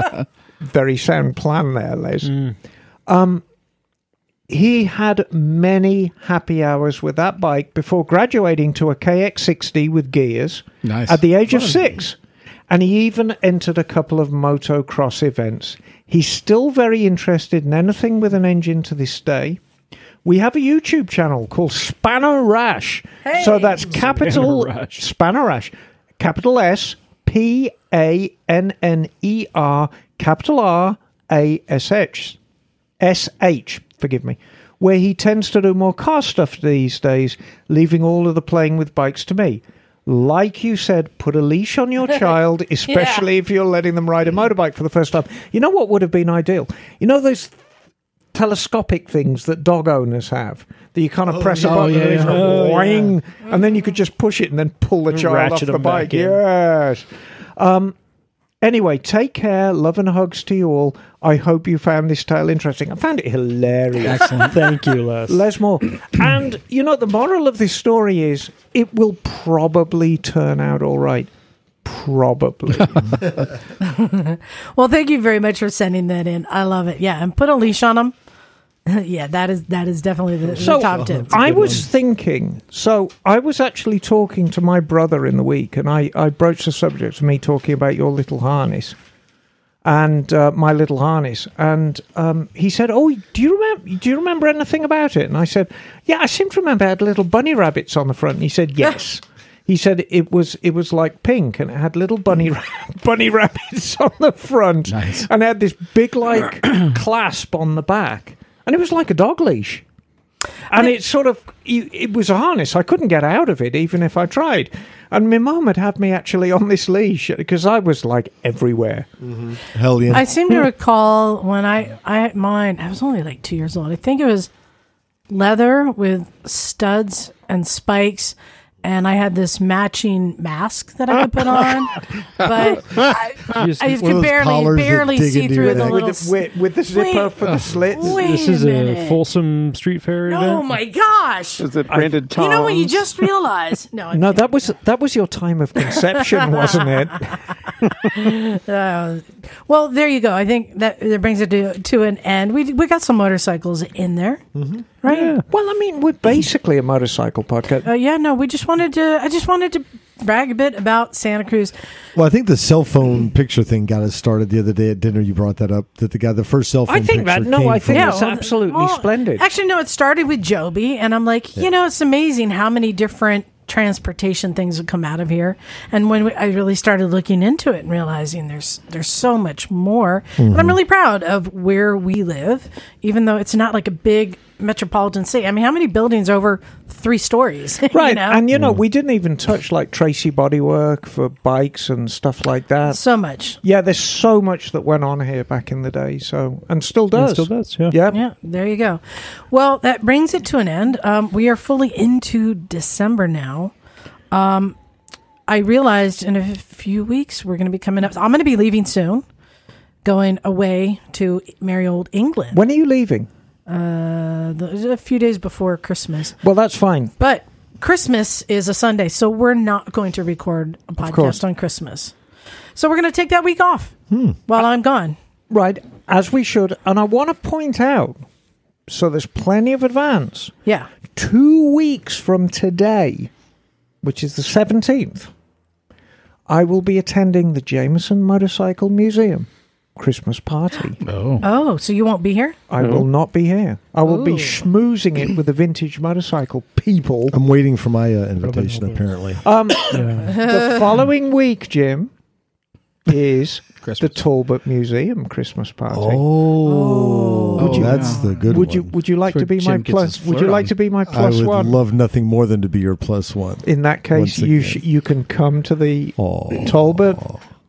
Very sound plan there, Les. Um, he had many happy hours with that bike before graduating to a KX60 with gears Nice. at the age of six. and he even entered a couple of motocross events. He's still very interested in anything with an engine to this day. We have a YouTube channel called Spanner Rash. So that's capital Rash. Spanner Rash, capital S P A N N E R, capital R A S H. SH, forgive me, where he tends to do more car stuff these days, leaving all of the playing with bikes to me. Like you said, put a leash on your child, especially if you're letting them ride a motorbike for the first time. You know what would have been ideal? You know those telescopic things that dog owners have that you kind of press a yeah. button Oh, and, yeah. like, Oh, yeah. And then you could just push it and then pull the child Ratchet off the bike. Yes. Um, Anyway, take care. Love and hugs to you all. I hope you found this tale interesting. I found it hilarious. Excellent. Thank you, Les. Les Moore. and, you know, the moral of this story is it will probably turn out all right. Probably. Well, thank you very much for sending that in. I love it. Yeah, and put a leash on them. yeah, that is that is definitely the, the So top tip. I was thinking, so I was actually talking to my brother in the week, and I, I broached the subject of me talking about your little harness and uh, my little harness, and um, he said, "Oh, do you remember? Do you remember anything about it?" And I said, "Yeah, I seem to remember it had little bunny rabbits on the front." And he said, "Yes." He said it was it was like pink and it had little bunny ra- bunny rabbits on the front, Nice. and it had this big like clasp on the back, and it was like a dog leash. And it sort of it was a harness. I couldn't get out of it, even if I tried. And my mum had had me actually on this leash because I was like everywhere. Mm-hmm. Hell yeah. I seem to recall when I I had mine. I was only like two years old. I think it was leather with studs and spikes, and I had this matching mask that I could put on. but I, I just One of could barely barely see through the little. with, the, with, with the zipper Wait. for the slits. Wait this is a a minute. Folsom Street Fair event. Oh my gosh! Is it branded Tom? You know what you just realized? No, I'm No, kidding. that was that was your time of conception, wasn't it? Uh, well, there you go. I think that that brings it to to an end. We we got some motorcycles in there, right? Well, I mean, we're basically a motorcycle podcast. Uh, yeah, no, we just wanted to. I just wanted to brag a bit about Santa Cruz. well, I think the cell phone picture thing got us started the other day at dinner. You brought that up that the guy, the first cell phone. I think that- picture no, I from- think Yeah, it's well, absolutely well, splendid. Actually, no, it started with Joby, and I'm like, you know, it's amazing how many different transportation things would come out of here. And when we, I really started looking into it and realizing there's there's so much more, and Mm-hmm. I'm really proud of where we live, even though it's not like a big metropolitan city. I mean, how many buildings over three stories? you Right, know? and you know, we didn't even touch like Tracy Bodywork for bikes and stuff like that. so much. Yeah, there's so much that went on here back in the day, so and still It does. still does, yeah. Yeah. Yeah, there you go. Well, that brings it to an end. Um, we are fully into December now. Um, I realized in a few weeks we're going to be coming up. I'm going to be leaving soon, going away to merry old England. When are you leaving? Uh, the, a few days before Christmas, Well, that's fine. but Christmas is a Sunday, so we're not going to record a course. podcast on Christmas. So we're going to take that week off while I'm gone. Right, as we should. And I want to point out, so there's plenty of advance. Yeah. Two weeks from today, which is the 17th, I will be attending the Jameson Motorcycle Museum Christmas party. Oh. Oh, so you won't be here? I will not be here. I will be Ooh. schmoozing it with the vintage motorcycle people. I'm waiting for my uh, invitation. Apparently, Um, the following week, Jim, is the Christmas. Talbot Museum Christmas party. oh, Would you- that's the good would one. you would you like That's to be my Jim gets plus? his Would you flirt like on. to be my one? I plus would one? love nothing more than to be your plus one. In that case, Once you again. sh- you can come to the Oh, Talbot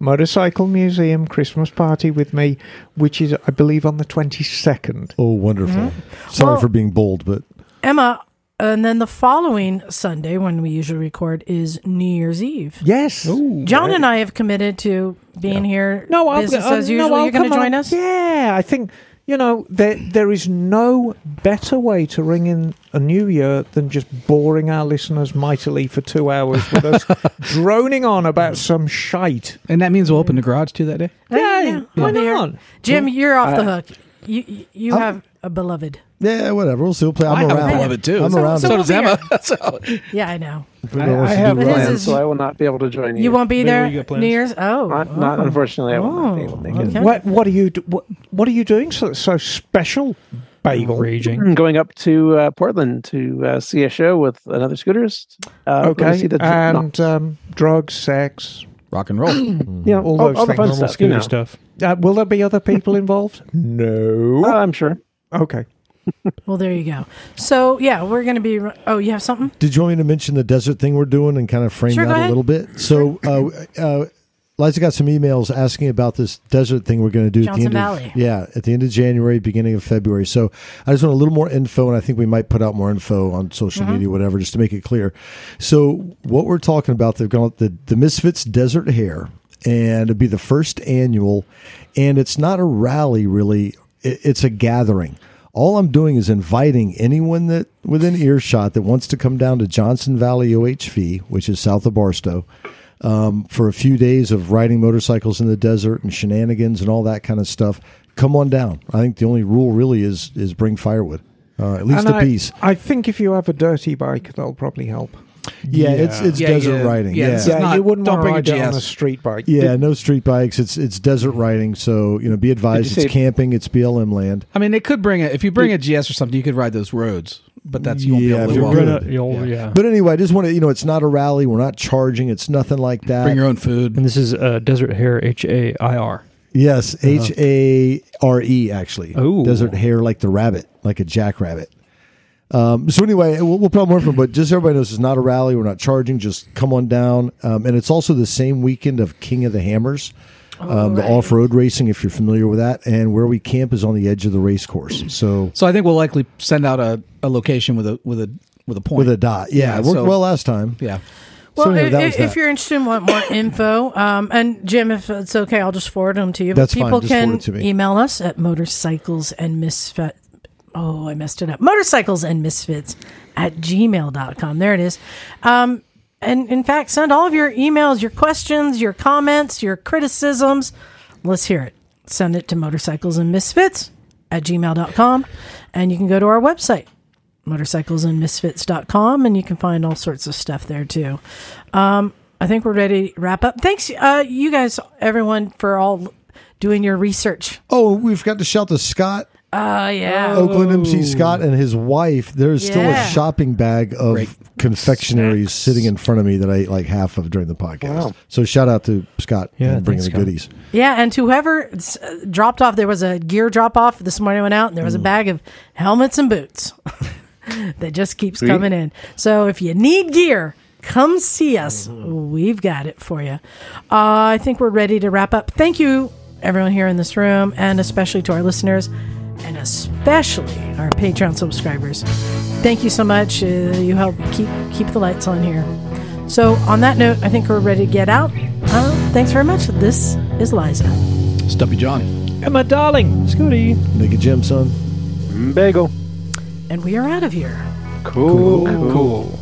Motorcycle Museum Christmas party with me, which is I believe on the twenty second. Oh, wonderful. Sorry Well- for being bold, but Emma, and then the following Sunday, when we usually record, is New Year's Eve. Yes, John and I have committed to being here. No, I'll business uh, as no, usual. I'll You're going to come join on. us. Yeah, I think you know there there is no better way to ring in a new year than just boring our listeners mightily for two hours with us droning on about some shite. And that means we'll open the garage too that day? Yeah, why I'll be not? Jim, hmm? you're off the hook. You you, you I'm- have a beloved. yeah, whatever. We'll still play. I'm I have around. a beloved too. I'm So- around. so So does Emma. So- Yeah, I know. If I, I have But Ryan. plans, so I will not be able to join you. You won't be Maybe there plans. New Year's. Oh, Not, not oh. unfortunately. I will not be able to make it. okay. What what are you do- what, what are you doing so so special, Bagel? Raging. I'm going up to uh, Portland to uh, see a show with another scooters. Uh, Okay, see the, and um, drugs, sex. Rock and roll. you know, all all, those all the things, fun Normal stuff. You scooter know. stuff. Uh, will there be other people involved? no. Uh, I'm sure. Okay. Well, there you go. So yeah, we're going to be. Oh, you have something? Did you want me to mention the desert thing we're doing and kind of frame Sure, that a little bit? So, uh, uh, Liza got some emails asking about this desert thing we're going to do Johnson at the end Valley. of yeah at the end of January, beginning of February. So, I just want a little more info, and I think we might put out more info on social Mm-hmm. media, whatever, just to make it clear. So, what we're talking about, they've got the the Misfits Desert Hair, and it'll be the first annual, and it's not a rally really; it, it's a gathering. All I'm doing is inviting anyone that within earshot that wants to come down to Johnson Valley OHV, which is south of Barstow, um, for a few days of riding motorcycles in the desert and shenanigans and all that kind of stuff. Come on down. I think the only rule really is is bring firewood, uh, at least And a I, piece. I think if you have a dirty bike, that'll probably help. Yeah, it's it's Yeah, desert yeah. riding. Yeah, Yeah, this yeah. not- you wouldn't don't want to bring a ride it on a GS. street bike. Yeah, no street bikes. It's it's desert riding. So you know, be advised. Did It's say- camping. It's BLM land. I mean, they could bring it if you bring a GS or something. You could ride those roads, but that's you won't Yeah, be if able to you're walk. good. Bring, You'll- Yeah. yeah. But anyway, I just want to you know, it's not a rally. We're not charging. It's nothing like that. Bring your own food. And this is uh, Desert Hair H A I R. Yes, H A R E actually. Oh. desert hare like the rabbit, like a jackrabbit. Um, so anyway, we'll, we'll put more from, but just so everybody knows, it's not a rally. We're not charging. Just come on down, um, and it's also the same weekend of King of the Hammers, um, the off-road racing. If you're familiar with that, and where we camp is on the edge of the race course. So So I think we'll likely send out a, a location with a with a with a point with a dot, yeah, Yeah, it worked so- well last time. Yeah. Well, So anyway, that i- was if you're interested and want more info, um, and Jim, if it's okay, I'll just forward them to you. That's but fine, people just can it to me. email us at motorcycles and misfit. Oh, I messed it up. Motorcycles and misfits at gmail.com. There it is. Um, and in fact, send all of your emails, your questions, your comments, your criticisms. Let's hear it. Send it to motorcycles and misfits at gmail.com. And you can go to our website, motorcyclesandmisfits.com, and you can find all sorts of stuff there too. Um, I think we're ready to wrap up. Thanks, uh, you guys, everyone, for all doing your research. Oh, we've got to shout to Scott Oh, yeah. Oakland MC Scott and his wife. There's still a Yeah. shopping bag of Great. confectionaries sitting in front of me that I ate like half of during the podcast. Wow. So shout out to Scott Yeah, and bringing thanks, the Scott. goodies. Yeah, and to whoever s- uh, dropped off, there was a gear drop off this morning. I went out and there was a bag of helmets and boots that just keeps Sweet. coming in. So if you need gear, come see us. We've got it for you. Uh, I think we're ready to wrap up. Thank you, everyone here in this room, and especially to our listeners, and especially our Patreon subscribers. Thank you so much. Uh, you help keep keep the lights on here. So on that note, I think we're ready to get out. Uh, thanks very much. This is Liza. Stumpy John. And my darling, Scottie. Make a gem, son. Bagel. and we are out of here. Cool. cool.